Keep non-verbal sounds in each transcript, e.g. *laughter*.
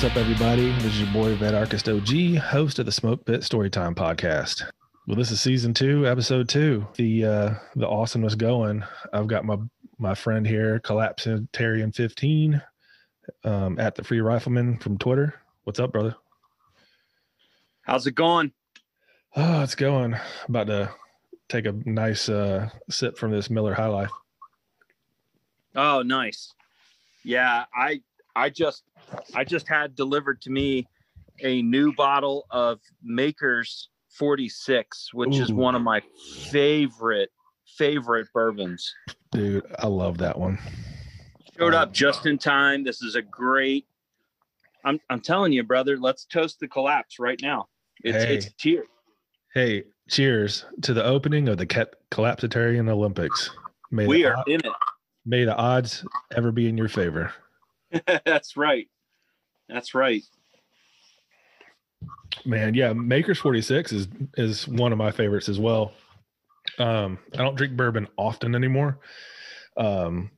what's up, everybody? This is your boy Vet Archist OG, host of the Smoke Pit Storytime podcast. Well, this is season two, episode two. The uh, the awesomeness going. I've got my my friend here, Collapsitarian fifteen, um, at the Free Rifleman from Twitter. What's up, brother? How's it going? Oh, it's going. About to take a nice uh, sip from this Miller High Life. Oh, nice. Yeah, I I just I just had delivered to me a new bottle of Maker's 46, which is one of my favorite favorite bourbons. Dude, I love that one. Showed oh up just in time. This is a great I'm I'm telling you, brother, let's toast the collapse right now. It's Hey. it's cheer. Hey, cheers to the opening of the Cat- Collapsitarian Olympics. May We are in it. may the odds ever be in your favor. *laughs* That's right. That's right. Man, yeah, Maker's 46 is is one of my favorites as well. Um, I don't drink bourbon often anymore. Um,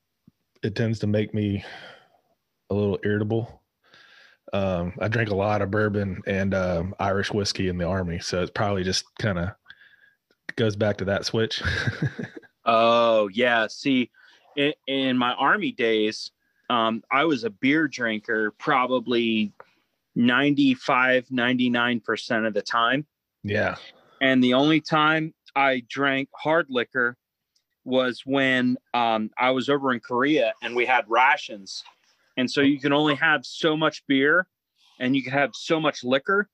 it tends to make me a little irritable. Um, I drank a lot of bourbon and um, Irish whiskey in the army, so it's probably just kind of goes back to that switch. *laughs* Oh yeah. See, in, in my army days, um, I was a beer drinker probably 95, 99% of the time. yeah, And the only time I drank hard liquor was when um, I was over in Korea and we had rations. And so you can only have so much beer and you can have so much liquor.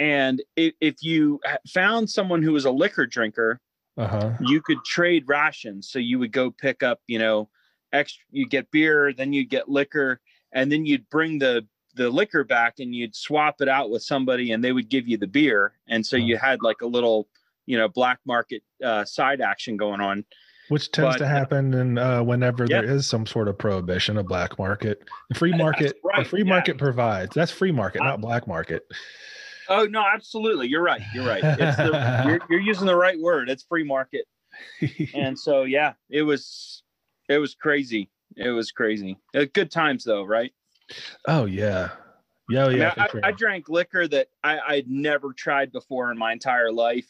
And if, if you found someone who was a liquor drinker, uh huh. you could trade rations. So you would go pick up, you know, extra, you get beer, then you'd get liquor, and then you'd bring the the liquor back and you'd swap it out with somebody and they would give you the beer. And so you had like a little, you know, black market uh, side action going on. Which tends But, to uh, happen and uh, whenever there is some sort of prohibition, a black market. The free market, right, the free yeah. market provides. That's free market, not black market. Oh no, absolutely. You're right. You're right. It's the, *laughs* you're, you're using the right word. It's free market. *laughs* And so, yeah, it was, it was crazy. It was crazy. Uh, good times though. Right. oh yeah, yeah, oh, I, mean, yeah. I, for I drank liquor that I, I'd never tried before in my entire life,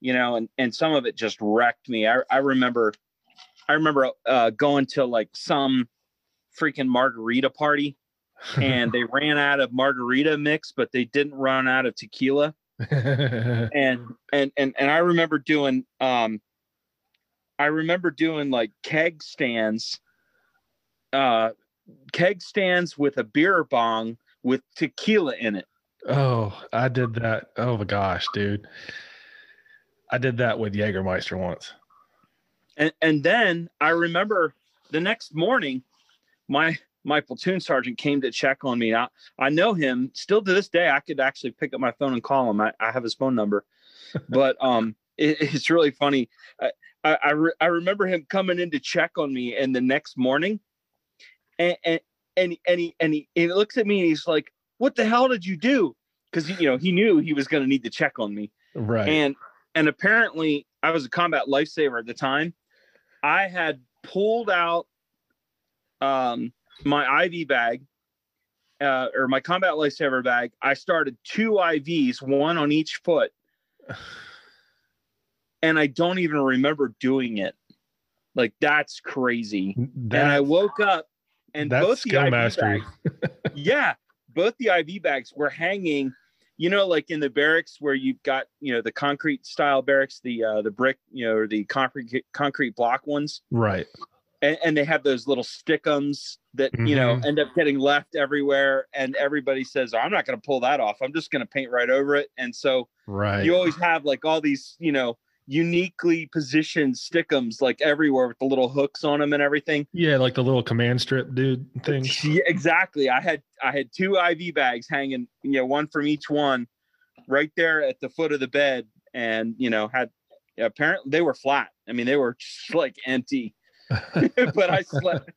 you know, and, and some of it just wrecked me. I, I remember, I remember uh, going to like some freaking margarita party *laughs* and they ran out of margarita mix, but they didn't run out of tequila. *laughs* And, and, and, and I remember doing, um, I remember doing like keg stands, uh, keg stands with a beer bong with tequila in it. oh, I did that. Oh my gosh, dude. I did that with Jägermeister once. and and then I remember the next morning, my my platoon sergeant came to check on me. Now I know him still to this day. I could actually pick up my phone and call him. I, I have his phone number, *laughs* but um, it, it's really funny. I I, I, re- I remember him coming in to check on me, and the next morning, and and and, and he and he, he looks at me and he's like, "What the hell did you do?" Because you know he knew he was going to need to check on me Right. and and apparently I was a combat lifesaver at the time. I had pulled out um, my IV bag uh, or my combat lifesaver bag. I started two IVs, one on each foot, *laughs* and I don't even remember doing it. Like that's crazy. and I woke up and that's both the IV mastery. bags, *laughs* yeah, both the IV bags were hanging. You know, like in the barracks where you've got you know the concrete style barracks, the uh, the brick, you know, or the concrete concrete block ones, right. and, and they have those little stickums that you know Mhm. end up getting left everywhere, and everybody says, "I'm not going to pull that off. I'm just going to paint right over it." And so Right. you always have like all these, you know, uniquely positioned stickums like everywhere with the little hooks on them and everything. yeah, like the little command strip dude thing. Yeah, exactly. I had I had two IV bags hanging, you know, one from each one, right there at the foot of the bed, and you know had apparently they were flat. I mean, they were just like empty, *laughs* but I slept.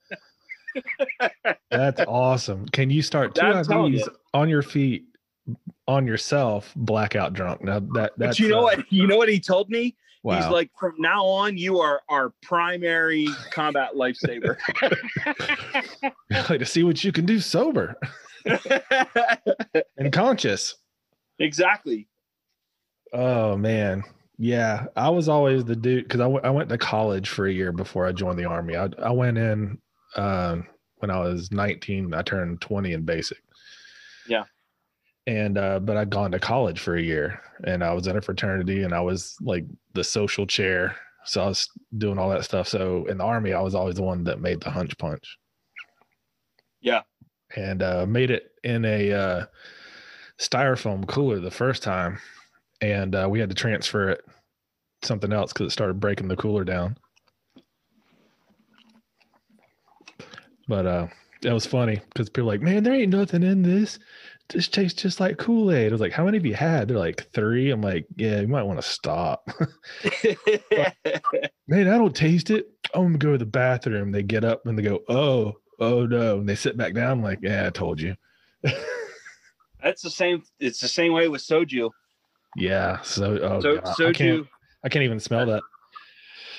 That's awesome. Can you start two IVs you. on your feet on yourself, blackout drunk? Now that But you know uh, what? You know what he told me? Wow. He's like, from now on, you are our primary combat lifesaver. *laughs* like to see what you can do sober. *laughs* and conscious. exactly. Oh man, yeah. I was always the dude because I, w- I went to college for a year before I joined the army. I I went in um, when I was 19. I turned 20 in basic. Yeah. And uh, but I'd gone to college for a year, and I was in a fraternity, and I was like the social chair. So I was doing all that stuff. So in the army, I was always the one that made the hunch punch. Yeah. And uh, made it in a uh, styrofoam cooler the first time, and uh, we had to transfer it something else because it started breaking the cooler down. But uh, it was funny because people were like, man, there ain't nothing in this. This tastes just like Kool Aid. I was like, how many have you had? They're like three. I'm like, yeah, you might want to stop. *laughs* *laughs* man, I don't taste it. I'm gonna go to the bathroom. They get up and they go, oh, oh no, and they sit back down. I'm like, yeah, I told you. *laughs* That's the same. It's the same way with soju. Yeah. So, oh, so God, I soju. can't. I can't even smell that.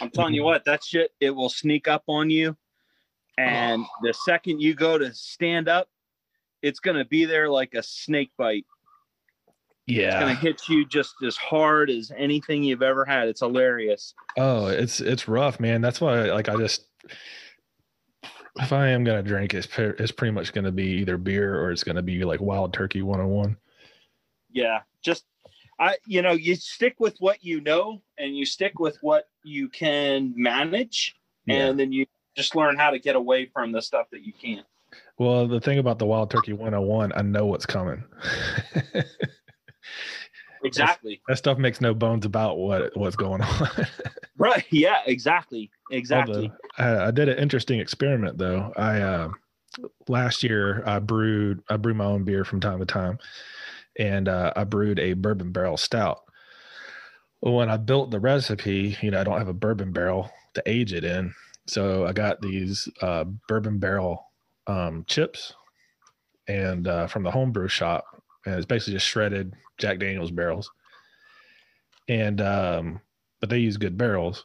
I'm telling you what, that shit it will sneak up on you, and *sighs* the second you go to stand up, it's gonna be there like a snake bite. Yeah. It's gonna hit you just as hard as anything you've ever had. It's hilarious. Oh, it's it's rough, man. That's why, like, I just if I am gonna drink, it's it's pretty much gonna be either beer or it's gonna be like Wild Turkey 101. Yeah, just I you know you stick with what you know and you stick with what you can manage, Yeah. and then you just learn how to get away from the stuff that you can't. Well, the thing about the Wild Turkey 101, I know what's coming. *laughs* Exactly. that stuff makes no bones about what what's going on. *laughs* Right. Yeah. Exactly. Exactly. Although, I, I did an interesting experiment though. I uh, last year I brewed I brew my own beer from time to time, and uh, I brewed a bourbon barrel stout. When I built the recipe, you know, I don't have a bourbon barrel to age it in, so I got these uh, bourbon barrel um, chips, and uh, from the homebrew shop, and it's basically just shredded Jack Daniel's barrels, and um, but they use good barrels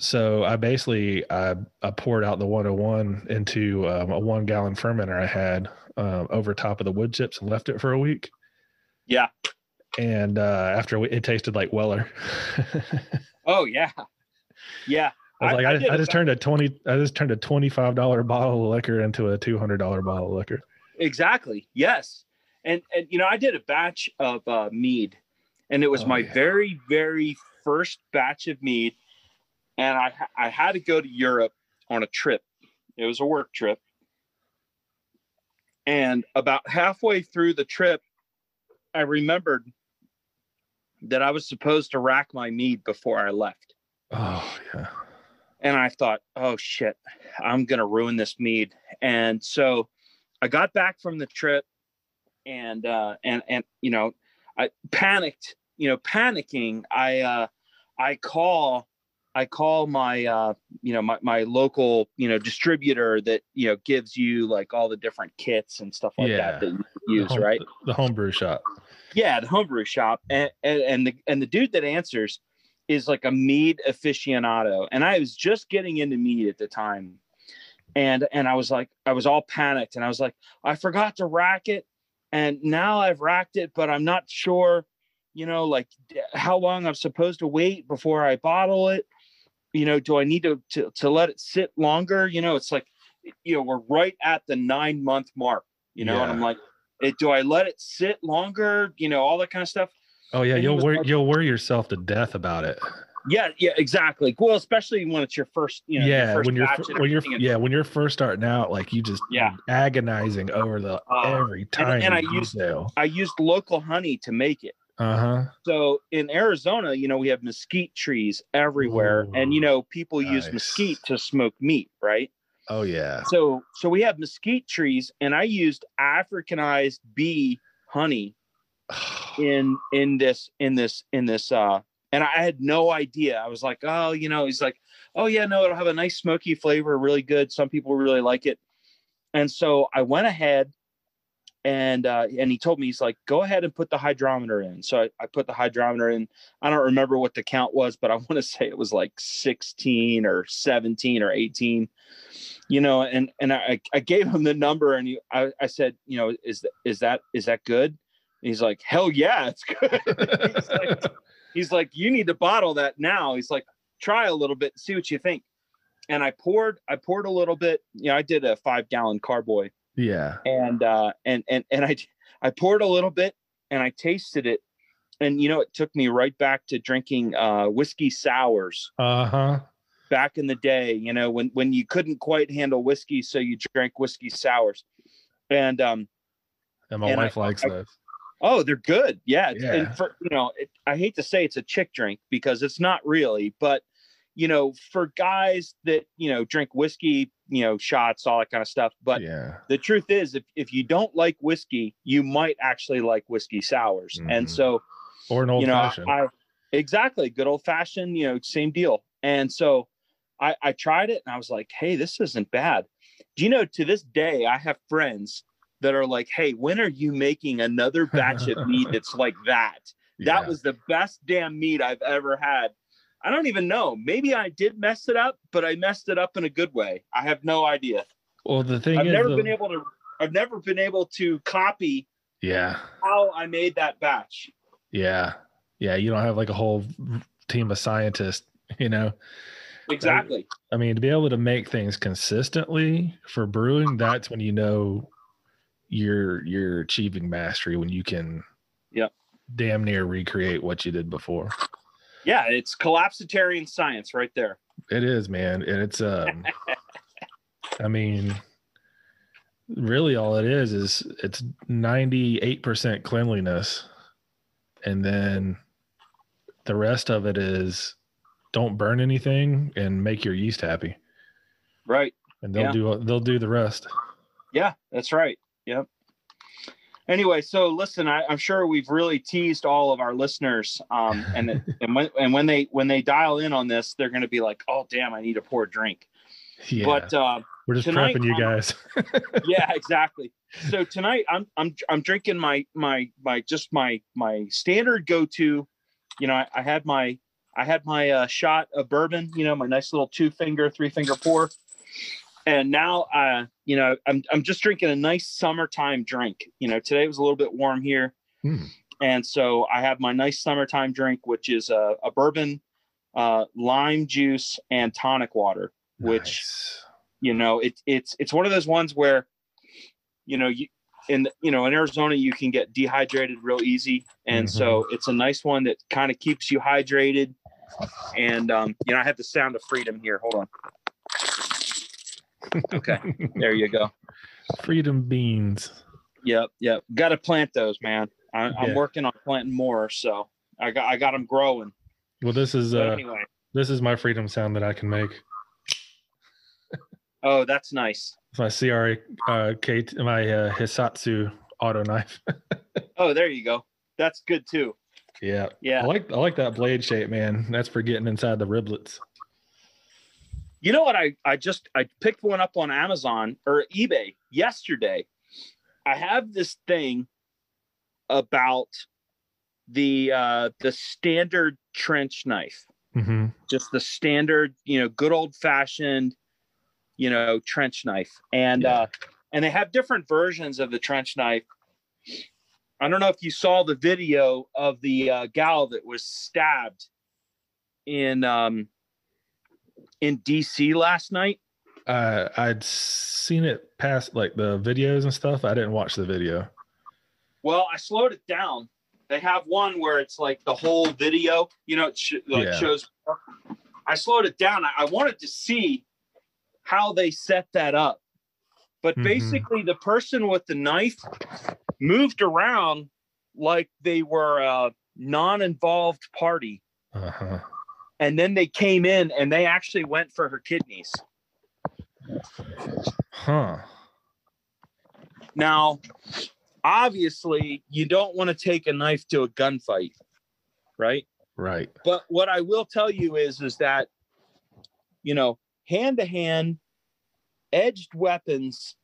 so I basically I, I poured out the 101 into um, a one gallon fermenter I had um, over top of the wood chips and left it for a week. Yeah. And uh, after week, it tasted like Weller. *laughs* Oh yeah. Yeah. I was like, I, I, a just turned a twenty, I just turned a twenty-five dollar bottle of liquor into a two hundred dollar bottle of liquor. Exactly. Yes. And and you know, I did a batch of uh, mead, and it was Oh, my yeah. very very first batch of mead, and I I had to go to Europe on a trip. It was a work trip, and about halfway through the trip, I remembered that I was supposed to rack my mead before I left. Oh yeah, and I thought, oh shit, I'm gonna ruin this mead. And so I got back from the trip and uh and and you know, I panicked, you know, panicking. I uh I call I call my uh you know my, my local you know distributor that you know gives you like all the different kits and stuff like Yeah. that that you The use, home- right? The homebrew shop. Yeah, the homebrew shop, and, and and the and the dude that answers is like a mead aficionado, and I was just getting into mead at the time, and and I was like, I was all panicked, and I was like, I forgot to rack it, and now I've racked it, but I'm not sure, you know, like how long I'm supposed to wait before I bottle it. You know, do I need to to to let it sit longer? You know, it's like, you know, we're right at the nine month mark. You know, and I'm like it, do I let it sit longer? You know, all that kind of stuff. Oh yeah, And you'll worry, you'll worry yourself to death about it. Yeah, yeah, exactly. Well, especially when it's your first, you know, your yeah, first when you're when you're yeah when you're first starting out, like you just Yeah. agonizing over the Uh, every time and I used- detail. I used local honey to make it. Uh huh. So in Arizona, you know, we have mesquite trees everywhere, and you know, people use mesquite to smoke meat, right? Oh yeah. So, so we have mesquite trees, and I used Africanized bee honey *sighs* in in this in this in this uh and I had no idea. I was like, oh, you know, he's like, oh yeah, no, it'll have a nice smoky flavor, really good. Some people really like it. And so I went ahead and uh, and he told me he's like, go ahead and put the hydrometer in. So I, I put the hydrometer in. I don't remember what the count was, but I *laughs* want to say it was like 16 or 17 or 18. You know, and and I, I gave him the number, and he, I, I said, you know, is that is that is that good? He's like, hell yeah, it's good. *laughs* he's, like, he's like, you need to bottle that now. He's like, try a little bit, see what you think. And I poured, I poured a little bit. You know, I did a five gallon carboy Yeah. and uh and and and i i poured a little bit and i tasted it and you know it took me right back to drinking uh whiskey sours Uh huh. back in the day you know when when you couldn't quite handle whiskey so you drank whiskey sours and um And my And I- wife likes I- those. Oh they're good yeah, Yeah. and for you know it, i hate to say it's a chick drink because it's not really but you know for guys that you know drink whiskey you know shots all that kind of stuff but yeah. the truth is if, if you don't like whiskey you might actually like whiskey sours and Mhm. so Or an old you know fashioned. I, exactly good old fashioned you know same deal and so I, I tried it and i was like hey this isn't bad do you know to this day i have friends that are like hey when are you making another batch of meat *laughs* that's like that that was the best damn meat i've ever had i don't even know maybe i did mess it up but i messed it up in a good way i have no idea well, the thing I've is, never the- been able to. I've never been able to copy yeah, how I made that batch. yeah, yeah. You don't have like a whole team of scientists, you know. Exactly. I mean, to be able to make things consistently for brewing, that's when you know you're you're achieving mastery when you can Yep. damn near recreate what you did before. Yeah, it's collapsitarian science right there. It is, man. And it's um *laughs* I mean really all it is is it's 98% cleanliness and then the rest of it is don't burn anything and make your yeast happy Right. and they'll Yeah. do they'll do the rest. Yeah, that's right. Yep. Anyway, so listen, I, I'm sure we've really teased all of our listeners, um, *laughs* and it- and when and when they when they dial in on this, they're going to be like, "Oh, damn, I need a pour drink." Yeah. But uh, We're just tonight prepping you guys. *laughs* yeah, exactly. So tonight I'm I'm I'm drinking my my my just my my standard go to. You know, I, I had my I had my uh, shot of bourbon. You know, my nice little two finger, three finger pour. And now, uh, you know, I'm I'm just drinking a nice summertime drink. You know, today was a little bit warm here, Hmm. and so I have my nice summertime drink, which is a, a bourbon, uh, lime juice, and tonic water. Which Nice. you know it, it's it's one of those ones where you know you in you know in arizona you can get dehydrated real easy and so it's a nice one that kind of keeps you hydrated and um you know i have the sound of freedom here hold on okay *laughs* there you go Freedom beans. yep yep got to plant those man I, i'm Yeah. working on planting more so i got i got them growing Well, this is uh anyway this is my freedom sound that I can make. *laughs* oh that's nice It's my CRA uh Kate my uh Hisatsu auto knife. *laughs* oh there you go that's good too yeah. yeah. I like I like that blade shape, man. That's for getting inside the riblets. You know what? I I just I picked one up on Amazon or eBay yesterday. I have this thing about the uh the standard trench knife, Mm-hmm. just the standard, you know, good old fashioned, you know, trench knife, and Yeah. uh and they have different versions of the trench knife. I don't know if you saw the video of the uh, gal that was stabbed in um in DC last night. Uh, I'd seen it past like the videos and stuff. I didn't watch the video. Well, I slowed it down. They have one where it's like the whole video, you know, it sh- like Yeah. shows. I slowed it down. I, I wanted to see how they set that up. But Mhm. basically, the person with the knife moved around like they were a non involved party. Uh huh. And then they came in and they actually went for her kidneys. Huh. Now, obviously, you don't want to take a knife to a gunfight, right? Right. But what I will tell you is, is that, you know, hand to hand, edged weapons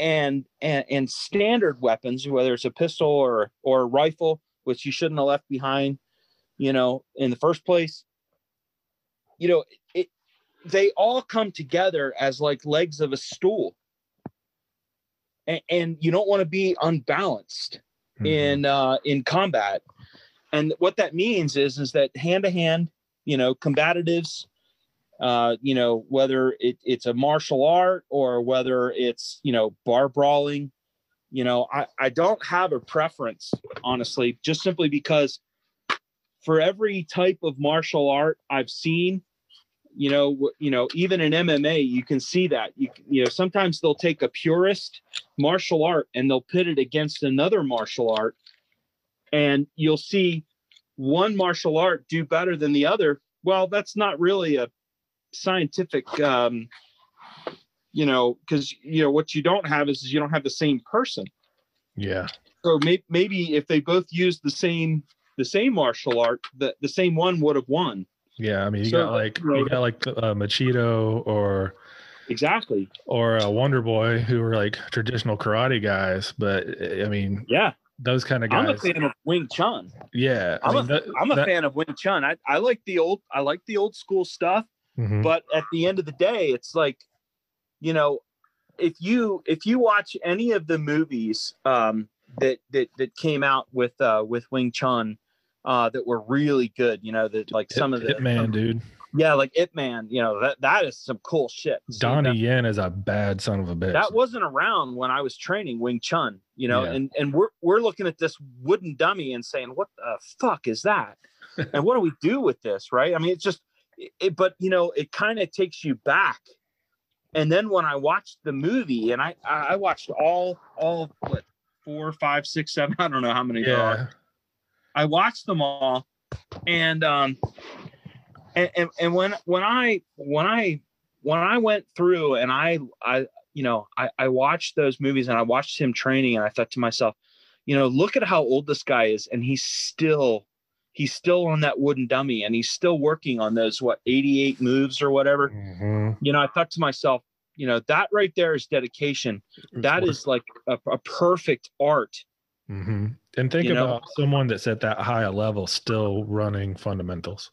and and and standard weapons, whether it's a pistol or or a rifle, which you shouldn't have left behind, you know, in the first place. You know, it they all come together as like legs of a stool. And, and you don't want to be unbalanced Mhm. in uh in combat. And what that means is is that hand to hand, you know, combatives uh, you know, whether it, it's a martial art or whether it's, you know, bar brawling, you know, I, I don't have a preference, honestly, just simply because for every type of martial art I've seen, you know, you know, even in MMA, you can see that you, you know, sometimes they'll take a purist martial art and they'll pit it against another martial art and you'll see one martial art do better than the other. Well, that's not really a scientific um you know because you know what you don't have is you don't have the same person Yeah. so may- maybe if they both used the same the same martial art the, the same one would have won Yeah. I mean, you So, got like you got like uh, Machida or exactly or uh, Wonder Boy who were like traditional karate guys, but I mean yeah those kind of guys. i'm a fan of wing chun Yeah. I i'm, mean, a, that- I'm a that- fan of wing chun I, I like the old i like the old school stuff Mhm. but at the end of the day it's like you know if you if you watch any of the movies um that that that came out with uh with wing chun uh that were really good you know that like some of the Ip Man, dude. yeah like it man you know that that is some cool shit See, Donnie that, Yen is a bad son of a bitch. that wasn't around when i was training wing chun you know Yeah. and and we're we're looking at this wooden dummy and saying what the fuck is that *laughs* and what do we do with this right i mean it's just it, but you know it kind of takes you back and then when i watched the movie and i i watched all all what four five six seven *laughs* i don't know how many there are yeah. I watched them all, and um, and, and and when when I when I when I went through and I I you know I I watched those movies and I watched him training and I thought to myself, you know, look at how old this guy is and he's still he's still on that wooden dummy and he's still working on those what 88 moves or whatever. Mhm. You know, I thought to myself, you know, that right there is dedication. That is like a, a perfect art. Hmm And think You know? about someone that's at that high a level still running fundamentals.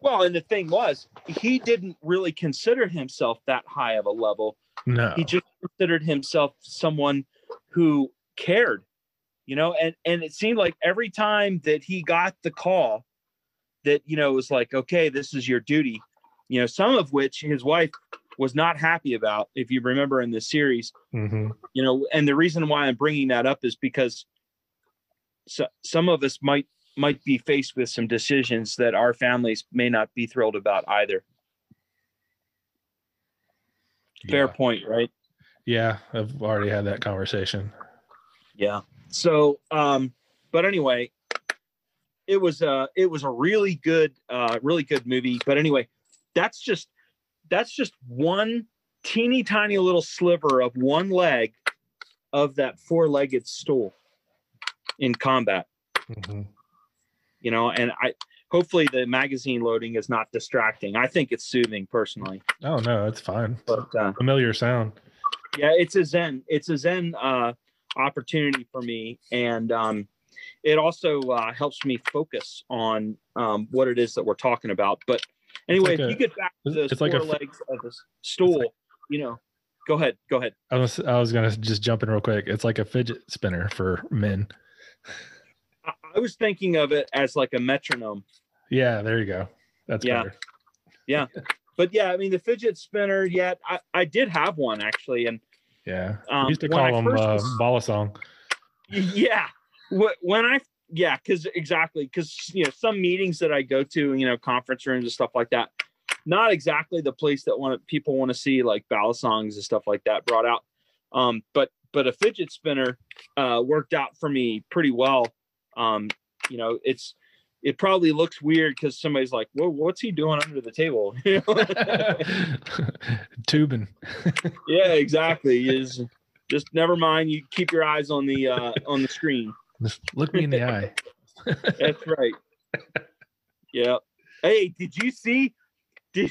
Well, and the thing was, he didn't really consider himself that high of a level. No. He just considered himself someone who cared, you know, and and it seemed like every time that he got the call that, you know, it was like, okay, this is your duty, you know, some of which his wife was not happy about, if you remember in this series, hmm you know, and the reason why I'm bringing that up is because so, some of us might might be faced with some decisions that our families may not be thrilled about either. Fair Yeah. point, right? yeah, I've already had that conversation. Yeah. So, um, but anyway, it was a it was a really good, uh, really good movie. But anyway, that's just that's just one teeny tiny little sliver of one leg of that four-legged stool in combat. Mhm. You know, and I hopefully the magazine loading is not distracting. I think it's soothing personally, Oh no, it's fine. but uh, Familiar sound. yeah it's a zen it's a zen uh opportunity for me and um it also uh helps me focus on um what it is that we're talking about but anyway like if a- you get back to those it's like a legs of the stool like- you know go ahead go ahead I was I was gonna just jump in real quick. It's like a fidget spinner for men. I, I was thinking of it as like a metronome Yeah, there you go. That's Yeah. better. Yeah. *laughs* But yeah i mean the fidget spinner yet i i did have one actually and Yeah. Um, we used to call them uh, was- balisong. *laughs* yeah when i yeah because exactly because you know some meetings that i go to you know conference rooms and stuff like that not exactly the place that want people want to see like balisongs and stuff like that brought out. Um but but a fidget spinner uh worked out for me pretty well. Um you know it's it probably looks weird because somebody's like well what's he doing under the table? *laughs* *laughs* Tubing. yeah exactly. Is just never mind. You keep your eyes on the uh on the screen Just look me in the eye. *laughs* That's right. yeah. Hey, did you see? *laughs* Did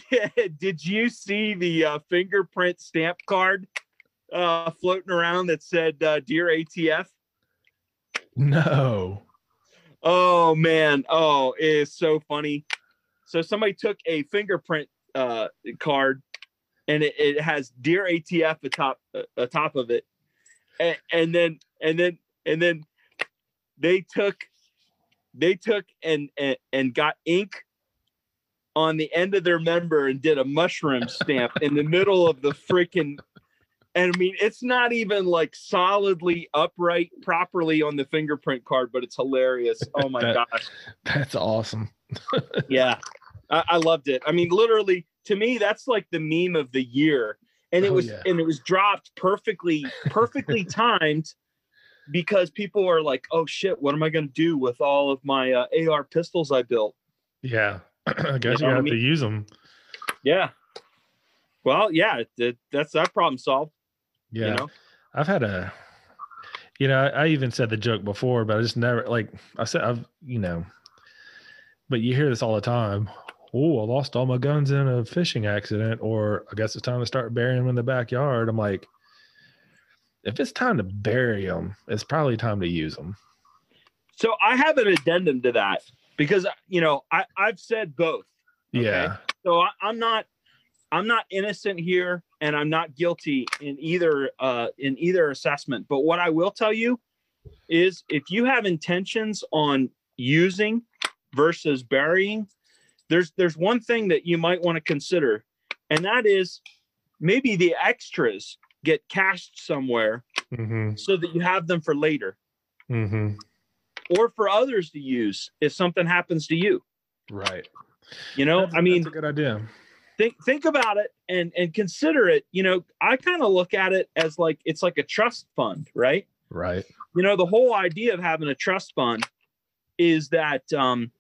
Did you see the uh, fingerprint stamp card uh, floating around that said uh, "Dear ATF"? No. Oh man, oh, it is so funny. So somebody took a fingerprint uh, card, and it, it has "Dear ATF" atop uh, atop of it, and, and then and then and then they took they took and, and and got ink on the end of their member and did a mushroom stamp in the middle of the freaking and I mean it's not even like solidly upright properly on the fingerprint card, but it's hilarious. Oh my *laughs* That- gosh. That's awesome. *laughs* Yeah. I, I loved it. I mean, literally to me, that's like the meme of the year. And it Oh, was yeah. and it was dropped perfectly, perfectly *laughs* timed because people are like, oh shit, what am I gonna do with all of my uh, AR pistols I built? Yeah. *clears throat* I guess know you what I have to use them. Yeah. Well, yeah, that, that's that problem solved. Yeah. You know? I've had a, you know, I, I even said the joke before, but I just never like I said I've you know, but you hear this all the time. Oh, I lost all my guns in a fishing accident, or I guess it's time to start burying them in the backyard. I'm like, if it's time to bury them, it's probably time to use them. So I have an addendum to that because you know I I've said both. Okay. Yeah. So I, I'm not I'm not innocent here, and I'm not guilty in either uh, in either assessment. But what I will tell you is, if you have intentions on using versus burying, there's there's one thing that you might want to consider, and that is maybe the extras get cached somewhere Mm-hmm. so that you have them for later Mm-hmm. or for others to use if something happens to you. Right. You know, That's- I mean, that's a good idea. think think about it and and consider it you know i kind of look at it as like it's like a trust fund right Right. you know the whole idea of having a trust fund is that um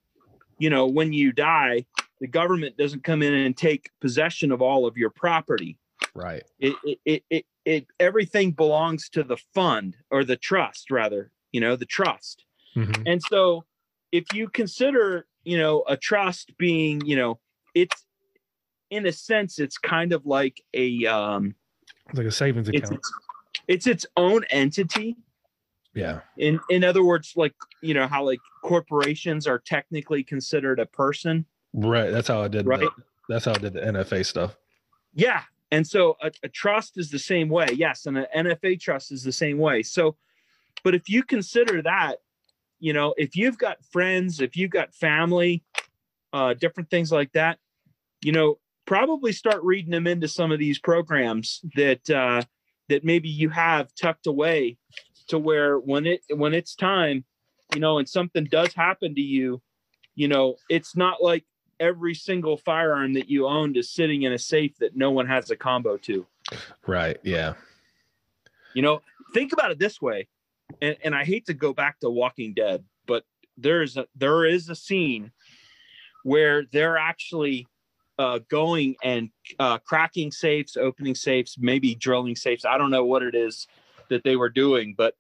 you know when you die the government doesn't come in and take possession of all of your property Right. it it it, it, it everything belongs to the fund or the trust rather you know the trust Mhm. and so if you consider, you know, a trust being, you know, it's in a sense, it's kind of like a um It's like a savings account. its, it's its own entity. yeah. In in other words, like you know how like corporations are technically considered a person. Right. That's how I did. Right. The, that's how I did the NFA stuff. Yeah. And so a, a trust is the same way. Yes. And an NFA trust is the same way. So, but if you consider that, you know, if you've got friends, if you've got family, uh, different things like that, you know, probably start reading them into some of these programs that, uh, that maybe you have tucked away to where when it, when it's time, you know, and something does happen to you, you know, it's not like every single firearm that you owned is sitting in a safe that no one has a combo to. Right. Yeah. You know, think about it this way, and, and I hate to go back to Walking Dead, but there's a, there is a scene where they're actually uh, going and uh, cracking safes, opening safes, maybe drilling safes. I don't know what it is that they were doing, but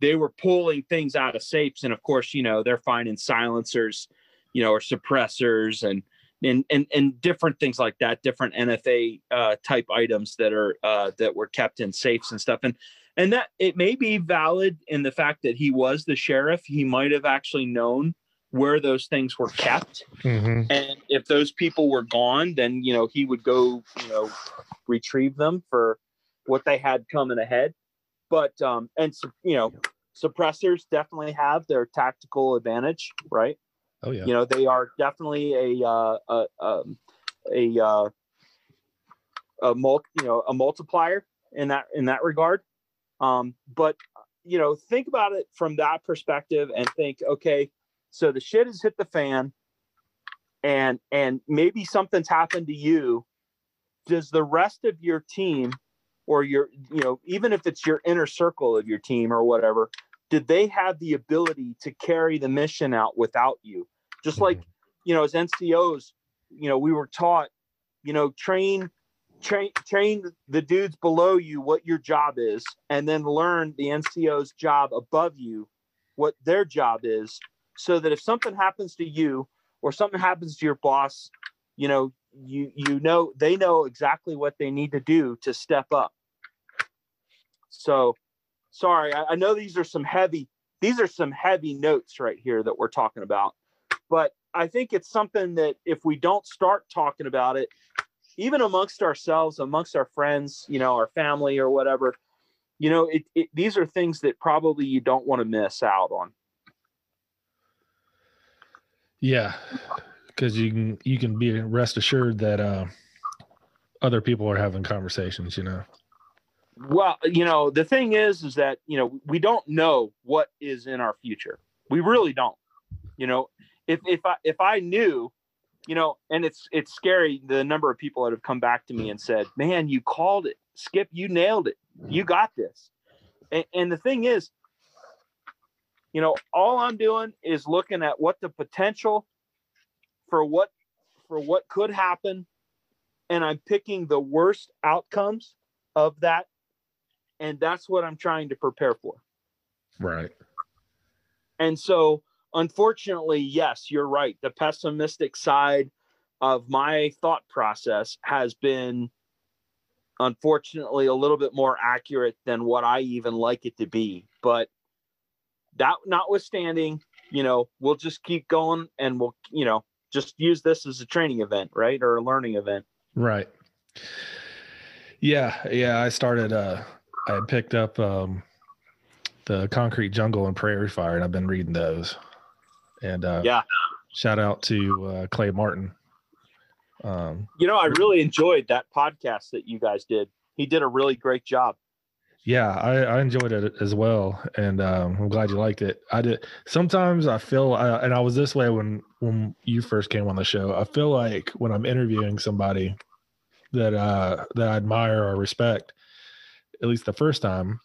they were pulling things out of safes, and of course, you know, they're finding silencers, you know, or suppressors and and and and different things like that, different NFA uh, type items that are uh, that were kept in safes and stuff, and and that it may be valid in the fact that he was the sheriff. He might have actually known where those things were kept, Mm-hmm. and if those people were gone, then you know he would go, you know, retrieve them for what they had coming ahead. But um, and you know, suppressors definitely have their tactical advantage, right? Oh yeah. you know they are definitely a uh, a um, a uh, a mul- you know a multiplier in that in that regard. Um but you know think about it from that perspective and think okay so the shit has hit the fan and and maybe something's happened to you. Does the rest of your team or your you know even if it's your inner circle of your team or whatever did they have the ability to carry the mission out without you just mm-hmm. like you know as ncos you know we were taught you know train train train the dudes below you what your job is and then learn the ncos job above you what their job is so that if something happens to you or something happens to your boss you know you you know they know exactly what they need to do to step up So sorry, I, I know these are some heavy these are some heavy notes right here that we're talking about. But I think it's something that if we don't start talking about it, even amongst ourselves, amongst our friends, you know, our family or whatever, you know, it, it these are things that probably you don't want to miss out on. Yeah, because you can you can be rest assured that uh, other people are having conversations. You know. Well, you know, the thing is, is that you know we don't know what is in our future. We really don't. You know, if if I if I knew, you know, and it's it's scary the number of people that have come back to me and said, "Man, you called it, Skip. You nailed it. You mm-hmm. got this." And, and the thing is, you know, all I'm doing is looking at what the potential for what for what could happen, and I'm picking the worst outcomes of that and that's what I'm trying to prepare for. Right. And so, unfortunately, yes, you're right. The pessimistic side of my thought process has been unfortunately a little bit more accurate than what I even like it to be. But that notwithstanding, you know, we'll just keep going and we'll, you know, just use this as a training event, right? Or a learning event. Right. Yeah. Yeah. I started, uh, I picked up um, the Concrete Jungle and Prairie Fire, and I've been reading those. And uh, yeah, shout out to uh, Clay Martin. Um, you know, I really enjoyed that podcast that you guys did. He did a really great job. Yeah, I, I enjoyed it as well, and um, I'm glad you liked it. I did. Sometimes I feel, uh, and I was this way when when you first came on the show. I feel like when I'm interviewing somebody that uh, that I admire or respect, at least the first time.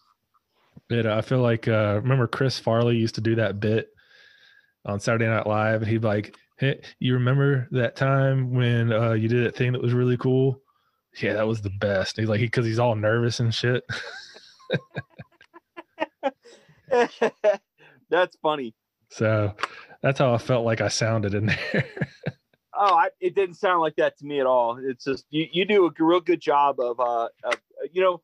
It, I feel like uh, remember Chris Farley used to do that bit on Saturday Night Live, and he'd be like, "Hey, you remember that time when uh, you did that thing that was really cool? Yeah, that was the best." he's like, because he, he's all nervous and shit. *laughs* that's funny. So that's how I felt like I sounded in there. *laughs* oh, I, it didn't sound like that to me at all. It's just you, you do a real good job of, uh, of you know,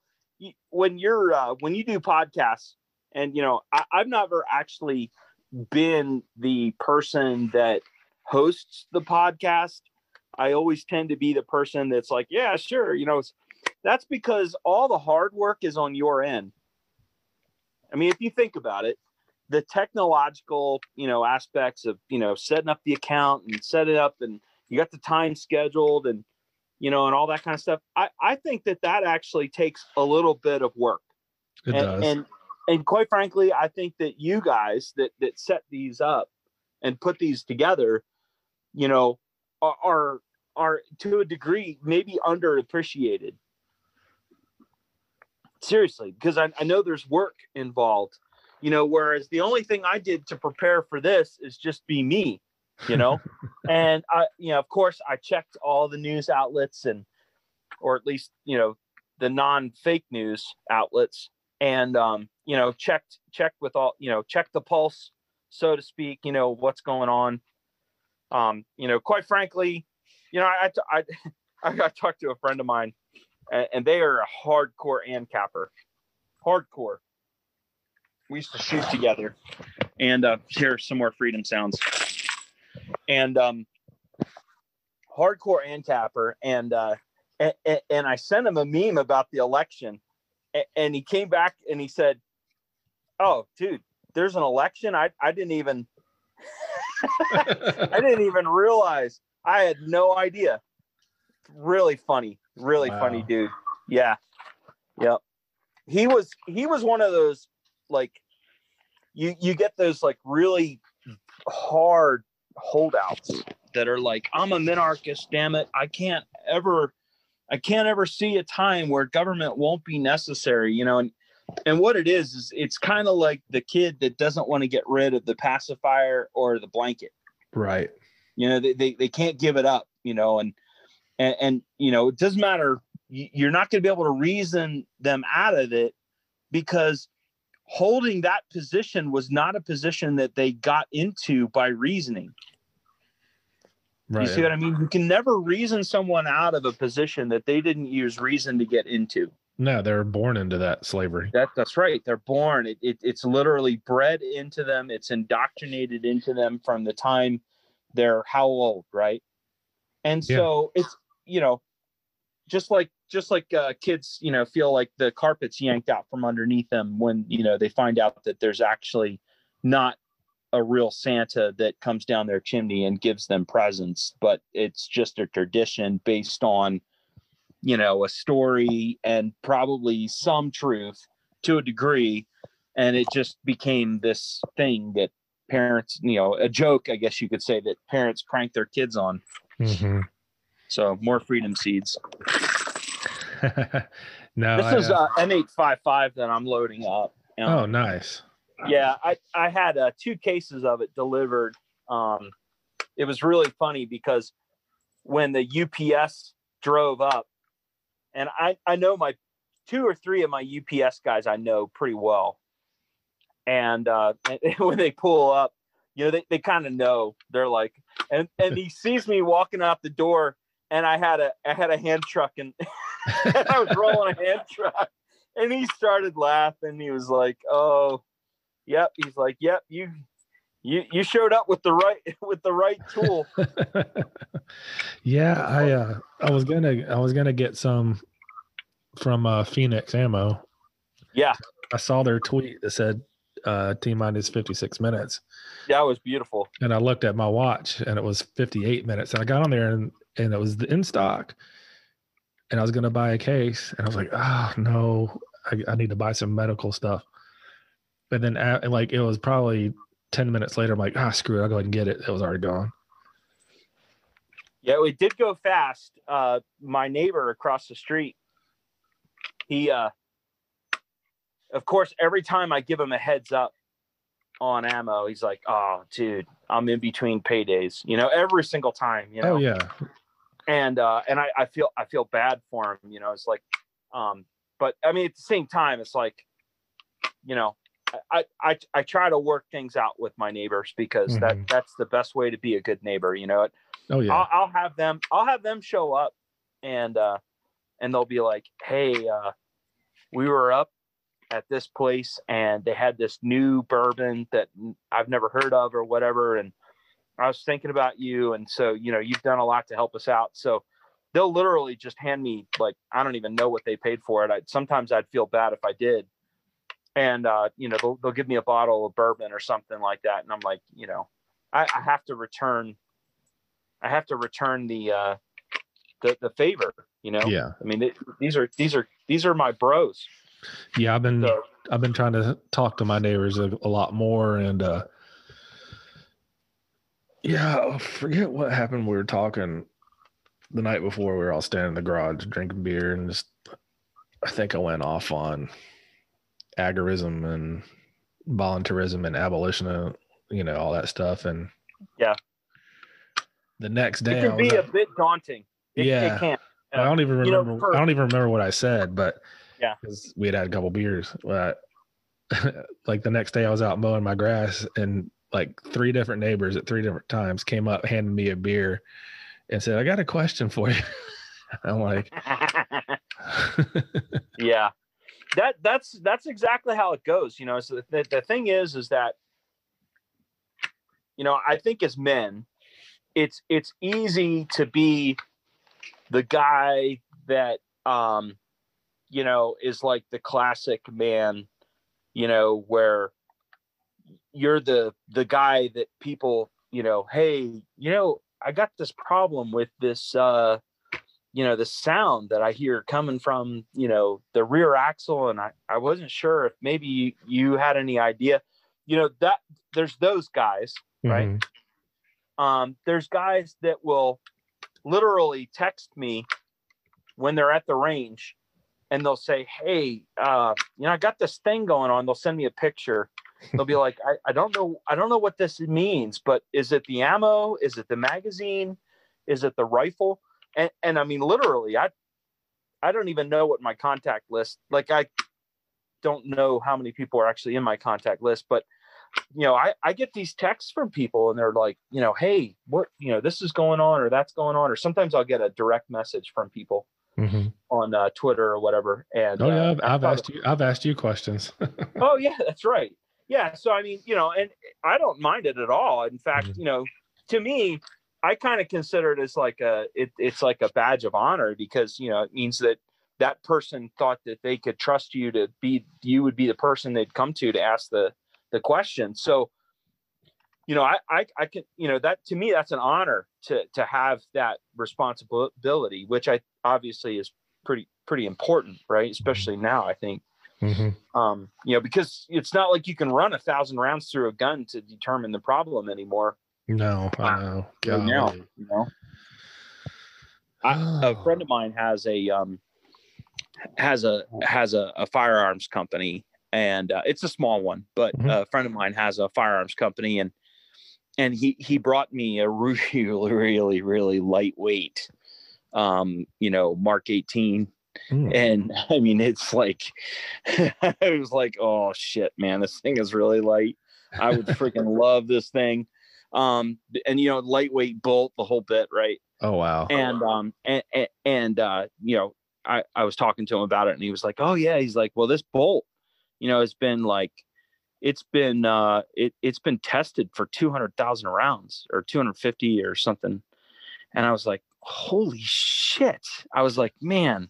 when you're uh, when you do podcasts, and you know, I, I've never actually been the person that hosts the podcast. I always tend to be the person that's like, yeah, sure, you know, that's because all the hard work is on your end. I mean, if you think about it, the technological, you know, aspects of, you know, setting up the account and set it up and you got the time scheduled and you know, and all that kind of stuff. I, I think that that actually takes a little bit of work. It and, does. And, and quite frankly, I think that you guys that, that set these up and put these together, you know, are, are, are to a degree maybe underappreciated. Seriously, because I, I know there's work involved, you know, whereas the only thing I did to prepare for this is just be me you know *laughs* and i you know of course i checked all the news outlets and or at least you know the non fake news outlets and um you know checked checked with all you know checked the pulse so to speak you know what's going on. Um you know quite frankly you know i i i, *laughs* I talked to a friend of mine and, and they are a hardcore ANCAPper hardcore. We used to shoot together and uh hear some more freedom sounds. And um, hardcore ANCAPper, and uh, and, and I sent him a meme about the election, and he came back and he said, "Oh, dude, there's an election. I I didn't even *laughs* I didn't even realize. I had no idea. Really funny, really wow. funny dude. Yeah, yep. He was he was one of those like you you get those like really hard holdouts that are like, I'm a minarchist, damn it. I can't ever I can't ever see a time where government won't be necessary, you know, and and what it is is it's kind of like the kid that doesn't want to get rid of the pacifier or the blanket. Right. You know, they, they, they can't give it up, you know, and, and, and, you know, it doesn't matter. You're not going to be able to reason them out of it because holding that position was not a position that they got into by reasoning. Right. You see what I mean? You can never reason someone out of a position that they didn't use reason to get into. No, they're born into that slavery. That that's right. They're born. It, it it's literally bred into them. It's indoctrinated into them from the time they're how old, right? And Yeah. so it's you know, just like just like uh, kids, you know, feel like the carpet's yanked out from underneath them when you know they find out that there's actually not a real Santa that comes down their chimney and gives them presents, but it's just a tradition based on, you know, a story and probably some truth to a degree. And it just became this thing that parents, you know, a joke, I guess you could say, that parents crank their kids on. hmm So more freedom seeds. *laughs* no, This I, is uh, uh, M855 that I'm loading up. Um, oh, nice. Yeah i i had uh, two cases of it delivered. Um it was really funny because when the ups drove up and i i know my two or three of my ups guys i know pretty well. And uh *laughs* and when they pull up you know they, they kind of know. They're like and and he sees me walking out the door and i had a i had a hand truck and *laughs* i was rolling a hand truck. And he started laughing. He was like oh Yep. He's like, yep, you you you showed up with the right *laughs* with the right tool. *laughs* yeah, I uh, I was gonna I was gonna get some from uh, Phoenix Ammo. Yeah, I saw their tweet that said uh, T minus 56 minutes. that was beautiful. And I looked at my watch and it was 58 minutes. And I got on there and, and it was in stock. And I was going to buy a case. And I was like, oh, no, I, I need to buy some medical stuff. But then, at, like, it was probably 10 minutes later. I'm like, ah, screw it. I'll go ahead and get it. It was already gone. Yeah, it did go fast. Uh my neighbor across the street, he uh of course every time I give him a heads up on ammo, he's like, Oh dude, I'm in between paydays, you know, every single time, you know. Oh, yeah. and uh and I, I feel I feel bad for him, you know. It's like um but I mean at the same time it's like you know I I I try to work things out with my neighbors because that Mhm. that's the best way to be a good neighbor, you know. Oh, yeah. I'll, I'll have them I'll have them show up and uh and they'll be like, "Hey, uh we were up at this place and they had this new bourbon that I've never heard of or whatever and I was thinking about you and so, you know, you've done a lot to help us out." So they'll literally just hand me like I don't even know what they paid for it. I sometimes I'd feel bad if I did. And uh, you know, they'll, they'll give me a bottle of bourbon or something like that and I'm like, you know, I, I have to return I have to return the uh the the favor, you know. yeah. I mean, it, these are these are these are my bros. Yeah. I've been, So I've been trying to talk to my neighbors a, a lot more and uh yeah, I forget what happened. We were talking the night before we were all standing in the garage drinking beer and just I think I went off on agorism and voluntarism and abolition of you know, all that stuff and Yeah. The next day it can be a bit daunting. It, Yeah. it can. I don't even you know, remember. for- I don't even remember what I said, but Yeah. because we had had a couple beers. But *laughs* like the next day, I was out mowing my grass, and like three different neighbors at three different times came up, handed me a beer, and said, "I got a question for you." *laughs* I'm like, *laughs* yeah that that's that's exactly how it goes you know so the, the thing is is that you know i think as men it's it's easy to be the guy that um you know is like the classic man you know where you're the the guy that people you know hey you know i got this problem with this uh you know the sound that i hear coming from you know the rear axle and i, I wasn't sure if maybe you, you had any idea. You know that there's those guys Right. mhm. um there's guys that will literally text me when they're at the range and they'll say hey uh you know i got this thing going on. They'll send me a picture. *laughs* They'll be like I, I don't know i don't know what this means but is it the ammo? Is it the magazine? Is it the rifle and and i mean literally i i don't even know what my contact list like i don't know how many people are actually in my contact list but you know i i get these texts from people and they're like you know hey what you know this is going on or that's going on or sometimes i'll get a direct message from people mm-hmm. on uh, Twitter or whatever. And oh yeah, uh, I've, I've asked you. I've asked you questions. *laughs* oh yeah, that's right. Yeah, so I mean, you know, and I don't mind it at all. In fact, mm-hmm. you know, to me, I kind of consider it as like a it, it's like a badge of honor because you know it means that that person thought that they could trust you to be you would be the person they'd come to to ask the the question. So you know, I, I, I can, you know, that to me, that's an honor to, to have that responsibility, which I obviously is pretty, pretty important, right? Especially now, I think, mm-hmm. um, you know, because it's not like you can run a thousand rounds through a gun to determine the problem anymore. No, I uh, know. Right now, you know, I, a friend of mine has a, um, has a, has a, a firearms company and uh, it's a small one, but mm-hmm. a friend of mine has a firearms company and and he he brought me a really *laughs* really really lightweight um you know mark 18 mm. and i mean it's like *laughs* i was like oh shit man this thing is really light. I would freaking *laughs* love this thing um and you know lightweight bolt the whole bit right oh wow and um and and uh you know i i was talking to him about it and he was like oh yeah he's like well this bolt you know has been like it's been uh, it it's been tested for two hundred thousand rounds or two hundred fifty or something, and I was like, holy shit! I was like, man,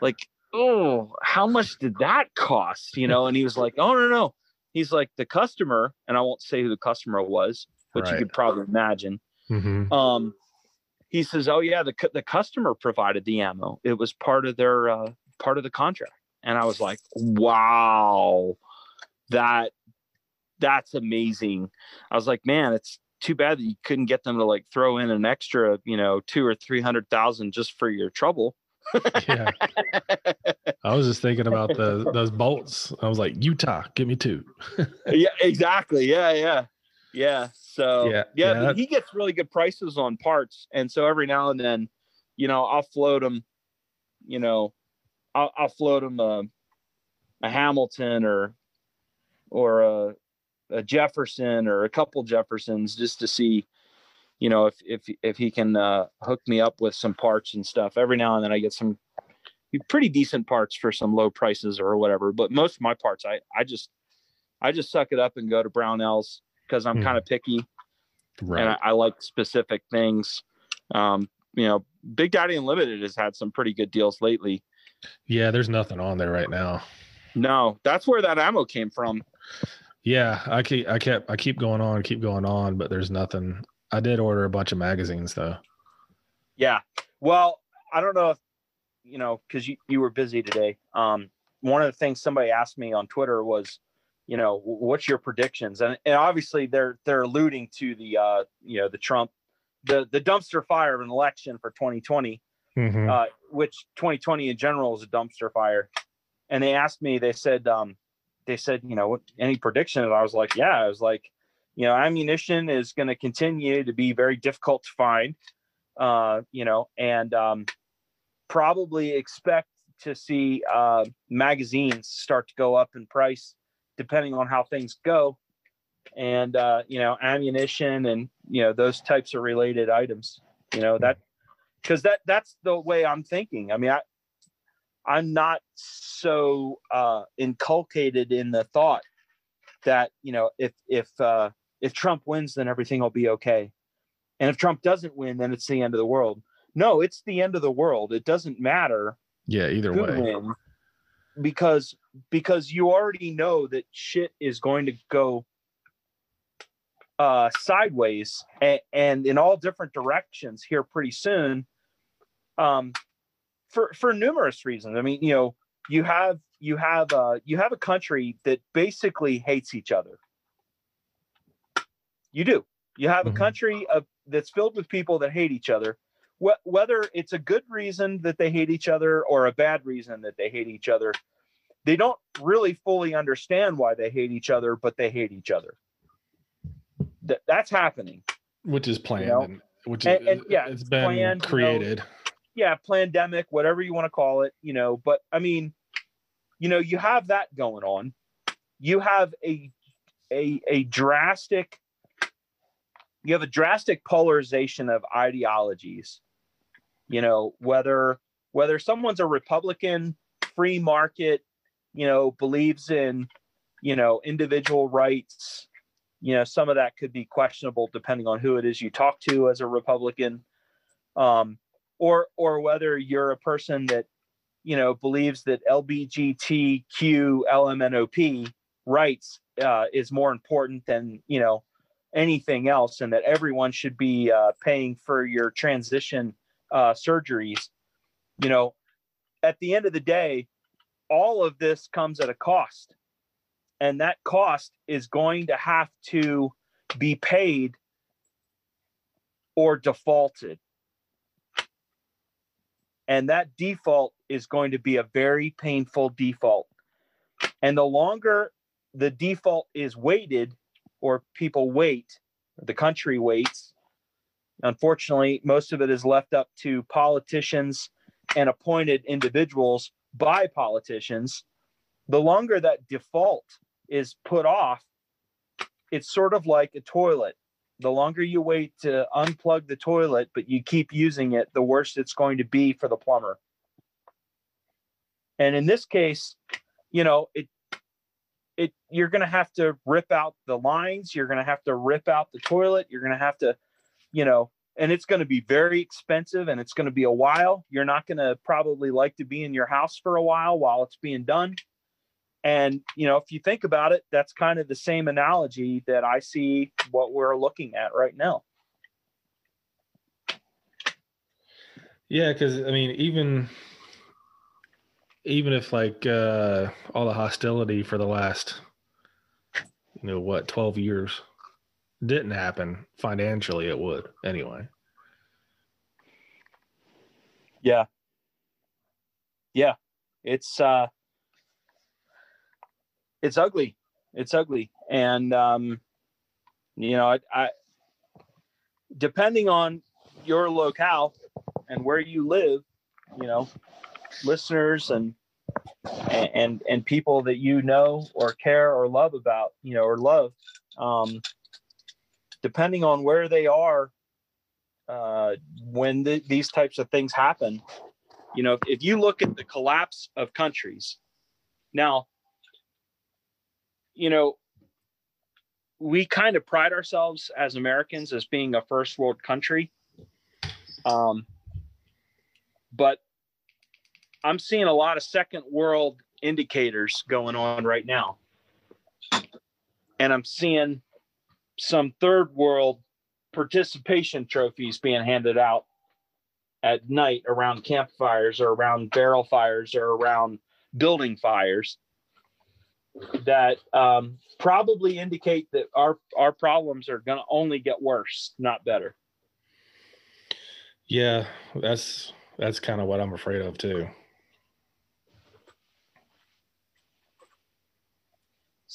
like oh, how much did that cost? You know? And he was like, oh no no, he's like the customer, and I won't say who the customer was, but right. you could probably imagine. Mm-hmm. Um, he says, oh yeah, the the customer provided the ammo. It was part of their uh, part of the contract, and I was like, wow that that's amazing. I was like, man, it's too bad that you couldn't get them to like throw in an extra, you know, two or three hundred thousand just for your trouble. yeah. *laughs* I was just thinking about the those bolts. I was like, Utah, give me two. *laughs* yeah, exactly. Yeah, yeah. Yeah. So yeah, yeah, yeah he gets really good prices on parts. And so every now and then, you know, I'll float him, you know, I'll, I'll float him a, a Hamilton or or a, a Jefferson or a couple Jeffersons just to see, you know, if if if he can uh, hook me up with some parts and stuff. Every now and then I get some pretty decent parts for some low prices or whatever. But most of my parts, I I just I just suck it up and go to Brownells because I'm mm. kind of picky, right. and I, I, like specific things. Um, you know, Big Daddy Unlimited has had some pretty good deals lately. Yeah, there's nothing on there right now. No, that's where that ammo came from. Yeah, I keep I kept I keep going on, keep going on, but there's nothing. I did order a bunch of magazines though. Yeah. Well, I don't know if you know because you, you were busy today. Um, one of the things somebody asked me on Twitter was, you know, what's your predictions? And, and obviously they're they're alluding to the uh, you know the Trump the the dumpster fire of an election for 2020, mm-hmm. uh, which 2020 in general is a dumpster fire. And they asked me, they said, um, they said, you know, any prediction? And I was like, yeah, I was like, you know, ammunition is going to continue to be very difficult to find, uh, you know, and um, probably expect to see uh, magazines start to go up in price depending on how things go. And, uh, you know, ammunition and, you know, those types of related items, you know, that, because that that's the way I'm thinking. I mean, I, I'm not so uh, inculcated in the thought that you know if if uh, if Trump wins, then everything will be okay, and if Trump doesn't win, then it's the end of the world. No, it's the end of the world. It doesn't matter. Yeah, either way. Win, because because you already know that shit is going to go uh, sideways and, and in all different directions here pretty soon. Um, for for numerous reasons. I mean, you know, you have you have uh, you have a country that basically hates each other. You do. You have mm-hmm. a country of, that's filled with people that hate each other. Wh- whether it's a good reason that they hate each other or a bad reason that they hate each other, they don't really fully understand why they hate each other, but they hate each other. Th- that's happening. Which is planned. You know? and, which is, and, and, yeah, it's been planned, created. You know, yeah, pandemic, whatever you want to call it, you know, but I mean, you know, you have that going on. You have a a a drastic you have a drastic polarization of ideologies. You know, whether whether someone's a Republican, free market, you know, believes in, you know, individual rights, you know, some of that could be questionable depending on who it is you talk to as a Republican. Um, or or whether you're a person that you know believes that LBGTQ LMNOP rights uh, is more important than you know anything else, and that everyone should be uh, paying for your transition uh, surgeries. You know, at the end of the day, all of this comes at a cost, and that cost is going to have to be paid or defaulted and that default is going to be a very painful default. And the longer the default is waited, or people wait, the country waits, unfortunately, most of it is left up to politicians and appointed individuals by politicians. The longer that default is put off, it's sort of like a toilet the longer you wait to unplug the toilet, but you keep using it, the worse it's going to be for the plumber. And in this case, you know, it it you're going to have to rip out the lines, you're going to have to rip out the toilet, you're going to have to, you know, and it's going to be very expensive and it's going to be a while. You're not going to probably like to be in your house for a while while it's being done. And, you know, if you think about it, that's kind of the same analogy that I see what we're looking at right now. Yeah, because I mean, even even if like uh all the hostility for the last you know what 12 years didn't happen financially it would anyway. Yeah. Yeah. It's uh it's ugly. It's ugly, and um, you know, I, I depending on your locale and where you live, you know, listeners and and and people that you know or care or love about, you know, or love, um, depending on where they are uh, when the, these types of things happen. You know, if, if you look at the collapse of countries, now you know, we kind of pride ourselves as Americans as being a first world country. Um, but I'm seeing a lot of second world indicators going on right now. And I'm seeing some third world participation trophies being handed out at night around campfires or around barrel fires or around building fires that um, probably indicate that our our problems are going to only get worse, not better. Yeah, that's that's kind of what I'm afraid of too.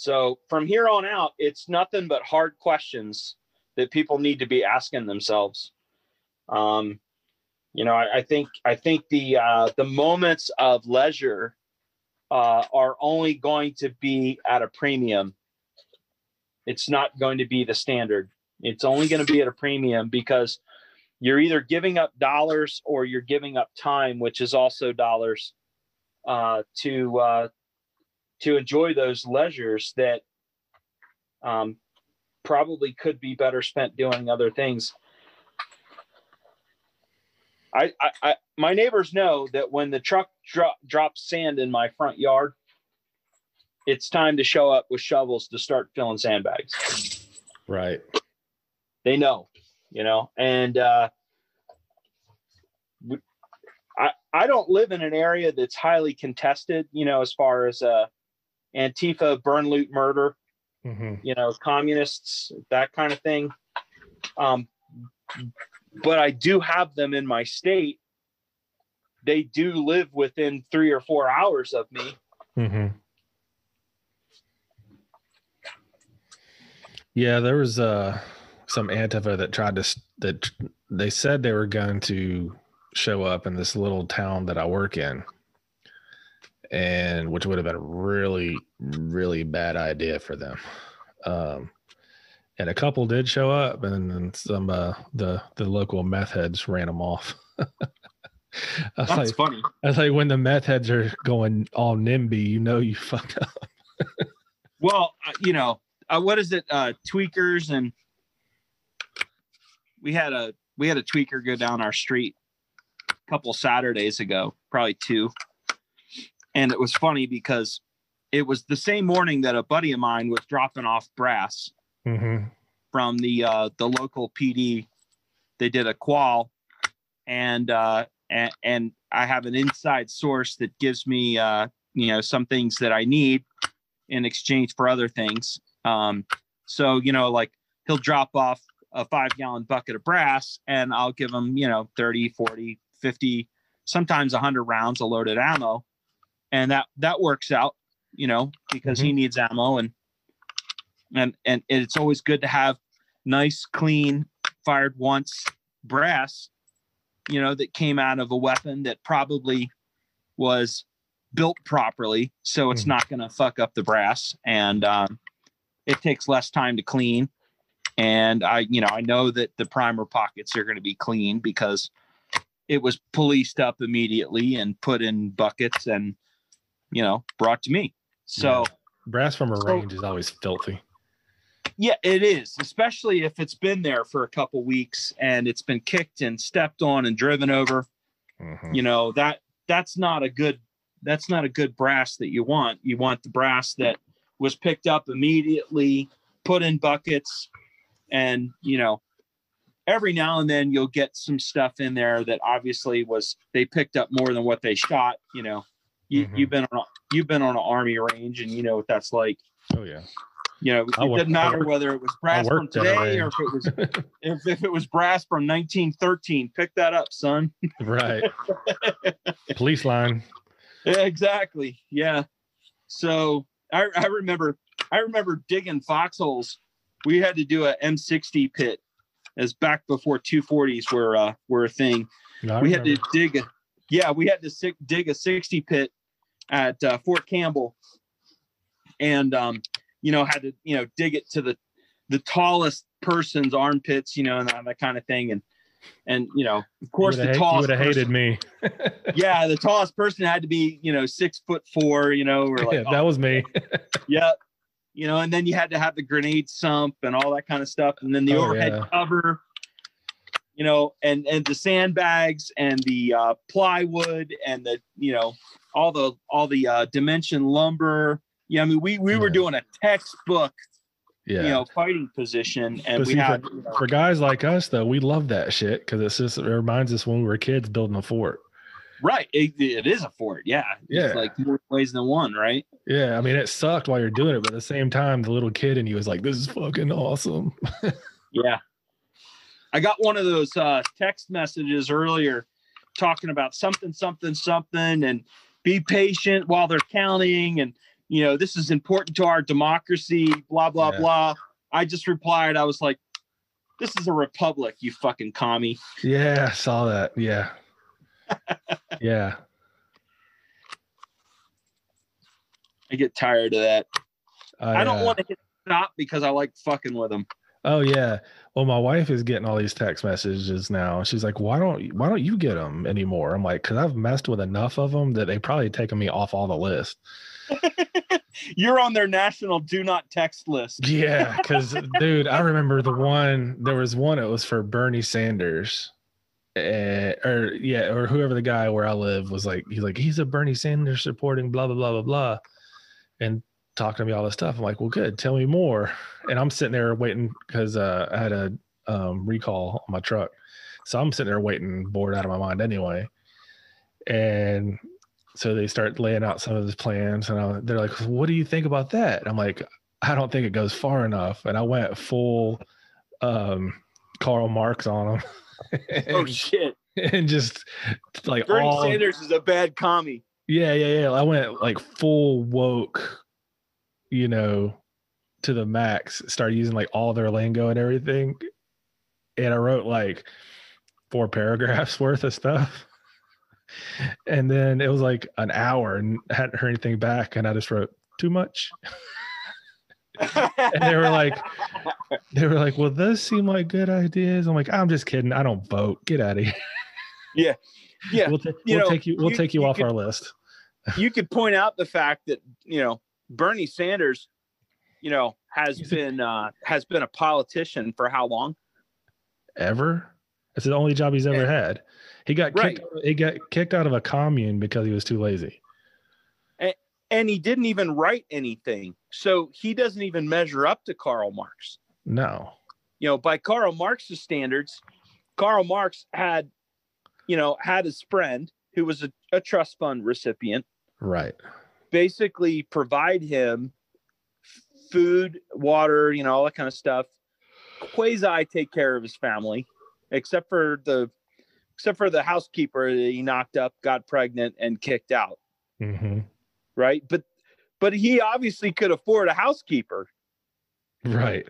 So from here on out, it's nothing but hard questions that people need to be asking themselves. Um, you know, I, I think I think the uh, the moments of leisure uh, are only going to be at a premium. It's not going to be the standard. It's only going to be at a premium because you're either giving up dollars or you're giving up time, which is also dollars, uh, to uh, to enjoy those leisures that um, probably could be better spent doing other things. I, I, I my neighbors know that when the truck dro- drops sand in my front yard, it's time to show up with shovels to start filling sandbags. Right. They know, you know, and uh, I I don't live in an area that's highly contested, you know, as far as uh, Antifa, burn, loot, murder, mm-hmm. you know, communists, that kind of thing. Um, but I do have them in my state. They do live within three or four hours of me. Mm-hmm. Yeah, there was uh, some Antifa that tried to that they said they were going to show up in this little town that I work in, and which would have been a really, really bad idea for them. Um, and a couple did show up, and then some uh, the the local meth heads ran them off. *laughs* That's like, funny. that's like when the meth heads are going all NIMBY, you know you *laughs* fucked up. Well, uh, you know, uh, what is it? Uh, tweakers and we had a we had a tweaker go down our street a couple Saturdays ago, probably two, and it was funny because it was the same morning that a buddy of mine was dropping off brass Mm-hmm. from the uh, the local PD. They did a qual, and uh, and and I have an inside source that gives me uh, you know some things that I need in exchange for other things. Um, so you know, like he'll drop off a five gallon bucket of brass, and I'll give him you know 30, 40, 50, sometimes 100 rounds of loaded ammo, and that that works out, you know, because he needs ammo and and and it's always good to have nice, clean, fired once brass, you know, that came out of a weapon that probably was built properly, so it's Mhm. not going to fuck up the brass, and um, it takes less time to clean. And I, you know, I know that the primer pockets are going to be clean because it was policed up immediately and put in buckets and, you know, brought to me. So. Brass from a So- range is always filthy. Yeah, it is, especially if it's been there for a couple weeks and it's been kicked and stepped on and driven over. Mhm. You know, that that's not a good that's not a good brass that you want. You want the brass that was picked up immediately, put in buckets and, you know, every now and then you'll get some stuff in there that obviously was they picked up more than what they shot, you know. You, Mhm. You've been on a, you've been on an army range and you know what that's like Oh yeah. you know, it work- doesn't matter work- whether it was brass from worked at a today or if it was *laughs* if, if it was brass from 1913. Pick that up, son. right. *laughs* Police line. Yeah, exactly. Yeah. So I, I remember I remember digging foxholes. We had to do a M60 pit as back before 240s were uh, were a thing. No, we had to dig a yeah we had to dig a 60 pit at uh, fort campbell and um you know had to you know dig it to the the tallest person's armpits you know and that, that kind of thing and and you know of course you the would have hated person, me. *laughs* yeah the tallest person had to be you know six foot four you know or like yeah, *laughs* that was me. *laughs* yep. you know and then you had to have the grenade sump and all that kind of stuff and then the Oh, overhead yeah. cover you know and and the sandbags and the uh, plywood and the you know all the all the uh, dimension lumber yeah i mean we we were doing a textbook Yeah. you know fighting position and But we see, had for, you know, for guys like us though, we love that shit because it's just it reminds us when we were kids building a fort. right it, it is a fort yeah Yeah. it's like more ways than one right Yeah, I mean it sucked while you're doing it, but at the same time, the little kid in you was like, "This is fucking awesome." *laughs* Yeah. I got one of those uh, text messages earlier talking about something, something, something, and be patient while they're counting. And, you know, this is important to our democracy, blah, blah, Yeah. blah. I just replied, I was like, this is a republic, you fucking commie. Yeah, I saw that. Yeah, *laughs* yeah. I get tired of that. I, don't uh, want to hit stop because I like fucking with them. Oh yeah. Well, my wife is getting all these text messages now. She's like, "Why don't Why don't you get them anymore?" I'm like, "Cause I've messed with enough of them that they probably taken me off all the list." *laughs* You're on their national do not text list. Yeah, because *laughs* dude, I remember the one. There was one. It was for Bernie Sanders, uh, or yeah, or whoever the guy where I live was like. He's like, he's a Bernie Sanders supporting blah blah blah blah blah, and talking to me all this stuff. I'm like, well, good. Tell me more. And I'm sitting there waiting because uh, I had a um, recall on my truck, so I'm sitting there waiting, bored out of my mind anyway. And so they start laying out some of his plans, and I, they're like, "What do you think about that?" I'm like, I don't think it goes far enough. And I went full um Karl Marx on him. *laughs* Oh, and, shit. and just like Bernie all Sanders is a bad commie. yeah, yeah, yeah. I went like full woke, you know, to the max, started using like all their lingo and everything. And I wrote like four paragraphs *laughs* worth of stuff. And then it was like an hour and hadn't heard anything back. And I just wrote too much. And they were like, they were like, well, those seem like good ideas. I'm like, I'm just kidding. I don't vote. Get out of here. Yeah, we'll, ta- you we'll know, take you. We'll you- take you, you off could- our list. you could point out the fact that you know Bernie Sanders, you know, has been uh, has been a politician for how long? Ever? It's the only job he's ever had. He got Right. kicked. He got kicked out of a commune because he was too lazy. And he didn't even write anything, so he doesn't even measure up to Karl Marx. No. You know, by Karl Marx's standards, Karl Marx had, you know, had his friend who was a, a trust fund recipient Right. Basically provide him food, water, you know, all that kind of stuff. Quasi take care of his family, except for the except for the housekeeper that he knocked up, got pregnant, and kicked out. hmm Right. But but he obviously could afford a housekeeper, Right.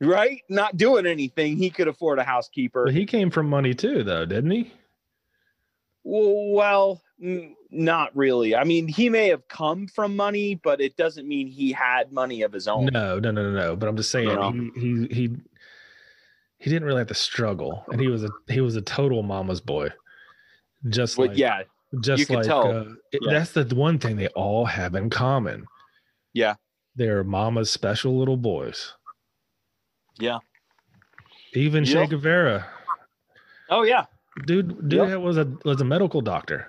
right? Not doing anything, he could afford a housekeeper. But he came from money too, though, didn't he? Well, not really. I mean, he may have come from money, but it doesn't mean he had money of his own. No, no, no, no, no. But I'm just saying know? he he he he didn't really have to struggle, and he was a he was a total mama's boy. Just But like yeah, just like tell. uh, it- Yeah. that's the one thing they all have in common. Yeah. they're mama's special little boys. Yeah. Even Che Guevara, Oh yeah. dude, dude Yep. was a was a medical doctor.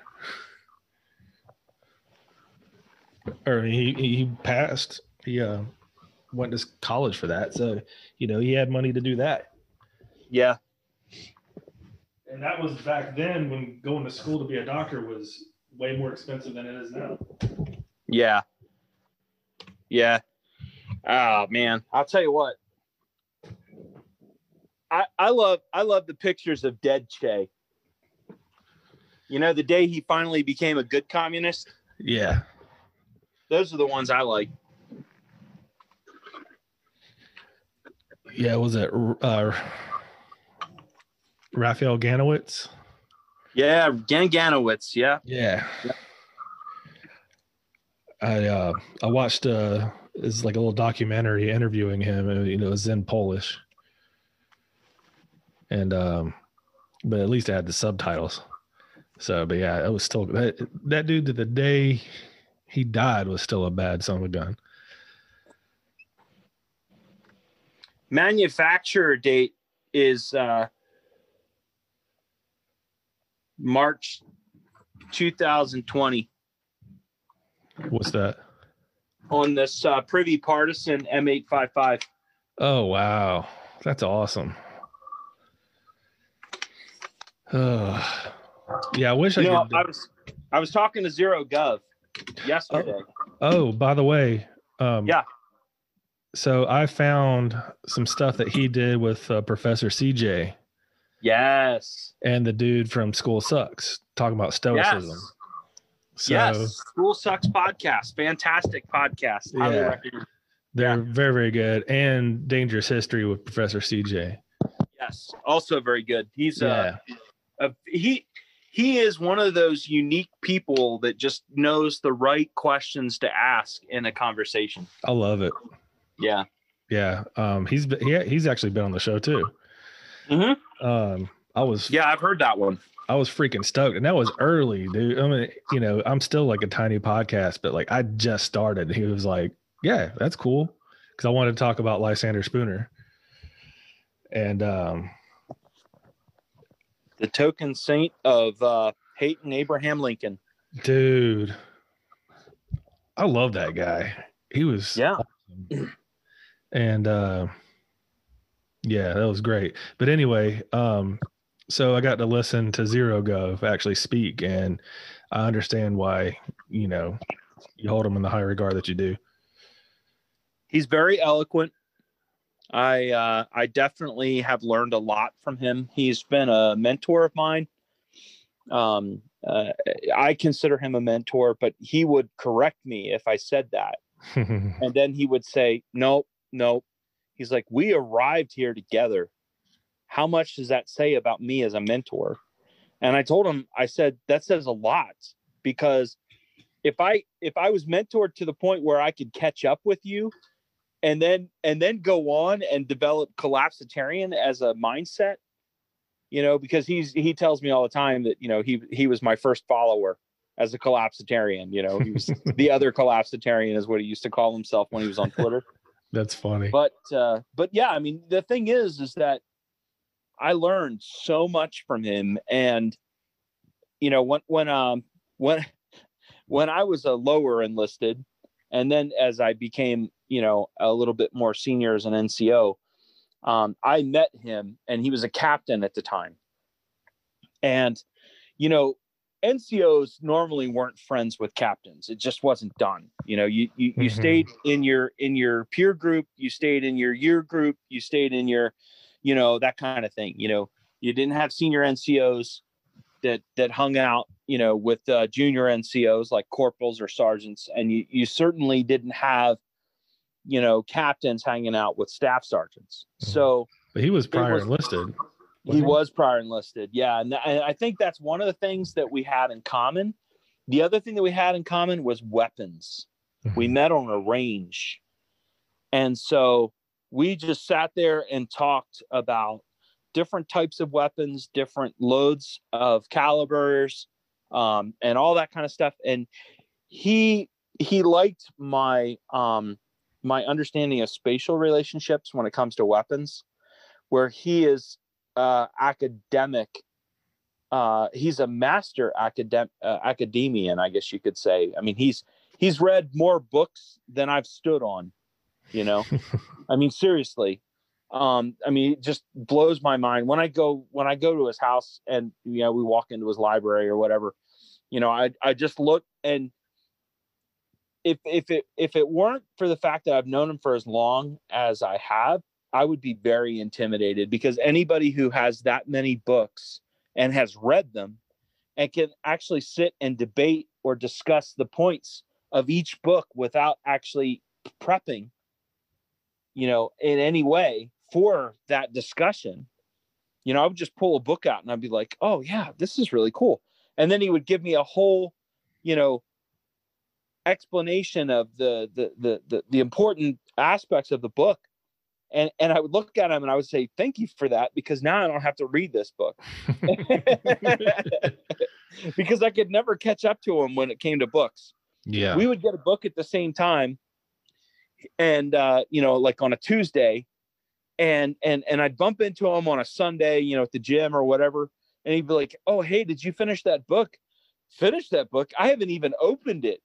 Or he he passed. He uh went to college for that, so you know he had money to do that. Yeah. And that was back then when going to school to be a doctor was way more expensive than it is now. Yeah. Yeah. Oh man, I'll tell you what. I I love I love the pictures of dead Che. You know, the day he finally became a good communist. Yeah. Those are the ones I like. Yeah, was it uh Raphael Ganowitz? Yeah, Gan-Ganowicz. Yeah. Yeah. I uh I watched uh it's like a little documentary interviewing him and you know it's in Polish. And um but at least it had the subtitles. So but yeah, it was still that, that dude to the day he died was still a bad son of a gun. Manufacturer date is uh March 2020 What's that? on this uh, Prvi Partizan M855. Oh wow. That's awesome. Oh, *sighs* yeah, I wish I know, could I was I was talking to Zero Gov yesterday. Oh, by the way, um, Yeah. So I found some stuff that he did with uh, Professor CJ Yes. and the dude from School Sucks talking about stoicism. Yes. So yes. School Sucks podcast. Fantastic podcast. Yeah. recommend. they're very, very good. And Dangerous History with Professor CJ. Yes. Also very good. He's uh Yeah. a, he he is one of those unique people that just knows the right questions to ask in a conversation. I love it. Yeah. Yeah. Um, he's been, he, he's actually been on the show too. Mhm. Um, I was Yeah, I've heard that one. I was freaking stoked, and that was early, dude. I mean, you know, I'm still like a tiny podcast, but like I just started. He was like, "Yeah, that's cool," because I wanted to talk about Lysander Spooner, and um, The token saint of uh hating Abraham Lincoln. dude, I love that guy. He was Yeah. awesome. and uh, yeah, that was great. But anyway, um, so I got to listen to Zero Gov actually speak, and I understand why you know you hold him in the high regard that you do. he's very eloquent. I uh, I definitely have learned a lot from him. He's been a mentor of mine. Um, uh, I consider him a mentor, but he would correct me if I said that, *laughs* and then he would say, "Nope, nope." He's like, "We arrived here together. How much does that say about me as a mentor?" And I told him, I said, "That says a lot because if I if I was mentored to the point where I could catch up with you." And then and then go on and develop collapsitarian as a mindset you know, because he's he tells me all the time that you know he he was my first follower as a collapsitarian. You know, he was *laughs* the other collapsitarian is what he used to call himself when he was on Twitter. *laughs* That's funny. But uh, but yeah, I mean, the thing is, is that I learned so much from him, and you know, when when um when *laughs* when I was a lower enlisted, and then as I became, you know, a little bit more senior as an NCO, um, I met him and he was a captain at the time. And, you know, NCOs normally weren't friends with captains. It just wasn't done. You know, you you, you mm-hmm. stayed in your in your peer group, you stayed in your year group, you stayed in your, you know, that kind of thing. You know, you didn't have senior NCOs that that hung out, you know, with uh, junior NCOs like corporals or sergeants, and you you certainly didn't have you know, captains hanging out with staff sergeants. Mm-hmm. So but he was prior was, enlisted. He, he was prior enlisted. Yeah. And I think that's one of the things that we had in common. The other thing that we had in common was weapons. Mm-hmm. We met on a range. And so we just sat there and talked about different types of weapons, different loads of calibers, um, and all that kind of stuff. And he he liked my um, my understanding of spatial relationships when it comes to weapons, where he is uh, academic. Uh, he's a master academic uh, academician, I guess you could say. I mean, he's he's read more books than I've stood on. You know, *laughs* I mean, seriously. Um, I mean, it just blows my mind when I go when I go to his house and you know we walk into his library or whatever. You know, I I just look and if if it if it weren't for the fact that I've known him for as long as I have, I would be very intimidated because anybody who has that many books and has read them and can actually sit and debate or discuss the points of each book without actually prepping, you know, in any way for that discussion. You know, I would just pull a book out and I'd be like, "Oh yeah, this is really cool." And then he would give me a whole, you know, explanation of the, the the the the, important aspects of the book and and I would look at him and I would say thank you for that because now I don't have to read this book *laughs* *laughs* because I could never catch up to him when it came to books. Yeah, we would get a book at the same time, and uh, you know, like on a Tuesday, and and and I'd bump into him on a Sunday, you know, at the gym or whatever, and he'd be like, "Oh, hey, did you finish that book?" Finish that book? I haven't even opened it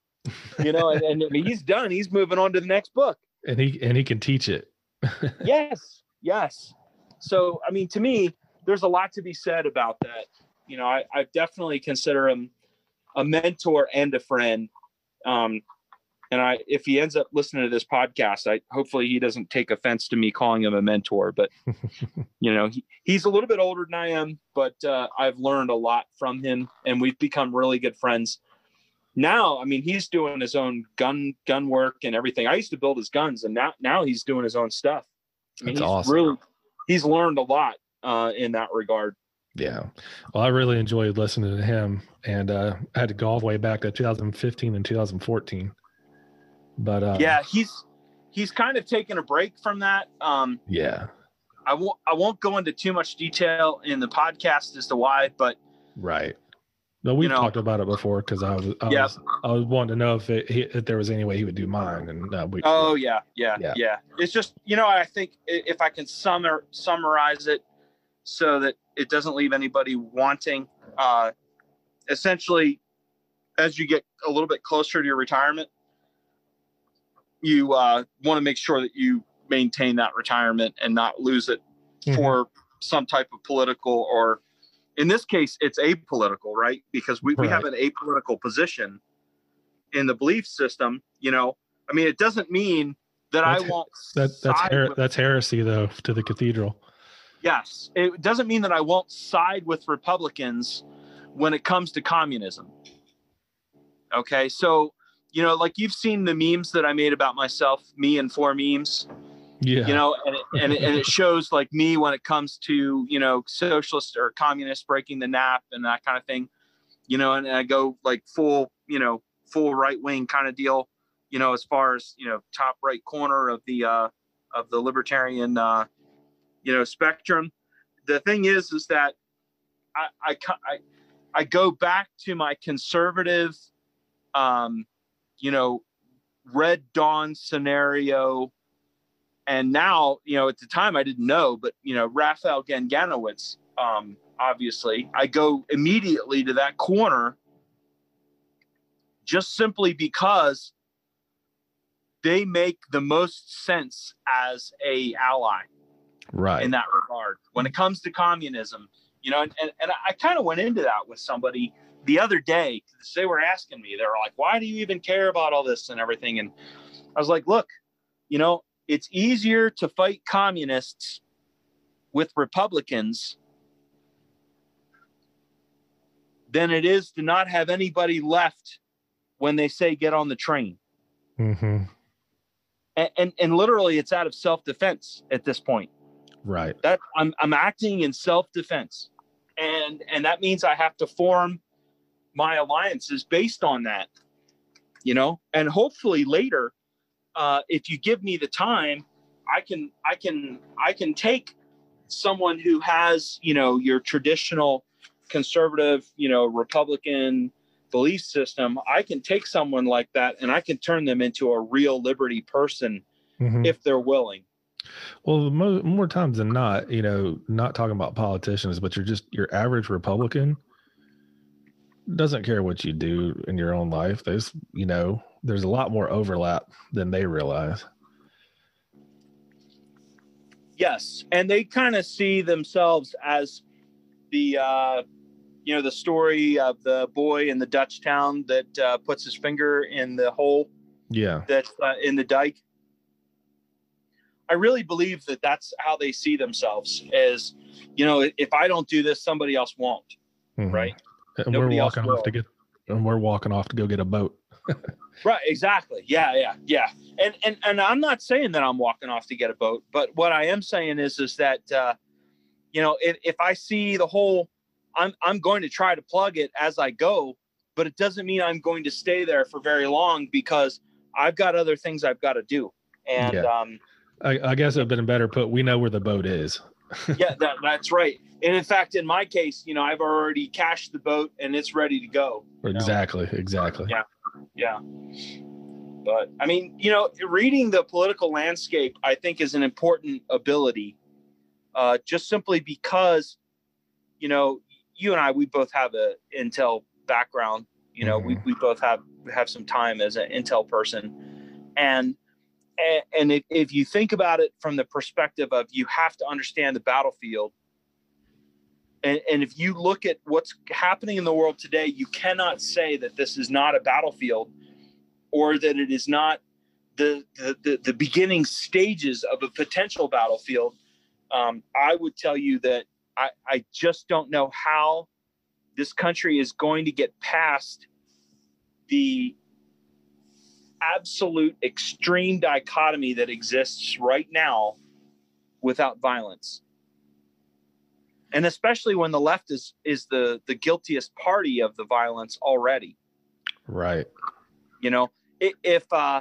you know, and, and he's done. He's moving on to the next book. And he and he can teach it. *laughs* yes, yes. So I mean, to me, there's a lot to be said about that. You know, I, I definitely consider him a mentor and a friend. Um, and I, if he ends up listening to this podcast, I hopefully he doesn't take offense to me calling him a mentor. But *laughs* you know, he, he's a little bit older than I am, but uh, I've learned a lot from him, and we've become really good friends now i mean he's doing his own gun gun work and everything. I used to build his guns and now now he's doing his own stuff. I mean, That's he's awesome. really he's learned a lot uh, in that regard. Yeah. Well i really enjoyed listening to him and uh, i had to go all the way back to 2015 and 2014 but uh, yeah he's he's kind of taken a break from that. Um, yeah. I won't i won't go into too much detail in the podcast as to why but right no, we've you know, talked about it before because I was I, yeah. was I was wanting to know if it, if there was any way he would do mine, and uh, we. Oh yeah, yeah, yeah, yeah. It's just you know I think if I can summer summarize it so that it doesn't leave anybody wanting, uh, essentially, as you get a little bit closer to your retirement, you uh, want to make sure that you maintain that retirement and not lose it mm-hmm. for some type of political or in this case it's apolitical right? Because we, right. we have an apolitical position in the belief system you know? I mean it doesn't mean that that's, i won't that, that's her, that's heresy though to the cathedral. Yes. It doesn't mean that i won't side with republicans when it comes to communism. Okay? So you know like you've seen the memes that i made about myself me and four memes yeah you know and it, and, it, and it *laughs* shows like me when it comes to you know socialist or communist breaking the nap and that kind of thing you know and, and i go like full you know full right wing kind of deal you know as far as you know top right corner of the uh of the libertarian uh you know spectrum the thing is is that I, I, I, I go back to my conservative, um, you know, Red Dawn scenario. And now, you know, at the time I didn't know, but, you know, Rafal Gan-Ganowicz, um, obviously, I go immediately to that corner just simply because they make the most sense as a ally right. in that regard. When it comes to communism you know and, and, and i kind of went into that with somebody the other day they were asking me they were like why do you even care about all this and everything? And i was like look you know it's easier to fight communists with republicans than it is to not have anybody left when they say get on the train. Mm-hmm. and, and and literally it's out of self-defense at this point. Right. That i'm i'm acting in self-defense. And and that means i have to form my alliances based on that you know? And hopefully later uh if you give me the time i can i can i can take someone who has you know your traditional conservative you know republican belief system. I can take someone like that and i can turn them into a real liberty person Mhm. if they're willing. Well mo- more times than not you know not talking about politicians but you're just your average republican doesn't care what you do in your own life. There's you know there's a lot more overlap than they realize Yes, and they kind of see themselves as the uh, you know the story of the boy in the Dutch town that uh, puts his finger in the hole yeah that's uh, in the dike. I really believe that that's how they see themselves as you know if I don't do this, somebody else won't. Mhm. Right. and Nobody we're walking off to get and we're walking off to go get a boat *laughs* Right, exactly. Yeah, yeah, yeah. And and and I'm not saying that I'm walking off to get a boat, but what I am saying is is that uh, you know if, if I see the whole, I'm I'm going to try to plug it as I go, but it doesn't mean I'm going to stay there for very long because I've got other things I've got to do. And Yeah. um, I, I guess it'd been better put we know where the boat is *laughs* yeah, that, that's right. And in fact, in my case, you know, I've already cashed the boat and it's ready to go. you know? exactly exactly Yeah. Yeah. But i mean you know reading the political landscape i think is an important ability uh, just simply because you know you and i we both have a intel background you know we, we both have have some time as an intel person. And and, and if, if you think about it from the perspective of you have to understand the battlefield and, and if you look at what's happening in the world today, you cannot say that this is not a battlefield or that it is not the, the, the, beginning stages of a potential battlefield. Um, I would tell you that I, I just don't know how this country is going to get past the absolute extreme dichotomy that exists right now without violence and especially when the left is is the the guiltiest party of the violence already. Right. You know if uh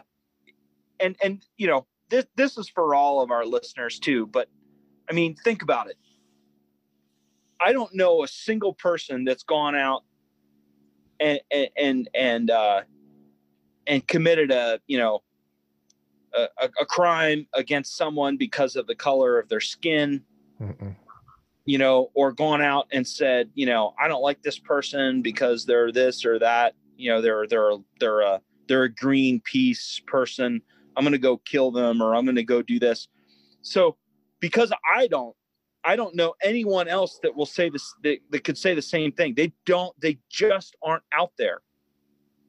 and and you know this this is for all of our listeners too but i mean think about it. I don't know a single person that's gone out and and and, and uh and committed a you know a, a- a crime against someone because of the color of their skin. Mm-mm. You know, or gone out and said, you know, I don't like this person because they're this or that. You know, they're they're they're a they're a Greenpeace person. I'm gonna go kill them or I'm gonna go do this. So because I don't, I don't know anyone else that will say this that, that could say the same thing. They don't, they just aren't out there.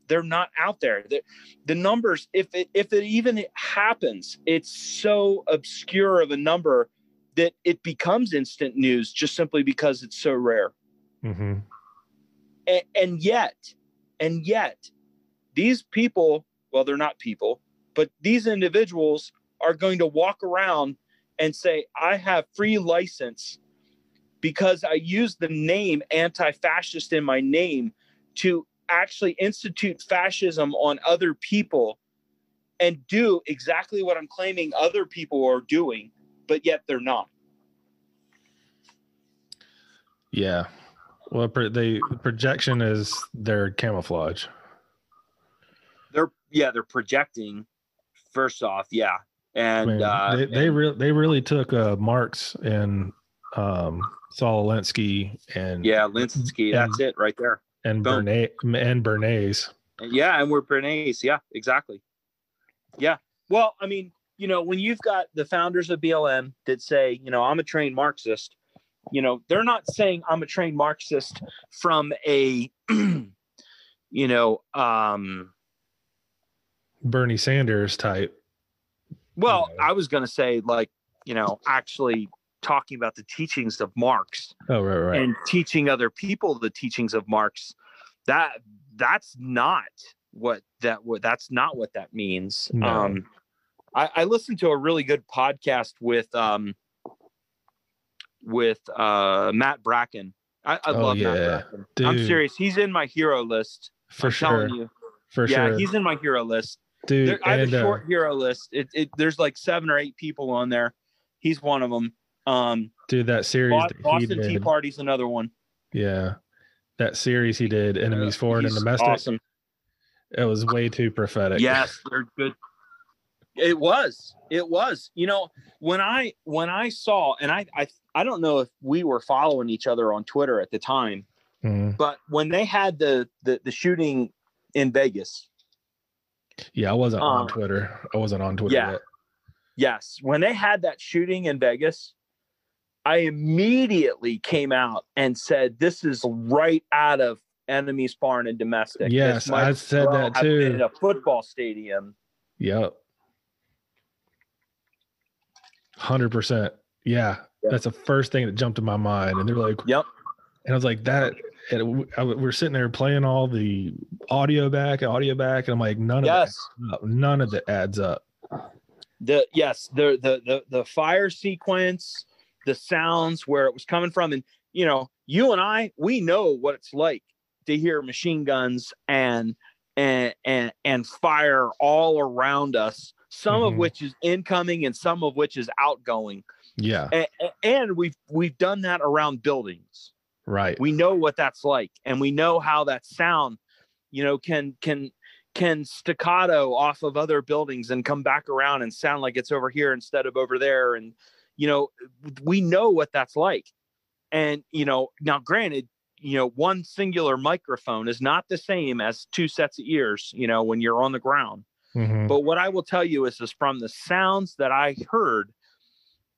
They're not out there. The, the numbers, if it if it even happens, it's so obscure of a number that it becomes instant news just simply because it's so rare. hmm And, and yet, and yet, these people, well, they're not people, but these individuals are going to walk around and say, I have free license because I use the name anti fascist in my name to actually institute fascism on other people and do exactly what I'm claiming other people are doing, but yet they're not. Yeah. Well, pro- the projection is their camouflage. They're yeah, they're projecting. First off, yeah, I and mean, uh, they they and- really they really took uh, Marx and um, Saul Alinsky and yeah, Linsky. That's it right there. and boom. Bernays and Bernays. Yeah, and we're Bernays. Yeah, exactly. Yeah. Well, I mean, you know, when you've got the founders of BLM that say, you know, I'm a trained Marxist, you know, they're not saying I'm a trained Marxist from a, *clears throat* you know, um, Bernie Sanders type. well. I was going to say, like, you know, actually talking about the teachings of Marx Oh right, right. and teaching other people the teachings of Marx. That that's not what that what that's not what that means. No. Um, I, I listened to a really good podcast with um with uh Matt Bracken. I, I Oh, love Matt yeah. Bracken. I'm serious. He's in my hero list. for I'm sure, telling you. for yeah, sure, he's in my hero list. dude. There, I have and, a uh, short hero list. It, it there's like seven or eight people on there. He's one of them. Um, dude, that series Bos- that Boston Tea Party's another one. yeah, that series he did, enemies foreign and domestic. Awesome. It was way too prophetic. Yes, they're good. It was. It was. You know, when I when I saw and I I I don't know if we were following each other on Twitter at the time, Mhm. but when they had the the, the shooting in Vegas, yeah. I wasn't on Um, Twitter. I wasn't on Twitter yeah. yet. yes, when they had that shooting in Vegas, I immediately came out and said this is right out of enemies foreign and domestic. Yes, I said well that too. in a football stadium. Yep. Hundred percent. Yeah, that's the first thing that jumped in my mind, and they're like, Yep. and I was like, that. And w- I w- we're sitting there playing all the audio back, audio back, and I'm like, none of Yes. it, none of it adds up. the yes the, the the the fire sequence the sounds where it was coming from and you know you and i we know what it's like to hear machine guns and and and, and fire all around us some of Mhm. which is incoming and some of which is outgoing. Yeah, and, and we've we've done that around buildings. Right. we know what that's like and we know how that sound you know can can can staccato off of other buildings and come back around and sound like it's over here instead of over there. And you know we know what that's like. And you know now granted you know one singular microphone is not the same as two sets of ears you know when you're on the ground Mhm. but what I will tell you is, is from the sounds that I heard,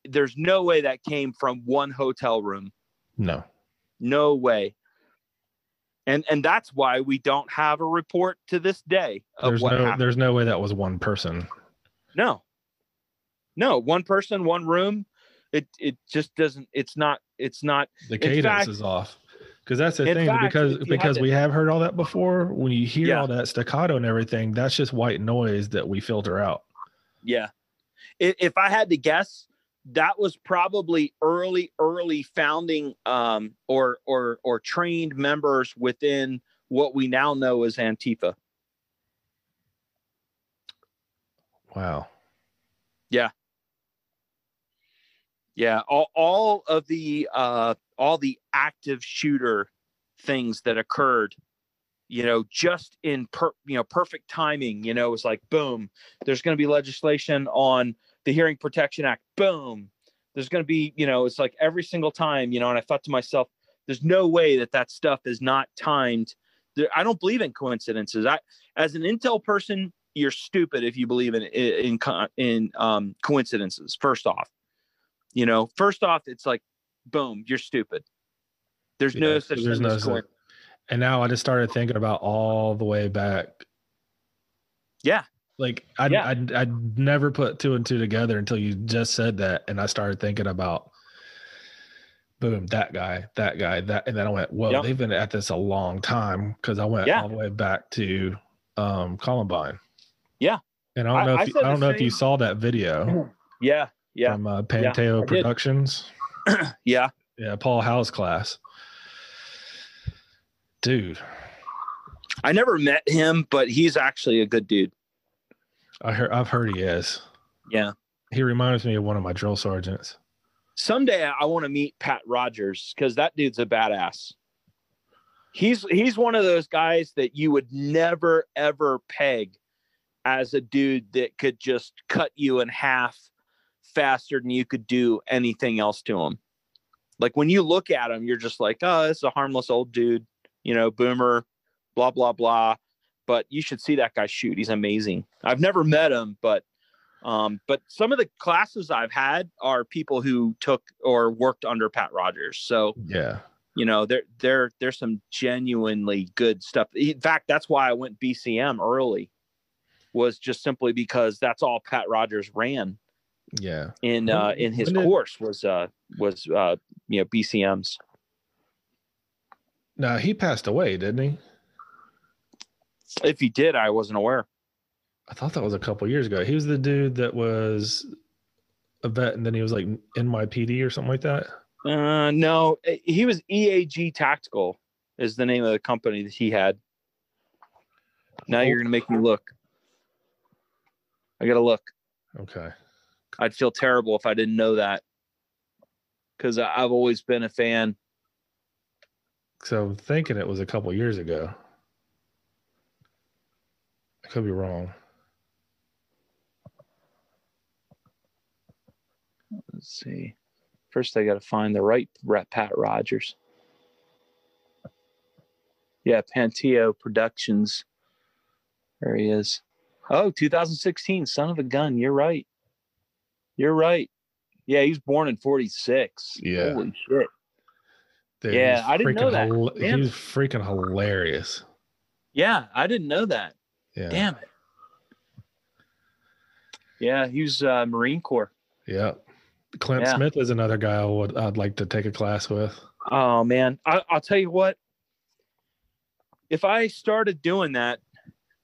there's no way that came from one hotel room. No, No way. And and that's why we don't have a report to this day of there's what no, happened. there's no way that was one person. No. No, one person, one room. It it just doesn't it's not it's not The cadence fact- is off. Because that's the in thing, fact, because because to- we have heard all that before. When you hear Yeah. all that staccato and everything, that's just white noise that we filter out. Yeah. If I had to guess, that was probably early, early founding um, or or or trained members within what we now know as Antifa. Wow. Yeah, all, all of the uh, all the active shooter things that occurred, you know, just in per, you know perfect timing. You know, it was like boom. There's going to be legislation on the Hearing Protection Act. Boom. There's going to be you know, it's like every single time. You know, and I thought to myself, there's no way that that stuff is not timed. I don't believe in coincidences. I, as an intel person, you're stupid if you believe in in, in um, coincidences. First off, you know, first off, it's like, boom, you're stupid. There's no such there's thing no as coin- And now I just started thinking about all the way back. Yeah. Like I Yeah. I I never put two and two together until you just said that, and I started thinking about, boom, that guy, that guy, that, and then I went, well, Yep. they've been at this a long time because I went Yeah. all the way back to um Columbine. Yeah. And I don't know I if you, I don't know if you saw that video *clears throat* Yeah, yeah, from uh, Panteao did. Productions. *clears throat* yeah. Yeah, Paul Howe's class. Dude, I never met him, but he's actually a good dude. I heard I've heard he is. Yeah. He reminds me of one of my drill sergeants. Someday I want to meet Pat Rogers because that dude's a badass. he's he's one of those guys that you would never ever peg as a dude that could just cut you in half faster than you could do anything else to him. Like when you look at him, you're just like, oh, this is a harmless old dude, you know, boomer, blah blah blah. But you should see that guy shoot. He's amazing. I've never met him, but um, but some of the classes I've had are people who took or worked under Pat Rogers. So Yeah. you know there there there's some genuinely good stuff in fact that's why i went bcm early was just simply because that's all pat rogers ran Yeah. in When- uh in his did- course was uh was uh you know bcms now he passed away, didn't he? if he did i wasn't aware I thought that was a couple years ago. He was the dude that was a vet, and then he was like NYPD or something like that. uh no eh, he was eag tactical is the name of the company that he had now you're gonna make me look i gotta look Okay. I'd feel terrible if I didn't know that because I've always been a fan. So I'm thinking it was a couple years ago. I could be wrong. Let's see. First, I got to find the right Pat Rogers. Yeah, Panteao Productions. There he is. Oh, 2016, son of a gun. You're right. You're right. Yeah, he's born in 46. Yeah. Holy shit. Dude, Yeah, he's I didn't know freaking that. Damn. He's freaking hilarious. Yeah, I didn't know that. Yeah. Damn it. Yeah, he was uh, Marine Corps. Yeah. Clint Yeah. Smith is another guy I would I'd like to take a class with. Oh man, I, I'll tell you what. If I started doing that,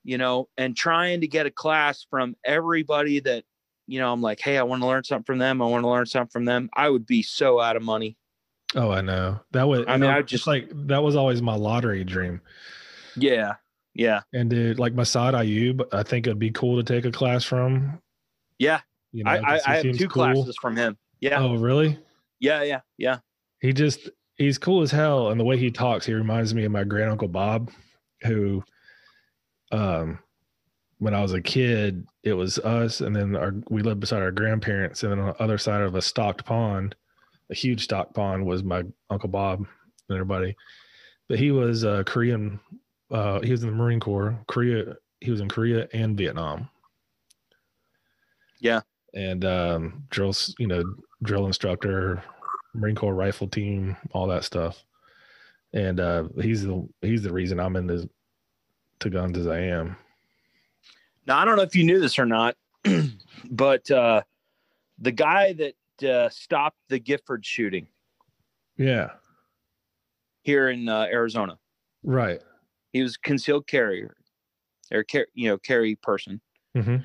you know, and trying to get a class from everybody that, you know, I'm like, hey, I want to learn something from them. I want to learn something from them. I would be so out of money. Oh, I know. That was I mean, I just- like that was always my lottery dream. Yeah, yeah, And dude, like Massad Ayoob, I think it'd be cool to take a class from. yeah. You know, I, I, I have two cool. classes from him. Yeah, Oh, really? yeah, yeah, yeah. He just he's cool as hell, and the way he talks, he reminds me of my grand uncle Bob, who, um, when I was a kid, it was us, and then our we lived beside our grandparents, and then on the other side of a stocked pond, a huge stocked pond, was my uncle Bob and everybody. But he was uh, Korean. Uh, he was in the Marine Corps. Korea. He was in Korea and Vietnam. Yeah. And um, drills, you know, drill instructor, Marine Corps rifle team, all that stuff. And uh, he's the he's the reason I'm in the to guns as I am. Now I don't know if you knew this or not, *clears throat* but uh, the guy that uh, stopped the Gifford shooting Yeah. here in uh, Arizona, Right. he was concealed carrier or car- you know carry person hmm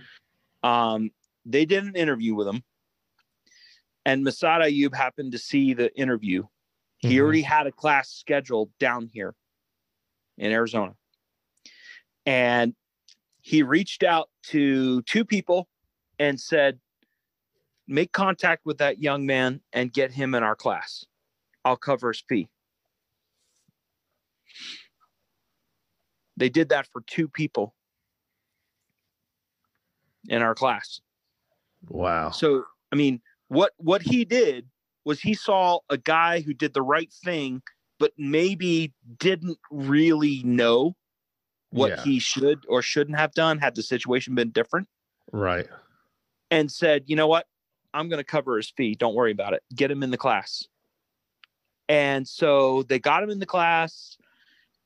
um they did an interview with him and Massad Ayoob happened to see the interview he Mhm. already had a class scheduled down here in Arizona and he reached out to two people and said make contact with that young man and get him in our class I'll cover his fee they did that for two people in our class. Wow. So, I mean, what what he did was he saw a guy who did the right thing but maybe didn't really know what Yeah. he should or shouldn't have done had the situation been different Right. and said, "You know what? I'm going to cover his fee. Don't worry about it. Get him in the class." And so they got him in the class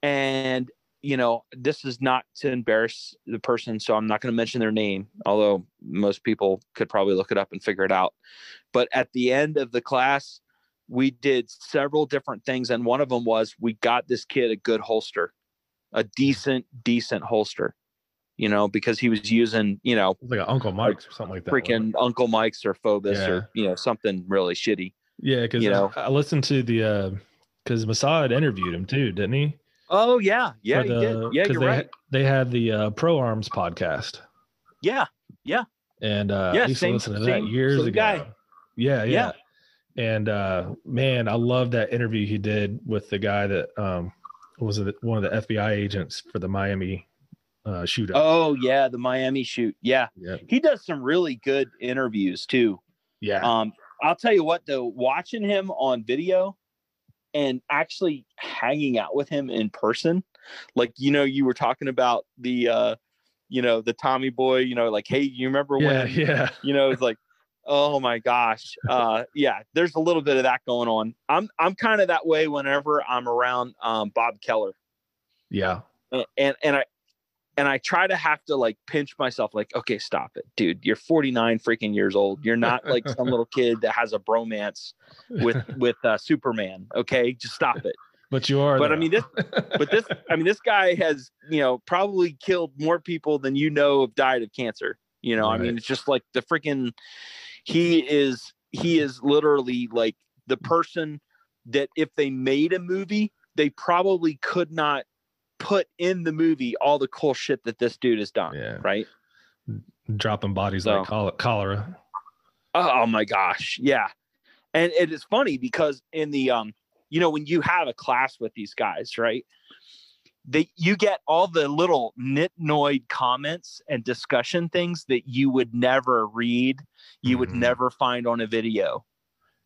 and you know, this is not to embarrass the person, so I'm not going to mention their name, although most people could probably look it up and figure it out. But at the end of the class, we did several different things and one of them was we got this kid a good holster, a decent decent holster. You know, because he was using, you know, like an Uncle Mike's or something like that. freaking Uncle Mike's or Fobus Yeah. or you know something really shitty. Yeah, because you know. I, I listened to the uh, because Massad interviewed him too, didn't he? Oh yeah, yeah, For he the- did. Yeah, 'cause you're they, right. They had the uh, Pro Arms podcast, Yeah, Yeah. and uh, Yeah, I used same- to listen to that years ago. guy. Yeah, yeah, Yeah. And uh, man, I love that interview he did with the guy that um, was it one of the FBI agents for the Miami uh, shootout. Oh yeah, the Miami shoot. Yeah, yeah, he does some really good interviews too. yeah, Um, I'll tell you what though, watching him on video and actually hanging out with him in person, like you know, you were talking about the uh, you know, the Tommy boy, you know, like, hey, you remember yeah, when *laughs* yeah. you know, it's like, oh my gosh. Uh yeah, there's a little bit of that going on. I'm I'm kind of that way whenever I'm around um Bob Keller. Yeah, A- and and I and I try to have to like pinch myself, like, okay, stop it, dude. You're 49 freaking years old. You're not like some little kid that has a bromance with *laughs* with uh, Superman. Okay, just stop it. but you are. But I mean, this, but this, I mean, this guy has, you know, probably killed more people than you know have died of cancer. You know, I mean, it's just like the freaking. He is. He is literally like the person that if they made a movie, they probably could not put in the movie all the cool shit that this dude has done. yeah, Right. dropping bodies So- like chol- cholera. Oh my gosh. Yeah. And it is funny because in the um, you know, when you have a class with these guys, right? They you get all the little nitnoid comments and discussion things that you would never read, you would Mhm. never find on a video.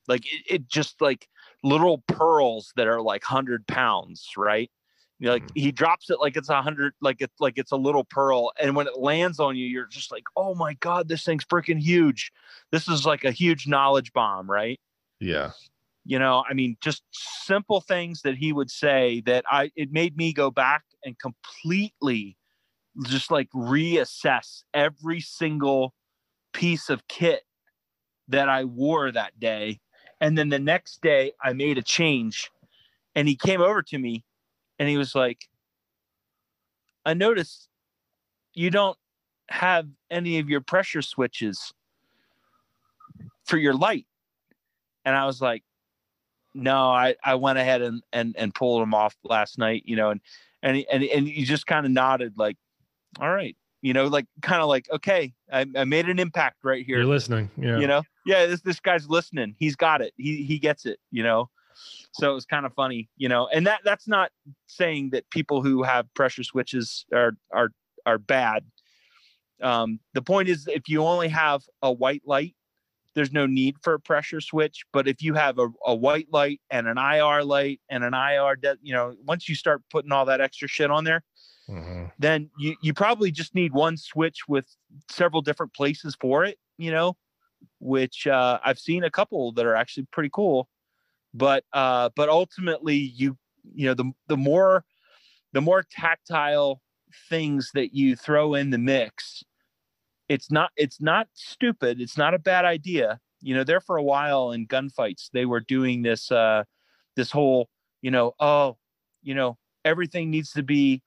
Like it, it just like little pearls that are like hundred pounds, right? You know, like Mhm. he drops it like it's a hundred, like it's like it's a little pearl, and when it lands on you, you're just like, oh my god, this thing's freaking huge. This is like a huge knowledge bomb, right? Yeah, you know i mean just simple things that he would say that i it made me go back and completely just like reassess every single piece of kit that i wore that day. And then the next day i made a change and he came over to me and he was like i noticed you don't have any of your pressure switches for your light. And i was like no i i went ahead and and and pulled him off last night you know and and he- and and you just kind of nodded like all right you know like kind of like okay I, I made an impact right here you're listening. Yeah, you know? Yeah this this guy's listening. He's got it. He he gets it you know? So it was kind of funny you know? And that that's not saying that people who have pressure switches are are are bad. Um the point is if you only have a white light there's no need for a pressure switch but if you have a, a white light and an ir light and an ir de- you know once you start putting all that extra shit on there Mhm. then you, you probably just need one switch with several different places for it, you know, which uh, I've seen a couple that are actually pretty cool. But uh, but ultimately, you you know the the more the more tactile things that you throw in the mix, it's not it's not stupid. It's not a bad idea. You know, there for a while in gunfights, they were doing this uh, this whole you know oh you know everything needs to be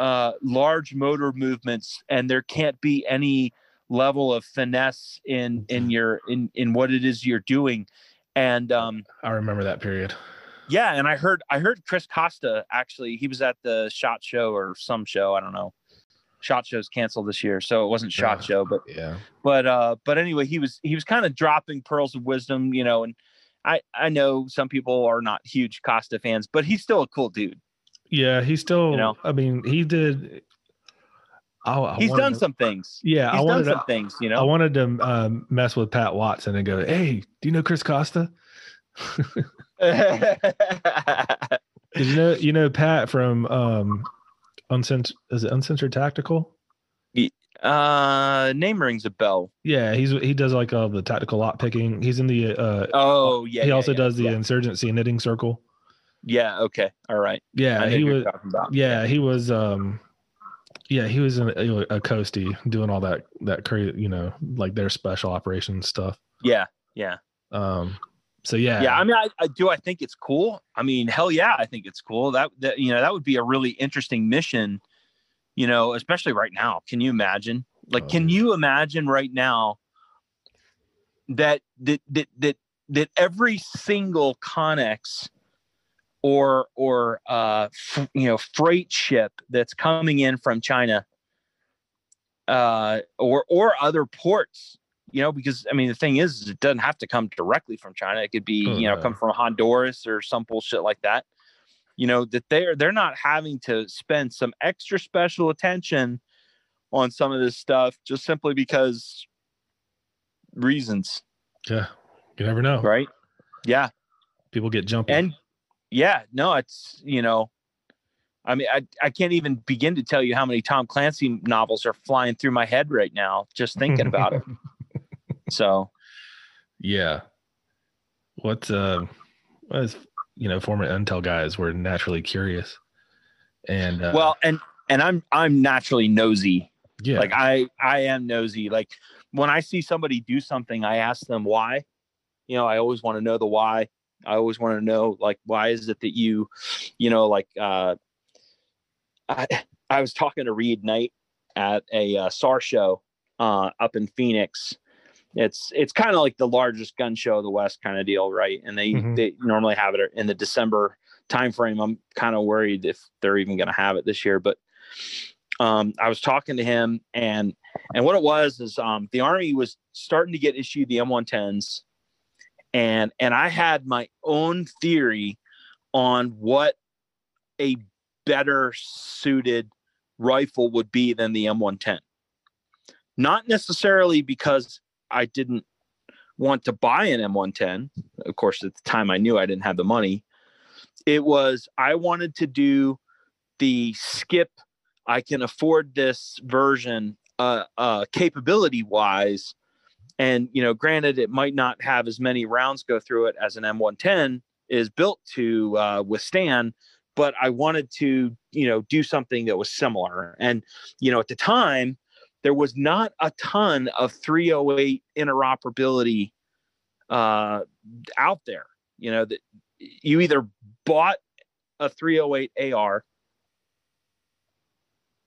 uh, large motor movements, and there can't be any level of finesse in in your in in what it is you're doing. And um, I remember that period. yeah, and I heard I heard Chris Costa actually. He was at the Shot Show or some show. I don't know. Shot Show's canceled this year, so it wasn't Shot Show, but Yeah, but uh but anyway he was he was kind of dropping pearls of wisdom you know and i i know some people are not huge costa fans but he's still a cool dude yeah. he's still. you know? I mean, he did. I, I he's wanted done some things Yeah, he's I done wanted some to. things you know, I wanted to um, mess with Pat Watson and go, "Hey, do you know Chris Costa? *laughs* *laughs* Did you know you know Pat from um, uncensored? Is it uncensored tactical? uh name rings a bell Yeah, he's he does like all the tactical lot picking. He's in the uh, oh yeah he yeah, also yeah, does the yeah. insurgency knitting circle. yeah okay all right Yeah, he was. Yeah, he was. um Yeah, he was in a, a coastie doing all that that crazy, you know, like their special operations stuff. yeah yeah Um, so yeah, yeah i mean I, I do i think it's cool? I mean hell yeah i think it's cool. That that you know that would be a really interesting mission you know especially right now. Can you imagine? Like Oh, can yeah. you imagine right now that that that that, that every single connex or or uh f- you know freight ship that's coming in from china uh or or other ports you know because i mean the thing is, is it doesn't have to come directly from china it could be Oh, you know no. come from honduras or some bullshit like that you know that they're they're not having to spend some extra special attention on some of this stuff just simply because reasons Yeah. You never know. right yeah People get jumpy. and yeah no it's you know i mean I, I can't even begin to tell you how many tom clancy novels are flying through my head right now just thinking about *laughs* it so Yeah. What uh as you know, former Intel guys were naturally curious. And uh, well and and i'm i'm naturally nosy. Yeah, like i i am nosy. Like when i see somebody do something i ask them why. You know i always want to know the why. I always want to know like why is it that you you know like uh i i was talking to reed knight at a uh, sar show uh up in phoenix it's it's kind of like the largest gun show of the west kind of deal right and they Mhm. they normally have it in the december timeframe i'm kind of worried if they're even going to have it this year but um, I was talking to him, and and what it was is um, the army was starting to get issued the M110s, and and I had my own theory on what a better suited rifle would be than the M110. Not necessarily because I didn't want to buy an M110. Of course, at the time I knew I didn't have the money. It was I wanted to do the skip I can afford this version uh, uh, capability wise. And, you know, granted, it might not have as many rounds go through it as an M110 is built to uh, withstand, but I wanted to, you know, do something that was similar. And, you know, at the time, there was not a ton of 308 interoperability uh, out there. You know, that you either bought a 308 AR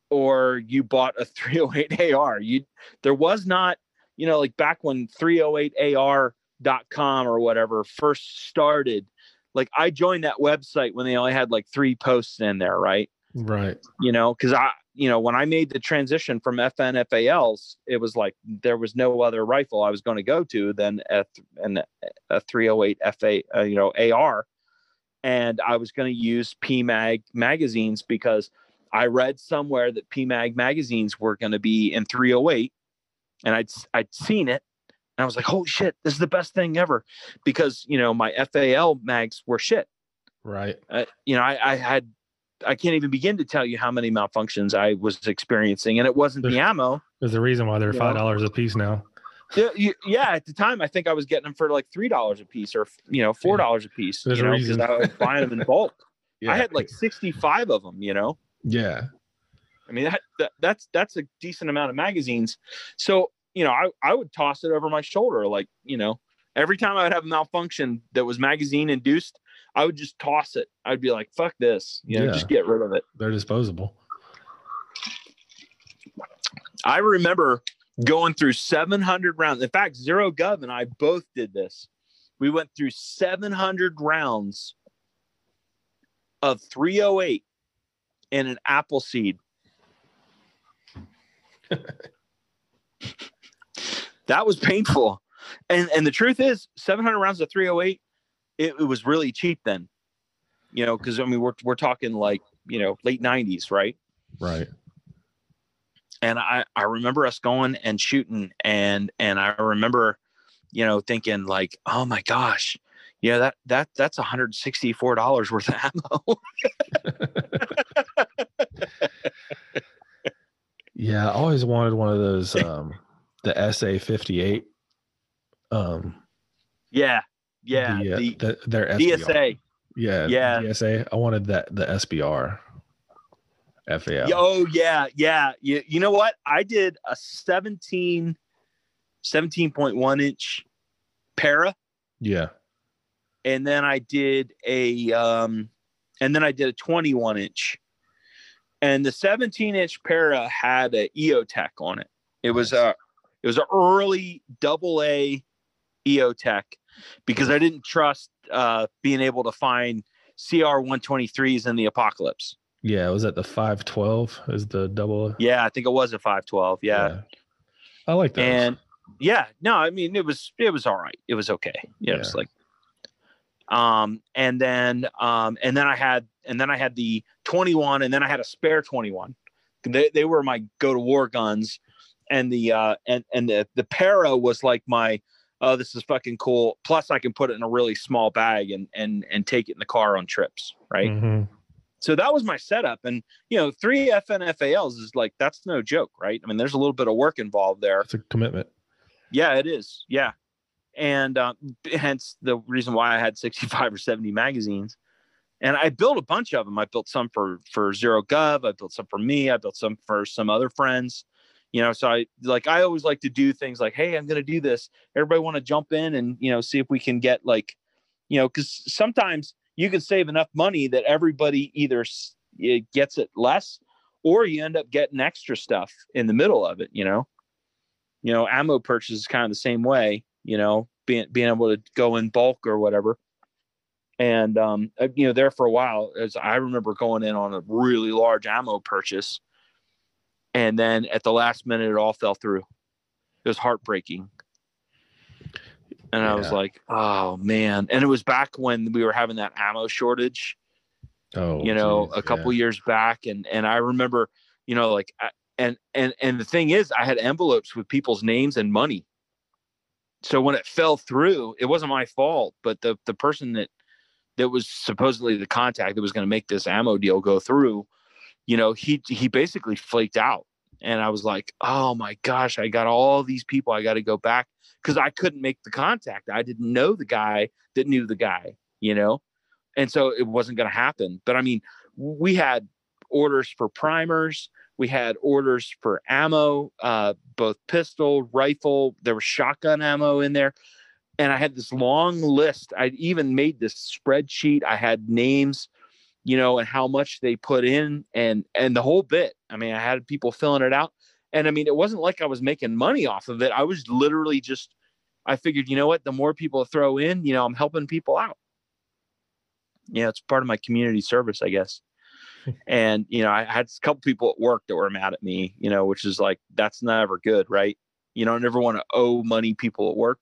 or you bought a *laughs* 308 AR. You there was not, you know, like back when 308AR.com or whatever first started, like I joined that website when they only had like three posts in there, right? right. You know, because I, you know, when I made the transition from FN FALs, it was like there was no other rifle I was going to go to than a, an, a 308 FA, uh, you know, AR. And I was going to use PMAG magazines because I read somewhere that PMAG magazines were going to be in 308, and I'd I'd seen it, and I was like, "Holy shit, this is the best thing ever!" Because you know my FAL mags were shit. Right. Uh, you know, I, I had I can't even begin to tell you how many malfunctions I was experiencing, and it wasn't the ammo. There's a reason why they're five dollars a piece now. Yeah, at the time, I think I was getting them for like three dollars a piece, or you know, four dollars a piece. There's you a know, 'cause reason. I was buying them in bulk. *laughs* Yeah. I had like sixty-five of them. You know. yeah. I mean, that, that that's that's a decent amount of magazines. So you know, I I would toss it over my shoulder, like you know, every time I would have a malfunction that was magazine induced, I would just toss it. I'd be like, "Fuck this," you know, Yeah. just get rid of it. They're disposable. I remember going through 700 rounds. In fact, Zero Gov and I both did this. We went through 700 rounds of 308 and an Appleseed. *laughs* that was painful. And and the truth is, 700 rounds of 308, it, it was really cheap then. You know, because I mean, we're we're talking like you know late 90s, right? Right. and I, I remember us going and shooting and and I remember, you know, thinking like, oh my gosh, yeah, that that that's $164 worth of ammo. *laughs* Yeah, I always wanted one of those um the SA fifty eight. Um yeah, yeah. the, the the, their SBR. DSA. Yeah, Yeah. DSA. I wanted that the SBR. FAL. Oh yeah, yeah. You, you know what? I did a 17 17.1 inch para Yeah. and then I did a um and then I did a 21 inch. And the 17 inch para had a EOTech on it. It was a it was an early double A EOTech because I didn't trust uh being able to find CR 123s in the apocalypse. Yeah, was that the five twelve? Is the double Yeah, I think it was a 512. Yeah. I like that. And yeah, no, I mean it was it was all right. It was okay. Yeah, it was Yeah. like Um, and then um, and then I had and then I had the 21, and then I had a spare 21. They they were my go to war guns, and the uh, and and the the para was like my oh this is fucking cool. Plus I can put it in a really small bag and and and take it in the car on trips, right? Mhm. So that was my setup, and you know three FNFALs is like that's no joke, right? I mean there's a little bit of work involved there. It's a commitment. Yeah, it is. Yeah. And um, hence the reason why I had 65 or 70 magazines. And I built a bunch of them. I built some for for Zero Gov. I built some for me. I built some for some other friends. You know, so I like I always like to do things like, hey, I'm gonna do this. Everybody want to jump in and you know see if we can get like, you know, because sometimes you can save enough money that everybody either gets it less or you end up getting extra stuff in the middle of it. You know, you know, ammo purchase is kind of the same way, you know, being being able to go in bulk or whatever. And um, uh, you know, there for a while, as I remember going in on a really large ammo purchase, and then at the last minute, it all fell through. It was heartbreaking. And I was like, oh man. And it was back when we were having that ammo shortage Oh, you know geez, a couple years back and and i remember you know like I- and and and the thing is i had envelopes with people's names and money so when it fell through it wasn't my fault but the the person that that was supposedly the contact that was going to make this ammo deal go through you know he he basically flaked out. And i was like oh my gosh i got all these people i got to go back. Because i couldn't make the contact. I didn't know the guy that knew the guy you know? And so it wasn't going to happen. But i mean we had orders for primers. We had orders for ammo uh, both pistol rifle. There was shotgun ammo in there. And i had this long list. I even made this spreadsheet. I had names you know and how much they put in and and the whole bit i mean i had people filling it out and i mean it wasn't like i was making money off of it i was literally just i figured you know what the more people throw in you know i'm helping people out yeah, it's part of my community service, I guess. *laughs* and you know, I had a couple people at work that were mad at me, you know, which is like that's never good, right? You don't ever want to owe money people at work.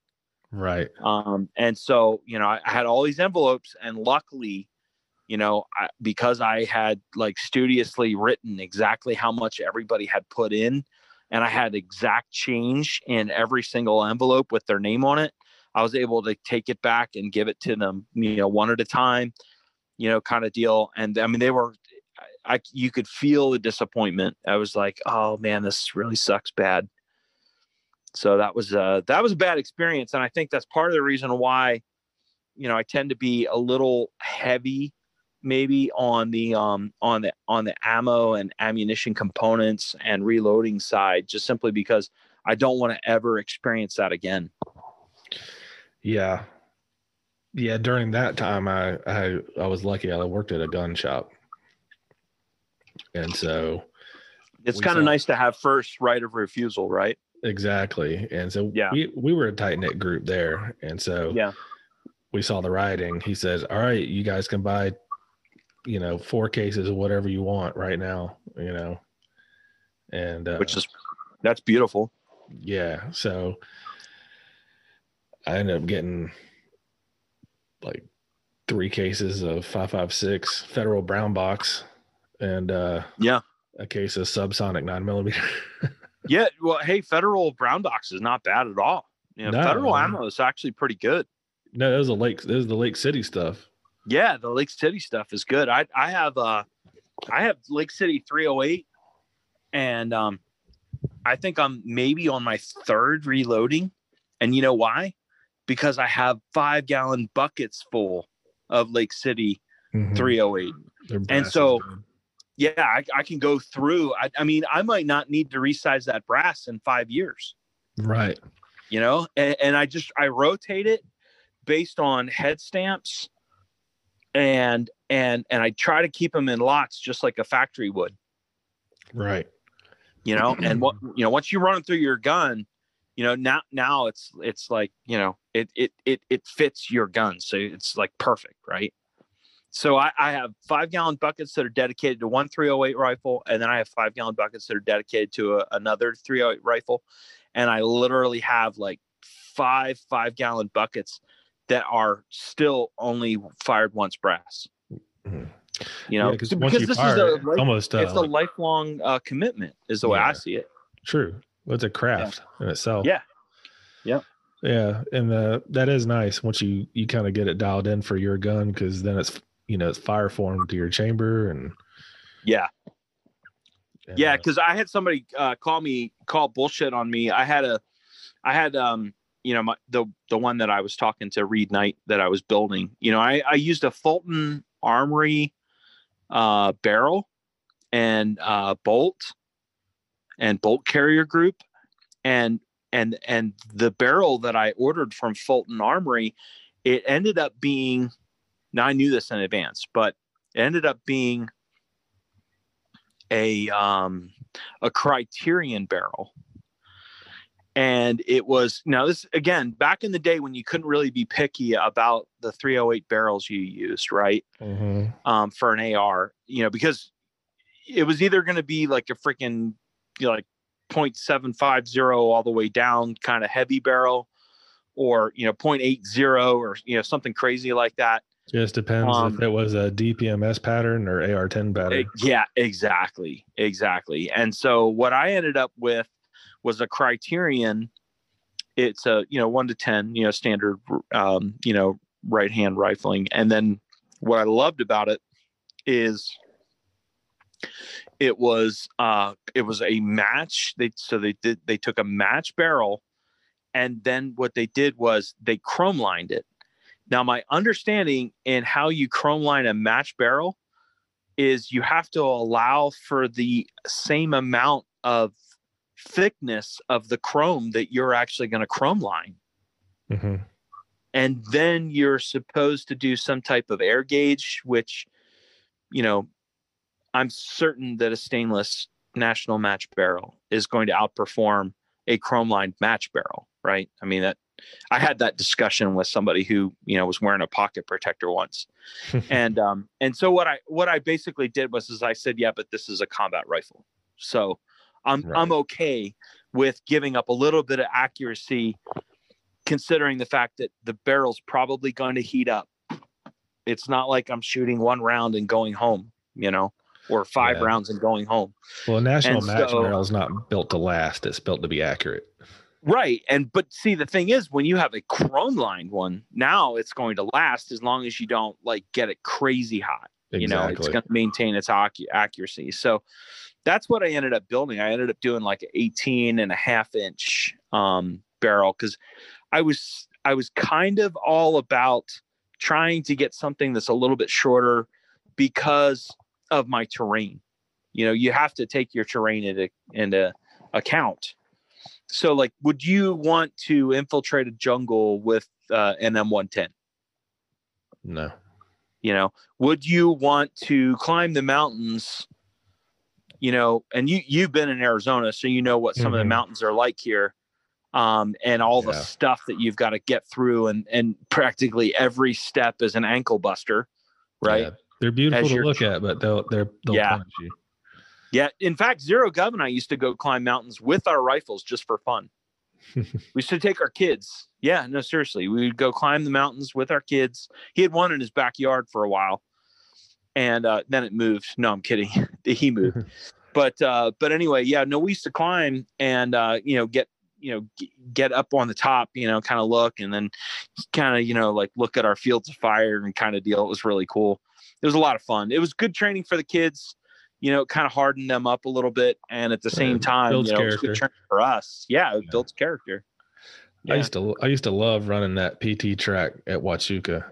Right. Um, and so, you know, I, I had all these envelopes, and luckily, you know, I, because I had like studiously written exactly how much everybody had put in, and I had exact change in every single envelope with their name on it, I was able to take it back and give it to them, you know, one at a time, you know, kind of deal. And I mean, they were, I, you could feel the disappointment. I was like, oh man, this really sucks bad. So that was uh that was a bad experience, and I think that's part of the reason why, you know, I tend to be a little heavy, maybe on the um on the on the ammo and ammunition components and reloading side, just simply because I don't want to ever experience that again. Yeah. Yeah. During that time, I, I, I was lucky. I worked at a gun shop. And so, It's kind of nice to have first right of refusal, right? exactly. And so, Yeah. we, we were a tight knit group there. And so, Yeah. we saw the rioting. He says, All right, you guys can buy, you know, four cases of whatever you want right now, you know. And, uh, Which is that's beautiful. yeah so i ended up getting like three cases of 556 federal brown box and uh Yeah. a case of subsonic nine millimeter *laughs* Yeah. Well, hey, federal brown box is not bad at all. You know, No, federal ammo is actually pretty good. no that was a lake this is the lake city stuff Yeah, the Lake City stuff is good. I I have uh I have Lake City 308 and um I think I'm maybe on my third reloading. And you know why? Because I have 5 gallon buckets full of Lake City Mhm. 308. And so- good. Yeah, I, I can go through. I, I mean, I might not need to resize that brass in 5 years. right you know and, and i just i rotate it based on head stamps and and and i try to keep them in lots just like a factory would. Right. You know and what *clears throat* you know once you run them through your gun you know now now it's it's like you know it it it, it fits your gun so it's like perfect right? So I, I have five gallon buckets that are dedicated to one 308 rifle and then i have five gallon buckets that are dedicated to a, another 308 rifle and i literally have like five five gallon buckets that are still only fired once brass. Mhm. You know, Yeah, 'cause once because you this fire is a it, it's life- almost uh, it's a lifelong uh, commitment, is the way I see it. True. Well, it's a craft in itself. Yeah. Yep. Yeah, and uh, that is nice once you you kind of get it dialed in for your gun because then it's you know it's fire formed to your chamber and, Yeah, and, yeah. uh, Because I had somebody uh, call me, call bullshit on me. I had a, I had um, you know, my the the one that I was talking to Reed Knight that I was building. You know, I I used a Fulton Armory uh, barrel and uh, bolt and bolt carrier group and and and the barrel that I ordered from Fulton Armory, it ended up being. Now I knew this in advance, but it ended up being a um a Criterion barrel, and it was now this again back in the day when you couldn't really be picky about the 308 barrels you used, right? mhm. um, for an AR, you know, because it was either going to be like a freaking you know, like 0.750 all the way down kind of heavy barrel or, you know, 0.80 or, you know, something crazy like that. Just depends Um, if it was a DPMS pattern or AR10 pattern. Yeah, exactly. Exactly. And so what I ended up with was a criterion. It's a, you know, one to 10, you know, standard, um, you know, right hand rifling. And then what I loved about it is it was, uh, it was a match. They, so they did, they took a match barrel and then what they did was they chrome lined it. Now, my understanding in how you chrome line a match barrel is you have to allow for the same amount of thickness of the chrome that you're actually going to chrome line. Mhm. And then you're supposed to do some type of air gauge, which, you know, I'm certain that a stainless national match barrel is going to outperform a chrome lined match barrel, right? I mean, that I had that discussion with somebody who, you know, was wearing a pocket protector once *laughs* and um and so what i what i basically did was is i said yeah but this is a combat rifle so i'm Right. i'm okay with giving up a little bit of accuracy considering the fact that the barrel's probably going to heat up it's not like i'm shooting one round and going home you know or five Yeah. rounds and going home well, a national and match so- barrel is not built to last; it's built to be accurate. Right. And but see the thing is when you have a chrome lined one, now it's going to last as long as you don't like get it crazy hot. You know, it's going to maintain its accuracy. So that's what I ended up building. I ended up doing like an 18 and a half inch um barrel because I was I was kind of all about trying to get something that's a little bit shorter because of my terrain. You know, you have to take your terrain into into account. So, like, would you want to infiltrate a jungle with uh, an M110? No. You know, would you want to climb the mountains? You know, and you you've been in Arizona, so you know what some of the Mhm. mountains are like here, um, and all the stuff that you've got to get through, and and practically every step is an ankle buster, right? Yeah, They're beautiful As to look at, but they'll they're they'll Yeah. punish you. Yeah, in fact, Zero Gov and I used to go climb mountains with our rifles just for fun. *laughs* we used to take our kids. Yeah, no, seriously, we would go climb the mountains with our kids. He had one in his backyard for a while, and uh, then it moved. No, I'm kidding. *laughs* he moved. *laughs* but uh, but anyway, yeah, no, we used to climb and uh, you know get you know get up on the top, you know, kind of look, and then kind of you know like look at our fields of fire and kind of deal. It was really cool. It was a lot of fun. It was good training for the kids you know, kind of hardened them up a little bit, and at the same Yeah, time, builds you know, it was good character. training for us. Yeah, it Yeah. builds character. I used to I used to love running that PT track at Huachuca.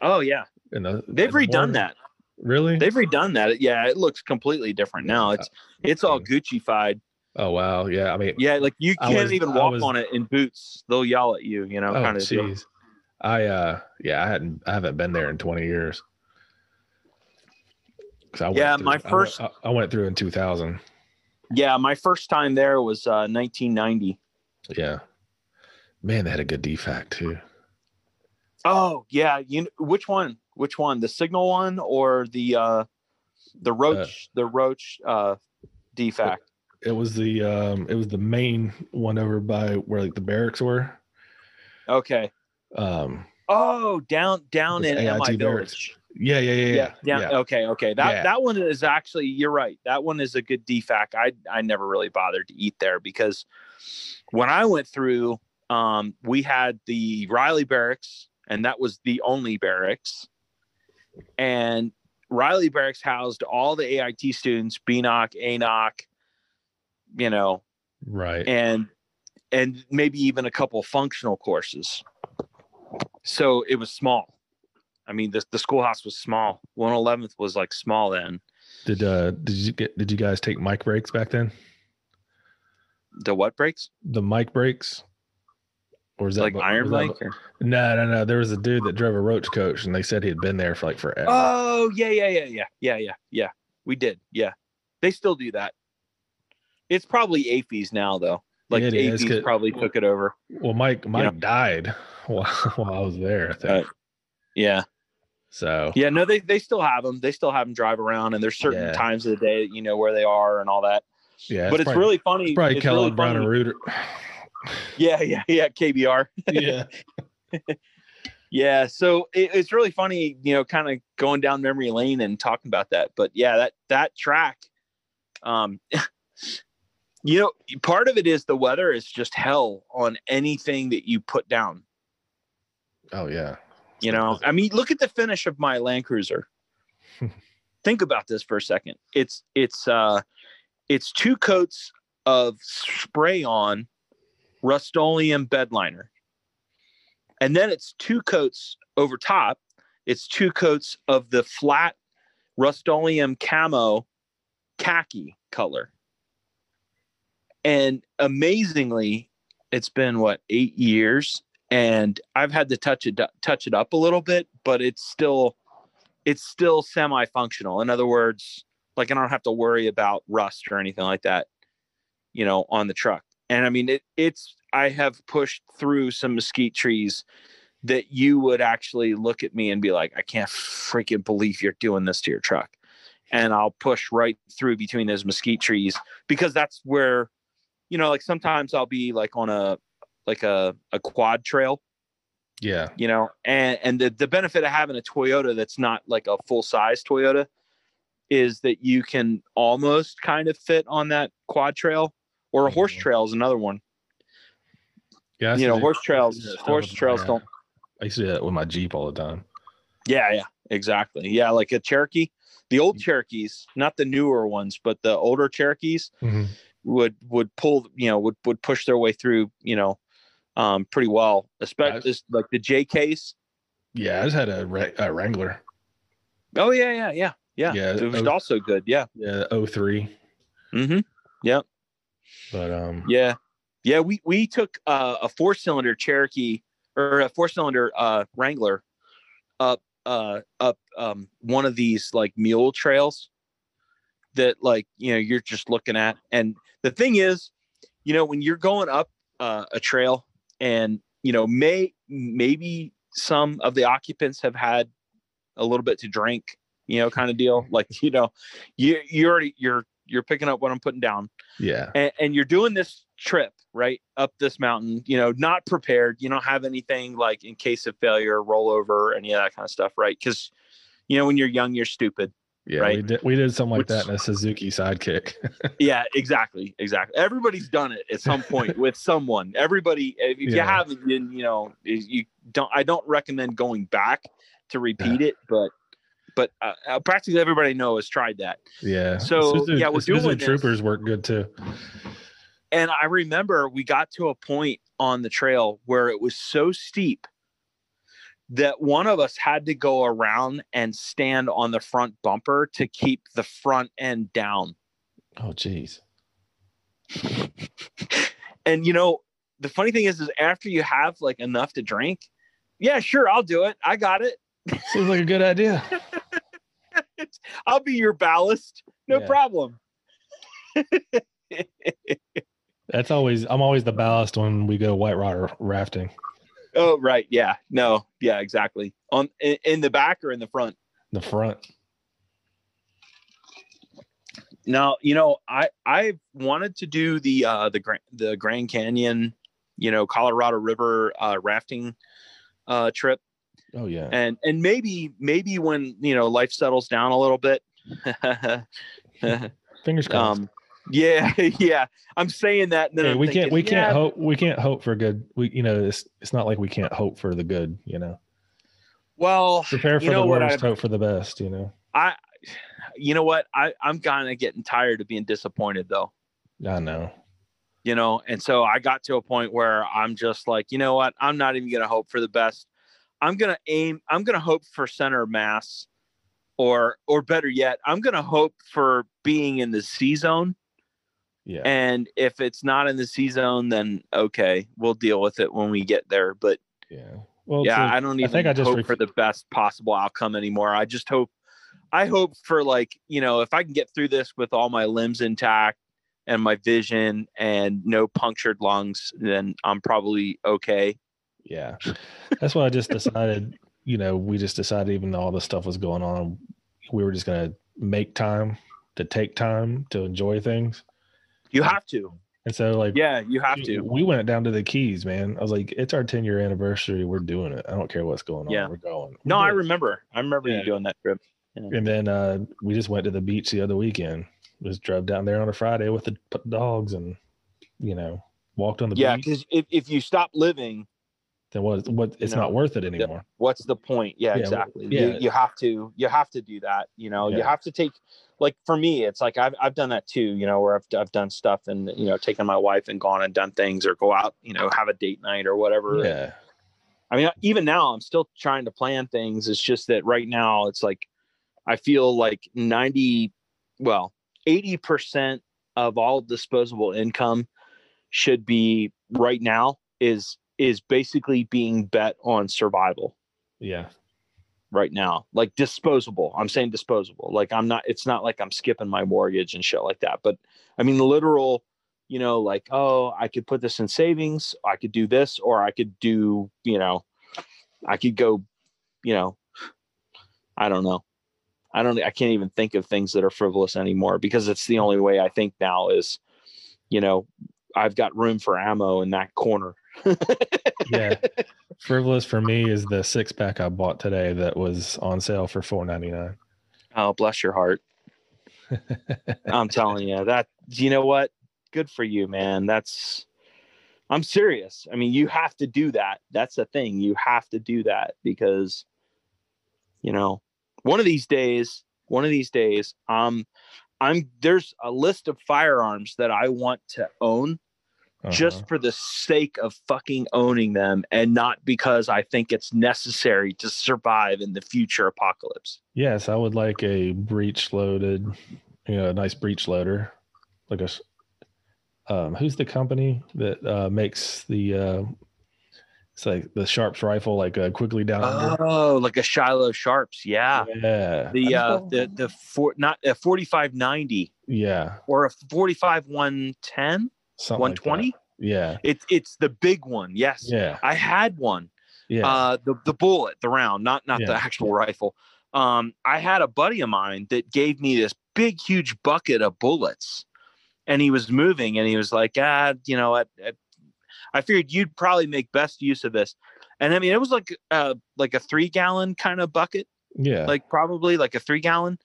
Oh yeah, And the, they've the redone morning- that. Really? They've redone that. Yeah, it looks completely different now. It's it's all Gucci-fied. oh wow, yeah. I mean, Yeah, like you can't was- even walk was- on it in boots. They'll yell at you. You know, oh kind of. jeez. I uh yeah, I hadn't I haven't been there in 20 years. 'Cause I went Yeah, through- my I went- first- I, went through in 2000. Yeah, my first time there was uh, 1990. Yeah. Man, they had a good defact too. Oh yeah, you which one? Which one? The signal one or the uh the roach the roach uh defact? It was the um it was the main one over by where like the barracks were. Okay. Um Oh, down down in AIT MI Barracks. Village. Yeah, yeah, yeah, yeah. down, yeah. Okay, okay. That Yeah. that one is actually you're right. That one is a good defac. I I never really bothered to eat there because when I went through, um, we had the Riley Barracks, and that was the only barracks. And Riley Barracks housed all the AIT students, BNOC, ANOC, you know, Right. and and maybe even a couple functional courses. So it was small. I mean, the the schoolhouse was small. One eleventh was like small then. Did uh did you get did you guys take mic breaks back then? The what breaks? The mic breaks? Or is that Like bu- Iron Mike? or- No, no, no. There was a dude that drove a roach coach and they said he had been there for like forever. Oh yeah, yeah, yeah, yeah, yeah, yeah, yeah. We did. Yeah, they still do that. It's probably AAFES now though. Like is, AAFES probably took it over. well, Mike Mike know. died *laughs* while, while I was there, I think. Right. Yeah, So yeah. No, they they still have them. They still have them drive around, and there's certain Yeah. times of the day you know where they are and all that. yeah, but it's probably, really funny. it's probably it's Kellogg really Brown and Root. *laughs* Yeah, yeah, yeah. KBR. *laughs* yeah. Yeah, so it, it's really funny, you know, kind of going down memory lane and talking about that. But yeah, that that track, um, *laughs* you know, part of it is the weather is just hell on anything that you put down. Oh yeah. You know, I mean, look at the finish of my Land Cruiser. Think about this for a second. It's it's uh, it's two coats of spray on Rust-Oleum and then it's two coats over top. It's two coats of the flat Rust-Oleum camo khaki color. And amazingly, it's been what eight years, and I've had to touch it touch it up a little bit, but it's still it's still semi-functional. In other words, like I don't have to worry about rust or anything like that, you know, on the truck. And I mean, it it's I have pushed through some mesquite trees that you would actually look at me and be like, I can't freaking believe you're doing this to your truck. And I'll push right through between those mesquite trees because that's where, you know, like sometimes I'll be like on a like a, a quad trail Yeah. you know and and the, the benefit of having a toyota that's not like a full size toyota is that you can almost kind of fit on that quad trail or a horse trail is another one. Yeah. You know do- horse I used to trails do that stuff horse trails don't I used to do that with my Jeep all the time. yeah yeah exactly. Yeah like a cherokee the old cherokees not the newer ones but the older cherokees would would pull you know would would push their way through you know um pretty well especially like the j case Yeah, I just had a, a Wrangler. oh yeah yeah yeah yeah, Yeah, it was oh- also good yeah. Yeah, 03. mm-hmm But um Yeah. Yeah, we we took uh, a four cylinder Cherokee or a four cylinder uh, Wrangler up uh, up um, one of these like mule trails that like you know you're just looking at and the thing is you know when you're going up uh, a trail and you know may maybe some of the occupants have had a little bit to drink you know kind of deal like you know you you already you're you're picking up what i'm putting down yeah. and, and you're doing this trip right up this mountain you know not prepared you don't have anything like in case of failure rollover any of that kind of stuff right because you know when you're young you're stupid Yeah, right? we did we did something like Which- that in a Suzuki sidekick. *laughs* yeah exactly exactly everybody's done it at some point with someone everybody if you Yeah. haven't then you know you don't i don't recommend going back to repeat it but but uh, uh, practically everybody I know has tried that yeah. So, Suzu- yeah, we're Suzu doing this. Troopers work good too. And I remember we got to a point on the trail where it was so steep that one of us had to go around and stand on the front bumper to keep the front end down. Oh geez. *laughs* And you know, the funny thing is is after you have like enough to drink, yeah, sure, I'll do it. I got it. Seems like a good idea. *laughs* *laughs* I'll be your ballast. No Yeah. problem. That's always I'm always the ballast when we go white water rafting. Oh, right. Yeah. No. Yeah, exactly. On in, in the back or in the front. The front. Now, you know, I I wanted to do the uh the Grand the Grand Canyon, you know, Colorado River uh rafting uh trip Oh yeah. and and maybe maybe when you know life settles down a little bit *laughs* Fingers *laughs* crossed. um yeah *laughs* yeah i'm saying that and then Hey, I'm we can't we thinking, can't hope we can't hope for good. We you know it's it's not like we can't hope for the good. You know, well prepare for you know the worst, hope for the best. You know. I you know what i i'm kind of getting tired of being disappointed though I know. you know and so i got to a point where i'm just like you know what i'm not even going to hope for the best i'm going to aim i'm going to hope for center mass or or better yet i'm going to hope for being in the c zone Yeah. and if it's not in the c zone then okay we'll deal with it when we get there but yeah. Well, yeah i don't I even think I just hope for the best possible outcome anymore i just hope i hope for like you know if i can get through this with all my limbs intact and my vision and no punctured lungs then i'm probably okay yeah. That's why I just decided. You know, we just decided, even though all this stuff was going on, we were just gonna make time to take time to enjoy things. you have to And so, like, yeah you have to we went down to the Keys, man. I was like, it's our 10 year anniversary. We're doing it. I don't care what's going on. Yeah. We're going. no We're i doing it. remember i remember Yeah. you doing that trip And then uh, we just went to the beach the other weekend. Just drove down there on a Friday with the dogs and, you know, walked on the yeah beach. because if, if you stop living Then what? What? It's know, not worth it anymore. what's the point yeah, Yeah, exactly yeah. You, you have to you have to do that you know you have to take like for me it's like I've, I've done that too you know where I've, I've done stuff and you know taken my wife and gone and done things or go out you know have a date night or whatever Yeah. i mean even now i'm still trying to plan things it's just that right now it's like i feel like 90 well 80% of all disposable income should be right now is is basically being bet on survival. Yeah. right now. Like disposable. I'm saying disposable. Like i'm not it's not like i'm skipping my mortgage and shit like that but i mean literal you know like oh i could put this in savings i could do this or i could do you know i could go you know i don't know. I don't i can't even think of things that are frivolous anymore because it's the only way i think now is you know i've got room for ammo in that corner Yeah. *laughs* Frivolous for me is the six pack I bought today that was on sale for four ninety nine. oh bless your heart *laughs* I'm telling you that you know what? Good for you, man. That's I'm serious. I mean, you have to do that. That's the thing. You have to do that because you know, one of these days, one of these days, um I'm there's a list of firearms that I want to own uh-huh. just for the sake of fucking owning them and not because I think it's necessary to survive in the future apocalypse. Yes, I would like a breech loaded, you know, a nice breech loader. Like a, um, who's the company that uh, makes the, uh, it's like the Sharps rifle, like uh, quickly down. Oh, like a Shiloh Sharps, yeah. Yeah. The uh, the the four not a forty five ninety. Yeah. Or a forty five one ten. 120? Like yeah. It's it's the big one. Yes. Yeah. I had one. Yeah. Uh, the the bullet, the round, not not yeah. the actual rifle. Um, I had a buddy of mine that gave me this big, huge bucket of bullets, and he was moving, and he was like, "Ah, you know, I, I, I figured you'd probably make best use of this." And I mean, it was like uh, like a three gallon kind of bucket, yeah. like probably like a three gallon,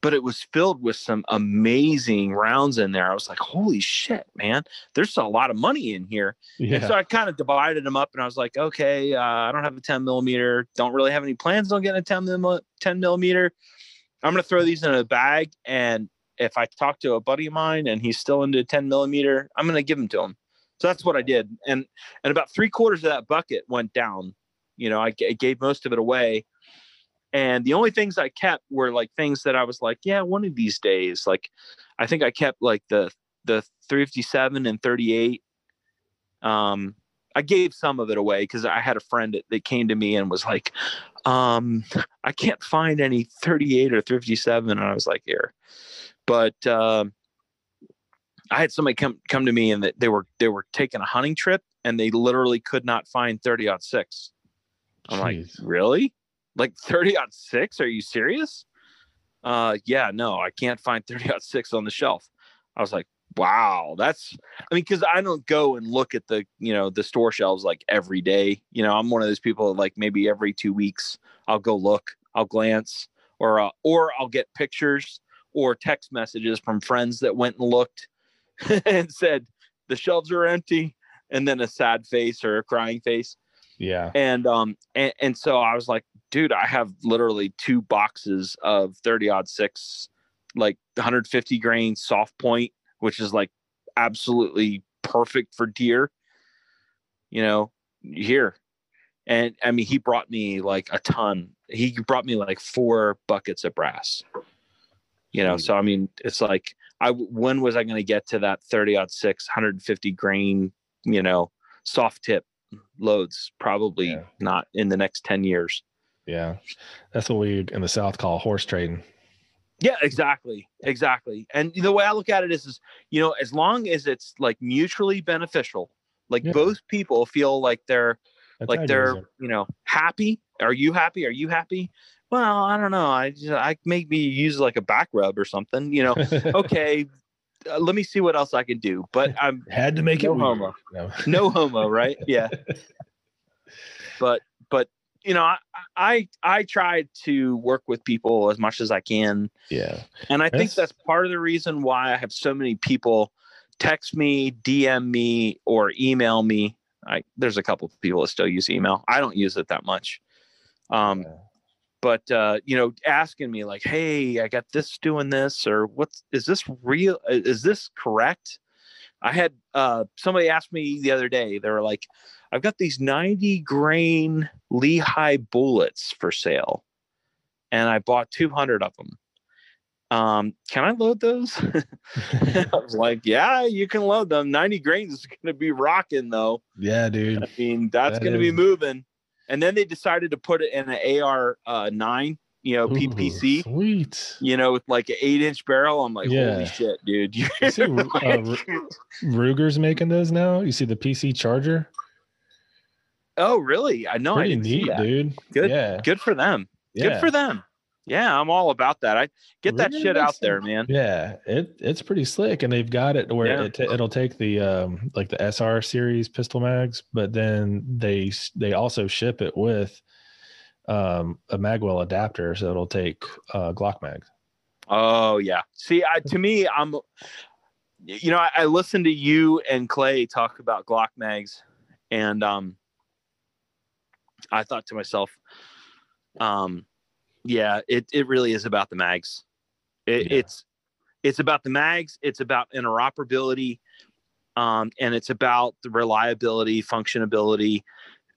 but it was filled with some amazing rounds in there. I was like, holy shit, man, there's a lot of money in here. yeah, And so I kind of divided them up and I was like, okay, uh, I don't have a 10 millimeter, don't really have any plans on getting a 10, mil- 10 millimeter. I'm going to throw these in a bag. And if I talk to a buddy of mine and he's still into 10 millimeter, I'm going to give them to him. So that's what I did. And, and about three quarters of that bucket went down. You know, I gave most of it away. And the only things I kept were like things that I was like, yeah, one of these days. Like, I think I kept like the the 357 and 38. Um, I gave some of it away because I had a friend that, that came to me and was like, um, I can't find any 38 or 357. And I was like, here. But um, I had somebody come come to me and that they were they were taking a hunting trip and they literally could not find 30 out six. I'm like, really? Like 30 out six? Are you serious? Uh, yeah, no, I can't find 30 out six on the shelf. I was like, wow, that's I mean, because I don't go and look at the you know the store shelves like every day. You know, I'm one of those people that like maybe every two weeks I'll go look, I'll glance, or uh, or I'll get pictures or text messages from friends that went and looked *laughs* and said the shelves are empty, and then a sad face or a crying face. Yeah. And um and, and so I was like, dude, I have literally two boxes of 30 odd six, like 150 grain soft point, which is like absolutely perfect for deer. You know, here. And I mean, he brought me like a ton. He brought me like four buckets of brass. You know, so I mean, it's like I when was I going to get to that 30 odd six, 150 grain, you know, soft tip loads? Probably Yeah. not in the next 10 years. Yeah. That's what we in the South call horse trading. Yeah, exactly. Exactly. And the way I look at it is, is you know, as long as it's like mutually beneficial, like Yeah. both people feel like they're That's like they're, is. you know, happy. Are you happy? Are you happy? Well, I don't know. I just, I maybe use like a back rub or something, you know. *laughs* okay, uh, let me see what else I can do. But *laughs* I'm Had to make No it weird. homo. No. no homo, right? *laughs* Yeah. But but you know, I I I try to work with people as much as I can. Yeah. And I think That's- that's part of the reason why I have so many people text me, DM me, or email me. I there's a couple of people that still use email. I don't use it that much. Um, Yeah. But uh, you know, asking me like, "Hey, I got this doing this," or "What's is this real? Is this correct?" I had uh, somebody asked me the other day. They were like, "I've got these 90 grain Lehigh bullets for sale, and I bought 200 of them. Um, can I load those?" *laughs* I was like, "Yeah, you can load them. 90 grains is going to be rocking, though." yeah, dude. I mean, that's That going to be moving. And then they decided to put it in an AR uh, nine, you know, Ooh, PPC, Sweet. you know, with like an eight inch barrel. I'm like, Yeah. holy shit, dude! *laughs* You're see, uh, *laughs* Ruger's making those now. You see the PC Charger? oh, really? I know. I Pretty see neat, dude. Good. Yeah. Good for them. Yeah. Good for them. Yeah, I'm all about that. I get that Ruger shit makes out there, man. Yeah, it it's pretty slick, and they've got it where Yeah. it ta- it'll take the um like the SR series pistol mags, but then they they also ship it with um a Magwell adapter, so it'll take uh Glock mags. Oh yeah. See, I, to me, I'm, you know, I, I listened to you and Clay talk about Glock mags, and um, I thought to myself, um, yeah, it it really is about the mags. It, Yeah. It's it's about the mags. It's about interoperability, um, and it's about the reliability, functionability.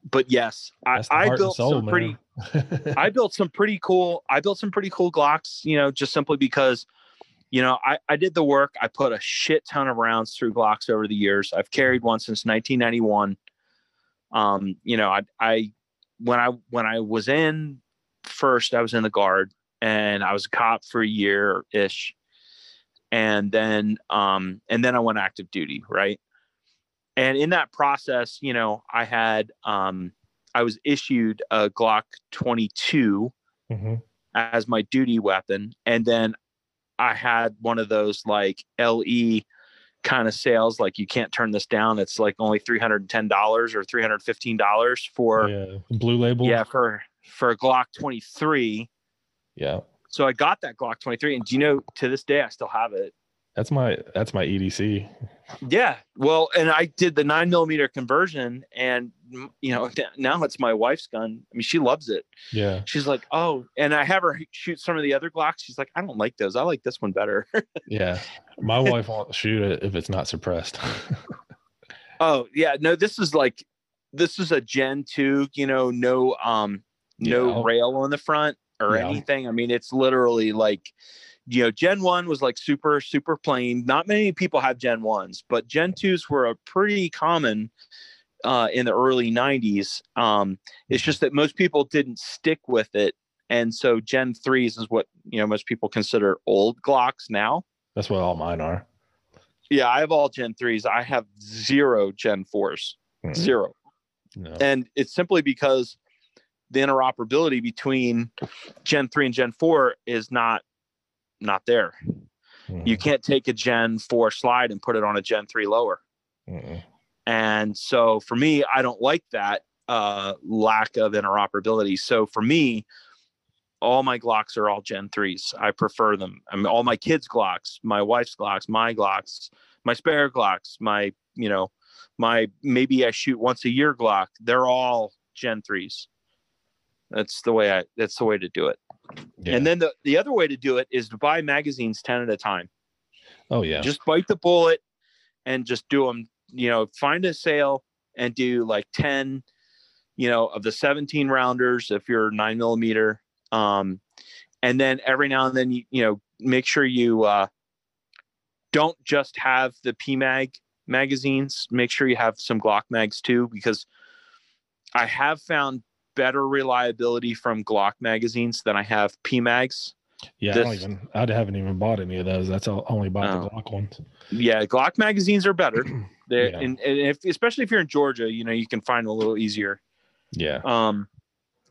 But yes, I, That's I built soul, some pretty. *laughs* I built some pretty cool. I built some pretty cool Glocks, you know, just simply because, you know, I, I did the work. I put a shit ton of rounds through Glocks over the years. I've carried one since 1991. Um, you know, I, I, when I, when I was in first, I was in the guard and I was a cop for a year ish. And then, um, and then I went active duty. Right. And in that process, you know, I had, um, I was issued a Glock 22 Mhm. as my duty weapon, and then I had one of those like LE kind of sales, like you can't turn this down. It's like only three hundred and ten dollars or three hundred fifteen dollars for yeah. yeah, blue label. Yeah for for a Glock 23. yeah. So I got that Glock 23, and do you know to this day I still have it. That's my that's my EDC. Yeah, well, and I did the nine millimeter conversion, and you know *laughs* now it's my wife's gun. I mean, she loves it. Yeah, she's like, oh, and I have her shoot some of the other Glocks. She's like, I don't like those. I like this one better. *laughs* yeah. My wife won't shoot it if it's not suppressed. *laughs* oh yeah, no, this is like, this is a Gen two. You know, no, um, no Yeah. rail on the front or Yeah. anything. I mean, it's literally like, you know, Gen one was like super super plain. Not many people have Gen ones, but Gen twos were a pretty common. Uh, in the early 90s um, it's just that most people didn't stick with it and so gen 3s is what you know most people consider old glocks now That's what all mine are. yeah i have all gen 3s i have zero gen 4s Hmm. zero No. and it's simply because the interoperability between gen 3 and gen 4 is not not there You can't take a Gen 4 slide and put it on a Gen 3 lower. Mm-mm. And so for me, I don't like that uh, lack of interoperability. So for me, all my Glocks are all Gen 3s. I prefer them. I mean, all my kids' Glocks, my wife's Glocks, my Glocks, my spare Glocks, my, you know, my maybe I shoot once a year Glock, they're all Gen 3s. That's the way I that's the way to do it. Yeah. And then the, the other way to do it is to buy magazines 10 at a time. oh yeah. Just bite the bullet and just do them, you know, find a sale and do like 10, you know, of the 17 rounders if you're nine millimeter. Um, and then every now and then, you, you know, make sure you uh, don't just have the PMAG magazines. Make sure you have some Glock mags too, because I have found better reliability from Glock magazines than I have PMags. yeah. I don't even. I haven't even bought any of those. That's all. Only bought Oh. the Glock ones. Yeah, Glock magazines are better. *clears throat* They're, Yeah. and, and if, especially if you're in Georgia, you know, you can find them a little easier. Yeah. Um,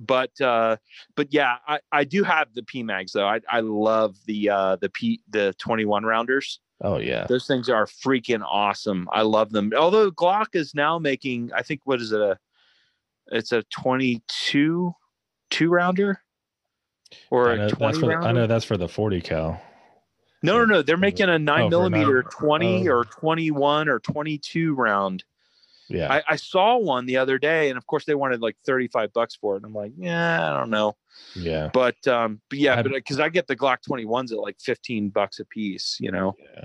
but uh, but yeah, I, I do have the PMags though. I, I love the uh, the P the 21 rounders. Oh yeah. Those things are freaking awesome. I love them. Although Glock is now making, I think, what is it? A it's a 22 two rounder or I know, a that's 20 for the. I know that's for the 40 cal. No, no, no. They're making a nine oh, nine- millimeter 20 oh. or 21 or 22 round. Yeah. I, I saw one the other day, and of course they wanted like 35 bucks for it. And I'm like, yeah, I don't know. yeah. But um, but yeah, I- but because I get the Glock 21s at like 15 bucks a piece, you know, Yeah.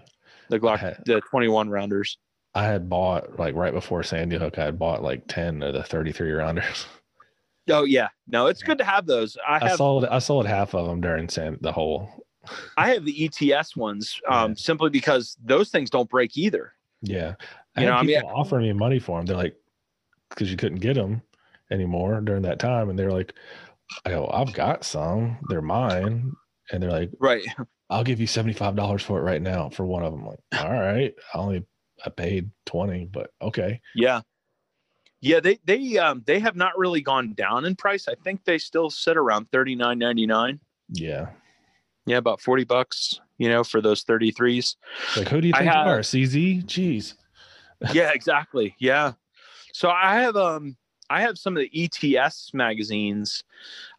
the Glock had- the 21 rounders. I had bought like right before Sandy Hook. I had bought like 10 of the 33 rounders. Oh yeah, no, it's good to have those. I have, I sold. I sold half of them during San, the whole. I have the ETS ones um, Yeah. simply because those things don't break either. Yeah. I You know, I mean- people offering me money for them. They're like, because you couldn't get them anymore during that time, and they're like, I go, I've got some. They're mine, and they're like, Right. I'll give you seventy five dollars for it right now for one of them. like, all right, I only I paid twenty, but okay. Yeah. Yeah, they they um they have not really gone down in price. I think they still sit around 39.99. Yeah. Yeah, about 40 bucks, you know, for those 33s. Like, who do you think have- you are, CZ? Jeez. *laughs* yeah, exactly. Yeah. So I have um I have some of the ETS magazines.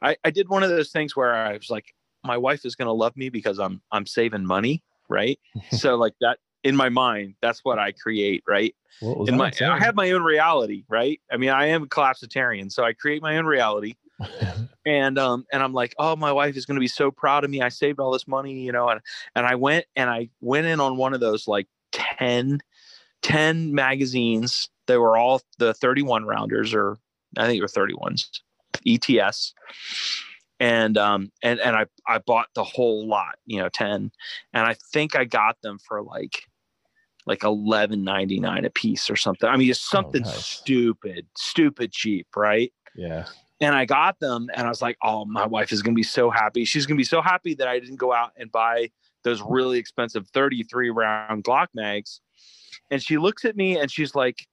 I I did one of those things where I was like my wife is going to love me because I'm I'm saving money, right? *laughs* so like that in my mind, that's what I create, right? In my saying? I have my own reality, right? I mean, I am a collapsitarian, so I create my own reality. *laughs* and um and i'm like oh my wife is going to be so proud of me i saved all this money you know and and i went and i went in on one of those like 10 10 magazines they were all the 31 rounders or i think they were 31s ets and um and and i i bought the whole lot you know 10 and i think i got them for like like 11.99 a piece or something i mean it's something nice. stupid stupid cheap right yeah. and I got them and I was like, oh, my wife is going to be so happy. She's going to be so happy that I didn't go out and buy those really expensive 33 round Glock mags. And she looks at me and she's like,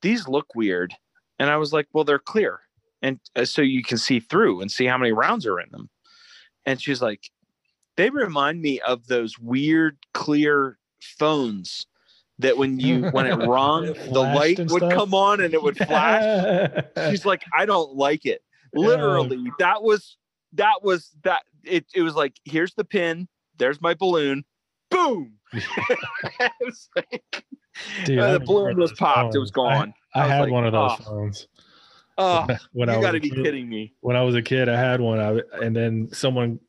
these look weird. And I was like, well, they're clear. And uh, so you can see through and see how many rounds are in them. And she's like, they remind me of those weird clear phones that when you when it *laughs* rung It the light would come on and it would flash *laughs* she's like i don't like it literally that was that was that it, it was like here's the pin there's my balloon boom *laughs* like- Dude, uh, the balloon was popped it was phones. I- gone I, I was had like, one of those "Oh." phones. oh when you I was got to a be kid. kidding me When I was a kid, I had one. I, and then someone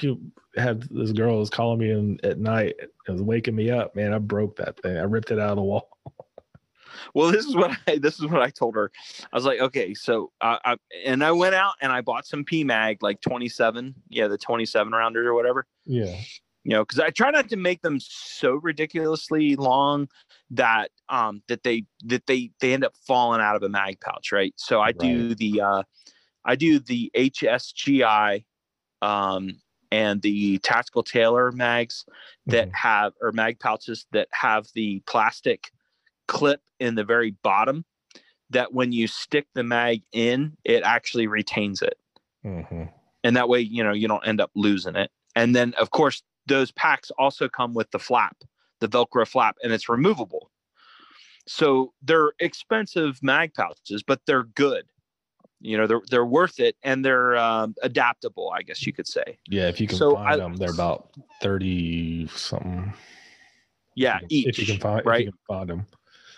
who had this girl was calling me in, at night. It was waking me up. Man, I broke that thing. I ripped it out of the wall. *laughs* well this is what i this is what i told her i was like okay so I, I and i went out and i bought some pmag like 27 yeah the 27 rounders or whatever Yeah. you know because i try not to make them so ridiculously long that um that they that they they end up falling out of a mag pouch right so i do the uh i do the hsgi um and the tactical tailor mags that Mhm. have or mag pouches that have the plastic clip in the very bottom that when you stick the mag in it actually retains it Mhm. and that way you know you don't end up losing it and then of course those packs also come with the flap, the Velcro flap, and it's removable. So they're expensive mag pouches, but they're good. You know, they're they're worth it and they're um, adaptable. I guess you could say. Yeah, if you can So find I- them, they're about thirty something. Yeah, if each. if you can find, right? If you can find them.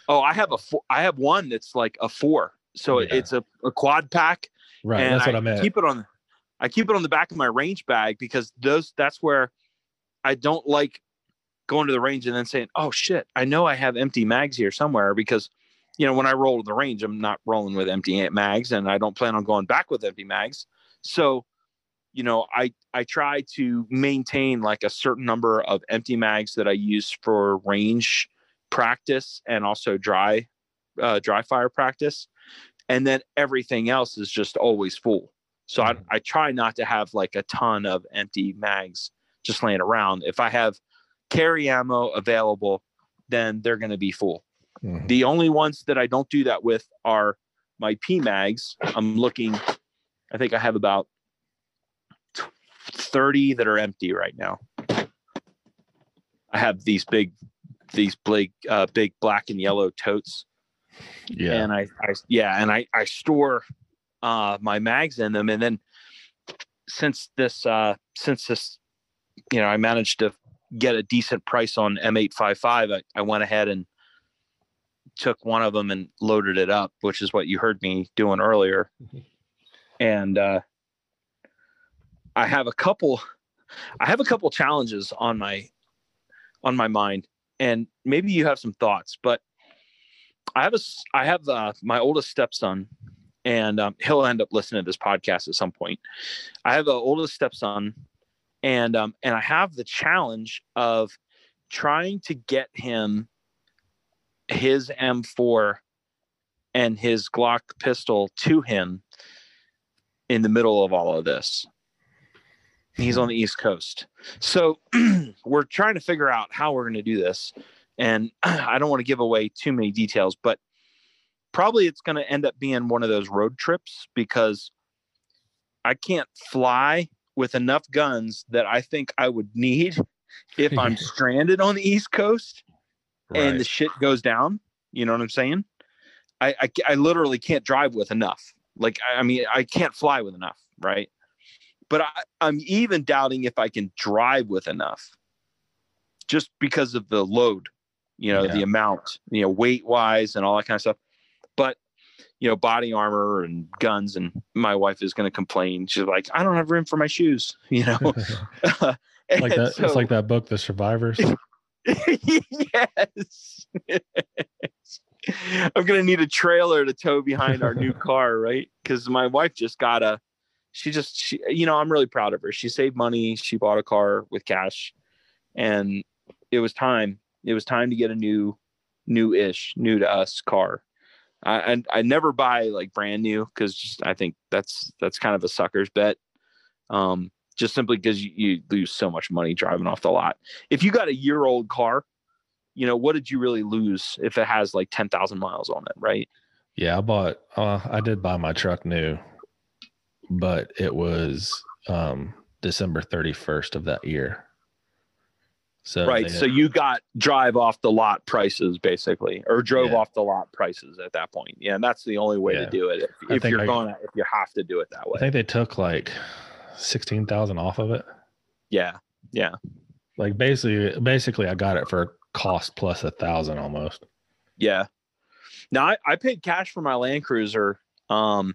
Oh, I have a four, I have one that's like a four. So Yeah. it's a, a quad pack. Right, and that's what I, meant. Keep it on. I keep it on the back of my range bag because those. That's where I don't like going to the range and then saying, "Oh shit, I know I have empty mags here somewhere." Because you know when I roll the range, I'm not rolling with empty mags, and I don't plan on going back with empty mags. So, you know, I I try to maintain like a certain number of empty mags that I use for range practice and also dry uh, dry fire practice and then everything else is just always full so. I, I try not to have like a ton of empty mags just laying around if i have carry ammo available then they're going to be full Mhm. the only ones that i don't do that with are my p mags i'm looking i think i have about 30 that are empty right now. I have these big these big uh, big black and yellow totes. Yeah, and I, I yeah and i i store uh my mags in them. And then since this uh since this you know i managed to get a decent price on m855 i, I went ahead and took one of them and loaded it up which is what you heard me doing earlier and uh i have a couple i have a couple challenges on my on my mind and maybe you have some thoughts but I have a, I have uh, my oldest stepson, and um, he'll end up listening to this podcast at some point. I have an oldest stepson, and um, and I have the challenge of trying to get him his M4 and his Glock pistol to him in the middle of all of this. He's on the East Coast. So *clears throat* we're trying to figure out how we're going to do this. And *clears throat* I don't want to give away too many details, but probably it's going to end up being one of those road trips because I can't fly with enough guns that I think I would need *laughs* if I'm *laughs* stranded on the East Coast and the shit goes down. You know what I'm saying? I, I, I literally can't drive with enough. Like, I, I mean, I can't fly with enough, right? But I, I'm even doubting if I can drive with enough just because of the load, you know, Yeah. the amount, you know, weight wise and all that kind of stuff. But, you know, body armor and guns, and my wife is going to complain. She's like, I don't have room for my shoes, *laughs* you know? *laughs* *laughs* like that. it's like that book, The Survivors. *laughs* yes. *laughs* I'm gonna need a trailer to tow behind our new *laughs* car, right? Because my wife just got a. She just, she, you know, I'm really proud of her. She saved money. She bought a car with cash, and it was time. It was time to get a new, new-ish, new to us car. I and I never buy like brand new because just I think that's that's kind of a sucker's bet. Um, just simply because you, you lose so much money driving off the lot. If you got a year old car, you know, what did you really lose if it has like 10,000 miles on it, right? Yeah, I bought. Uh, I did buy my truck new, but it was um, December thirty first of that year. So right. So you got drive off the lot prices basically, or drove Yeah. off the lot prices at that point. Yeah. And that's the only way Yeah. to do it. If, if you're I- going, to, if you have to do it that way. I think they took like sixteen thousand off of it. yeah. Yeah. Like basically, basically, I got it for cost plus a thousand almost. Yeah. Now I, I paid cash for my Land Cruiser. Um,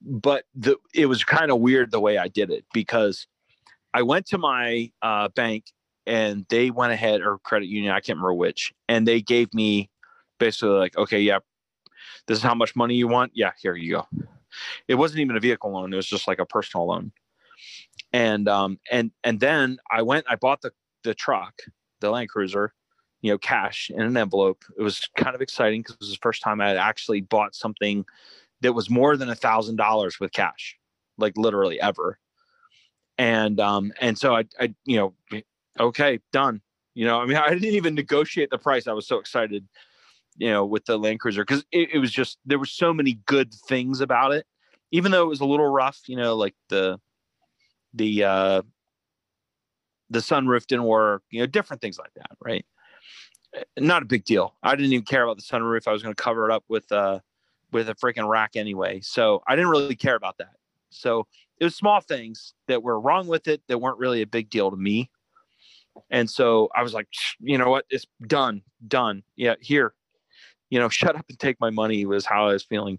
but the it was kind of weird the way I did it because I went to my uh, bank and they went ahead or credit union, I can't remember which, and they gave me basically like, okay, yeah, this is how much money you want. Yeah, here you go. It wasn't even a vehicle loan; it was just like a personal loan. And um and and then I went, I bought the the truck, the Land Cruiser, you know, cash in an envelope. It was kind of exciting because it was the first time I had actually bought something that was more than a thousand dollars with cash, like literally ever. And um, and so I, I, you know, okay, done. You know, I mean, *laughs* I didn't even negotiate the price. I was so excited, you know, with the Land Cruiser because it, it was just there were so many good things about it, even though it was a little rough. You know, like the the uh the sunroof didn't work, you know, different things like that, right? Not a big deal. I didn't even care about the sunroof. I was going to cover it up with uh with a freaking rack anyway. So I didn't really care about that. So it was small things that were wrong with it that weren't really a big deal to me. And so I was like, you know what? It's done, done. Yeah, here, you know, *laughs* shut up and take my money was how I was feeling.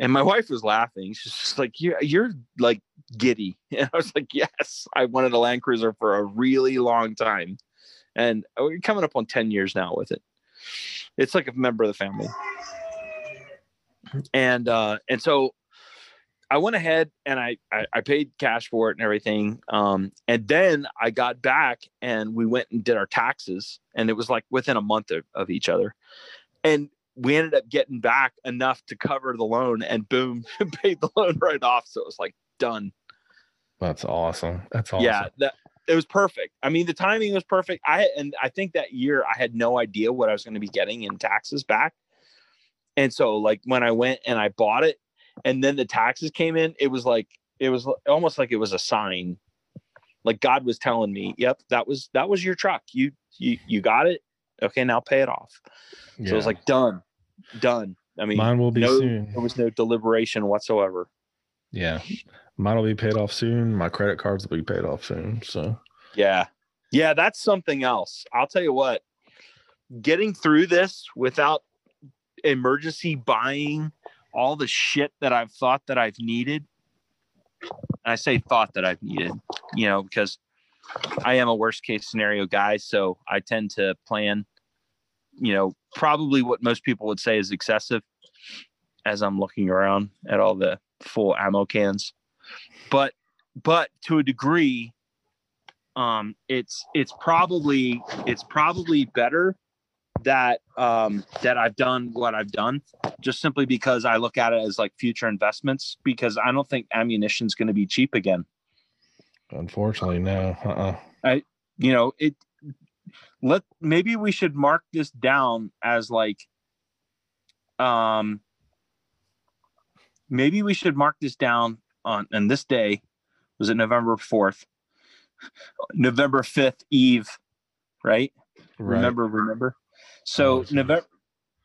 And my wife was laughing. She's just like, you're, you're like giddy. *laughs* And I was like, yes, I wanted a Land Cruiser for a really long time. And we're coming up on 10 years now with it. It's like a member of the family. And, uh, and so I went ahead and I, I, I paid cash for it and everything. Um, and then I got back and we went and did our taxes, and it was like within a month of, of each other. And we ended up getting back enough to cover the loan, and boom, *laughs* paid the loan right off. So it was like done. That's awesome. That's awesome. Yeah, that it was perfect. I mean, the timing was perfect. I and I think that year I had no idea what I was going to be getting in taxes back. And so like when I went and I bought it, and then the taxes came in it was like it was almost like it was a sign like god was telling me yep that was that was your truck you you you got it okay now pay it off. Yeah. so it was like done done. I mean mine will be no, soon. there was no deliberation whatsoever. Yeah. Mine will be paid off soon. My credit cards will be paid off soon so. Yeah. Yeah that's something else. I'll tell you what getting through this without emergency buying all the shit that I've thought that I've needed. And I say thought that I've needed, you know, because I am a worst case scenario guy. So I tend to plan, you know, probably what most people would say is excessive as I'm looking around at all the full ammo cans. But but to a degree, um, it's it's probably it's probably better that um, that I've done what I've done, just simply because I look at it as like future investments. Because I don't think ammunition is going to be cheap again. Unfortunately, no. Uh-uh. I, you know, it. Let maybe we should mark this down as like, um, maybe we should mark this down on on this day. Was it November fourth? *laughs* November fifth Eve, right? right? Remember, remember. So November,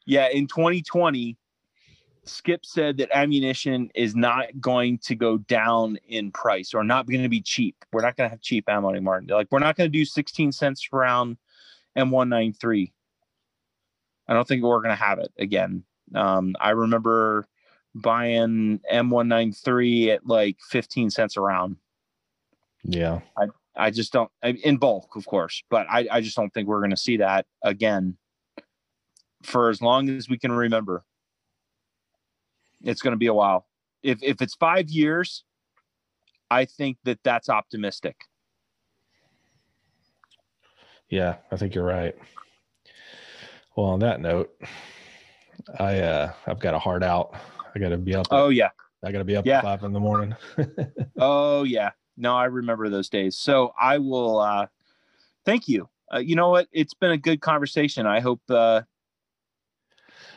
yeah, in 2020, Skip said that ammunition is not going to go down in price or not going to be cheap. We're not going to have cheap ammo anymore. Like we're not going to do 16 cents per round M193. I don't think we're going to have it again. Um, I remember buying M193 at like 15 cents a round. Yeah. I, I just don't in bulk, of course, but I, I just don't think we're going to see that again for as long as we can remember. It's going to be a while. If if it's 5 years, I think that that's optimistic. Yeah, I think you're right. Well, on that note, I uh I've got a heart out. I got to be up. Oh yeah. I got to be up yeah. at 5 in the morning. *laughs* oh yeah. No, I remember those days. So I will uh thank you. Uh, you know what? It's been a good conversation. I hope uh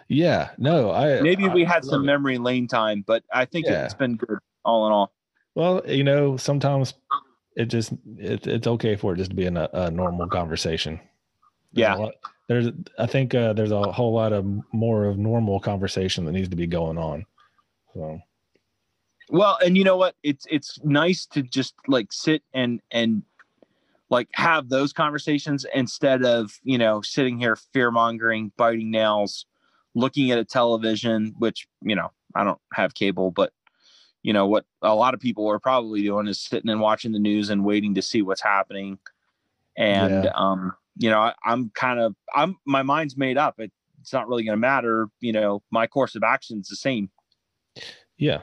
yeah, no, I maybe we I had some memory lane time, but I think yeah. it's been good all in all. Well, you know, sometimes it just it, it's okay for it just to be in a, a normal conversation. There's yeah, lot, there's I think uh, there's a whole lot of more of normal conversation that needs to be going on. So, well, and you know what? It's it's nice to just like sit and and like have those conversations instead of you know sitting here fear mongering, biting nails looking at a television, which, you know, I don't have cable, but you know what a lot of people are probably doing is sitting and watching the news and waiting to see what's happening. And yeah. um, you know, I, I'm kind of I'm my mind's made up. It, it's not really going to matter. You know, my course of action is the same. Yeah,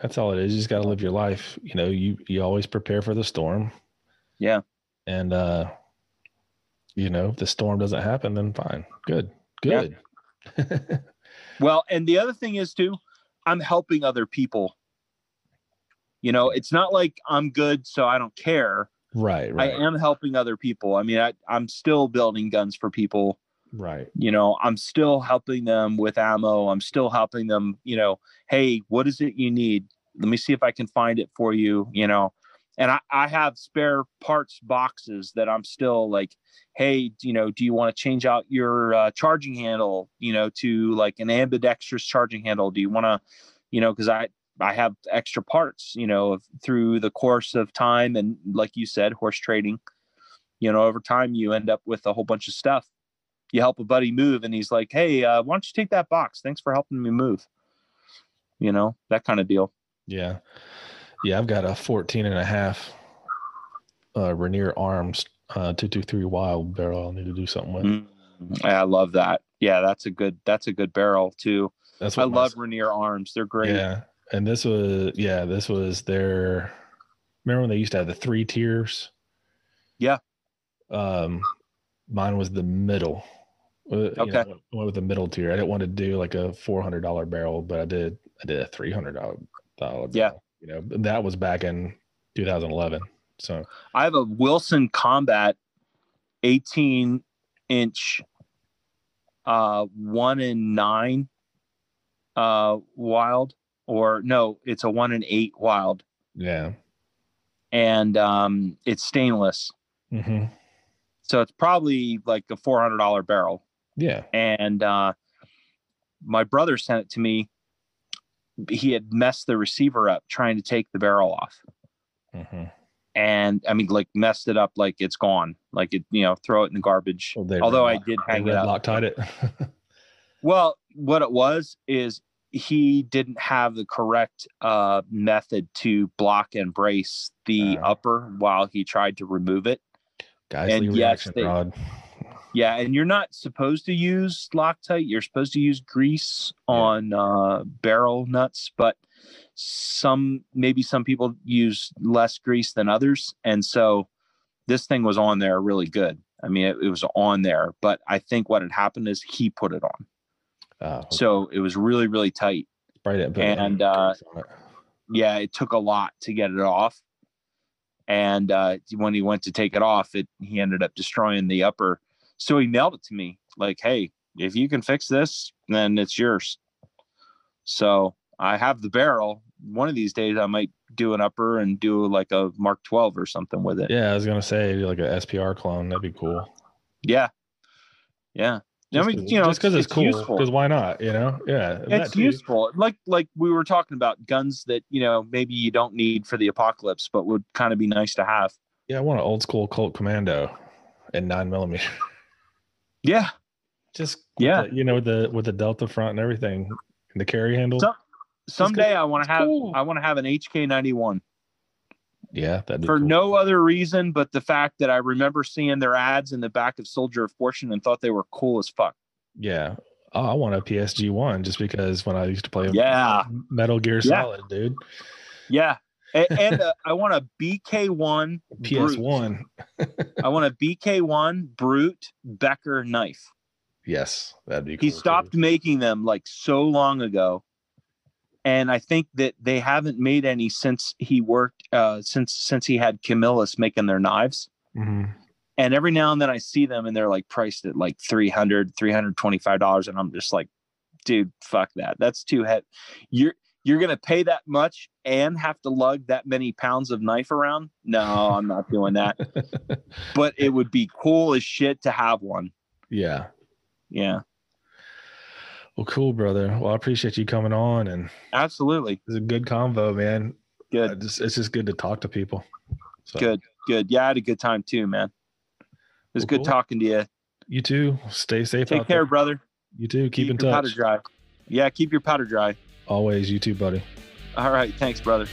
that's all it is. You just got to live your life. You know, you you always prepare for the storm. Yeah. And uh, you know, if the storm doesn't happen, then fine, good, good. Yeah. *laughs* well, and the other thing is too, I'm helping other people. You know, it's not like I'm good, so I don't care. Right, right. I am helping other people. I mean, I, I'm still building guns for people. Right. You know, I'm still helping them with ammo. I'm still helping them, you know, hey, what is it you need? Let me see if I can find it for you, you know. And I, I have spare parts boxes that I'm still like, hey, you know, do you want to change out your uh, charging handle, you know, to like an ambidextrous charging handle? Do you want to, you know, because I I have extra parts, you know, through the course of time, and like you said, horse trading, you know, over time you end up with a whole bunch of stuff. You help a buddy move, and he's like, hey, uh, why don't you take that box? Thanks for helping me move. You know, that kind of deal. Yeah. Yeah, I've got a 14 and a half uh Rainier Arms uh 223 Wylde barrel I'll need to do something with. Mm, I love that. Yeah, that's a good that's a good barrel too. That's I what my- love Rainier arms. They're great. Yeah. And this was yeah, this was their remember when they used to have the three tiers? Yeah. Um mine was the middle. Uh, you know, Okay. I with the middle tier. I didn't want to do like a four hundred dollar barrel, but I did I did a three hundred dollar dollar Yeah. barrel, You know, that was back in 2011. So I have a Wilson Combat 18 inch uh one in nine uh Wylde or no, it's a one in eight Wylde yeah. and um it's stainless. hmm So it's probably like a four hundred dollar barrel. Yeah. and uh, my brother sent it to me. He had messed the receiver up trying to take the barrel off, hmm and I mean, like messed it up, like it's gone, like it, you know, throw it in the garbage. Well, Although I did hang it up. Loctite it. *laughs* Well, what it was is he didn't have the correct uh, method to block and brace the Uh. upper while he tried to remove it. Guy's And yes, they-. Yeah, and you're not supposed to use Loctite. You're supposed to use grease Yeah. on uh, barrel nuts, but some maybe some people use less grease than others, and so this thing was on there really good. I mean, it, it was on there, but I think what had happened is he put it on, Oh, so it was really really tight. Spray that put any and, uh, it. Yeah, it took a lot to get it off, and uh, when he went to take it off, it he ended up destroying the upper. So he mailed it to me like, "Hey, if you can fix this, then it's yours." So I have the barrel. One of these days, I might do an upper and do like a Mark 12 or something with it. Yeah, I was gonna say like a SPR clone. That'd be cool. Yeah, yeah. I mean, you know, just because it's, cool. Because why not? You know? Yeah. it's useful like like we were talking about guns that you know maybe you don't need for the apocalypse but would kind of be nice to have Yeah, I want an old school Colt Commando and nine millimeter. *laughs* yeah Just Yeah. the- you know, with the with the Delta front and everything, and the carry handle. So- someday i want to have cool. i want to have an hk91 yeah, that'd for cool. no other reason but the fact that i remember seeing their ads in the back of soldier of fortune and thought they were cool as fuck Yeah. Oh, I want a PSG one just because when I used to play Yeah. Metal Gear Yeah. Solid, dude. yeah and, and uh, i want a bk1 PS Brute. one. i want a bk1 brute becker knife Yes, that'd be cool. he too. stopped making them like so long ago and i think that they haven't made any since he worked uh since since he had camillus making their knives Mhm. and every now and then i see them and they're like priced at like 300 325 dollars and i'm just like dude fuck that that's too heavy you're you're gonna pay that much and have to lug that many pounds of knife around no i'm not doing that *laughs* but it would be cool as shit to have one yeah. yeah Well, cool, brother. Well, I appreciate you coming on, and absolutely it's a good convo, man. good just, it's just good to talk to people. So, Good, good. Yeah, I had a good time too, man. It was Well, good cool. talking to you. You too. Stay safe. Take care, there. brother. You too. Keep, in your powder touch. dry. Yeah, keep your powder dry. Always. You too, buddy. All right. Thanks, brother.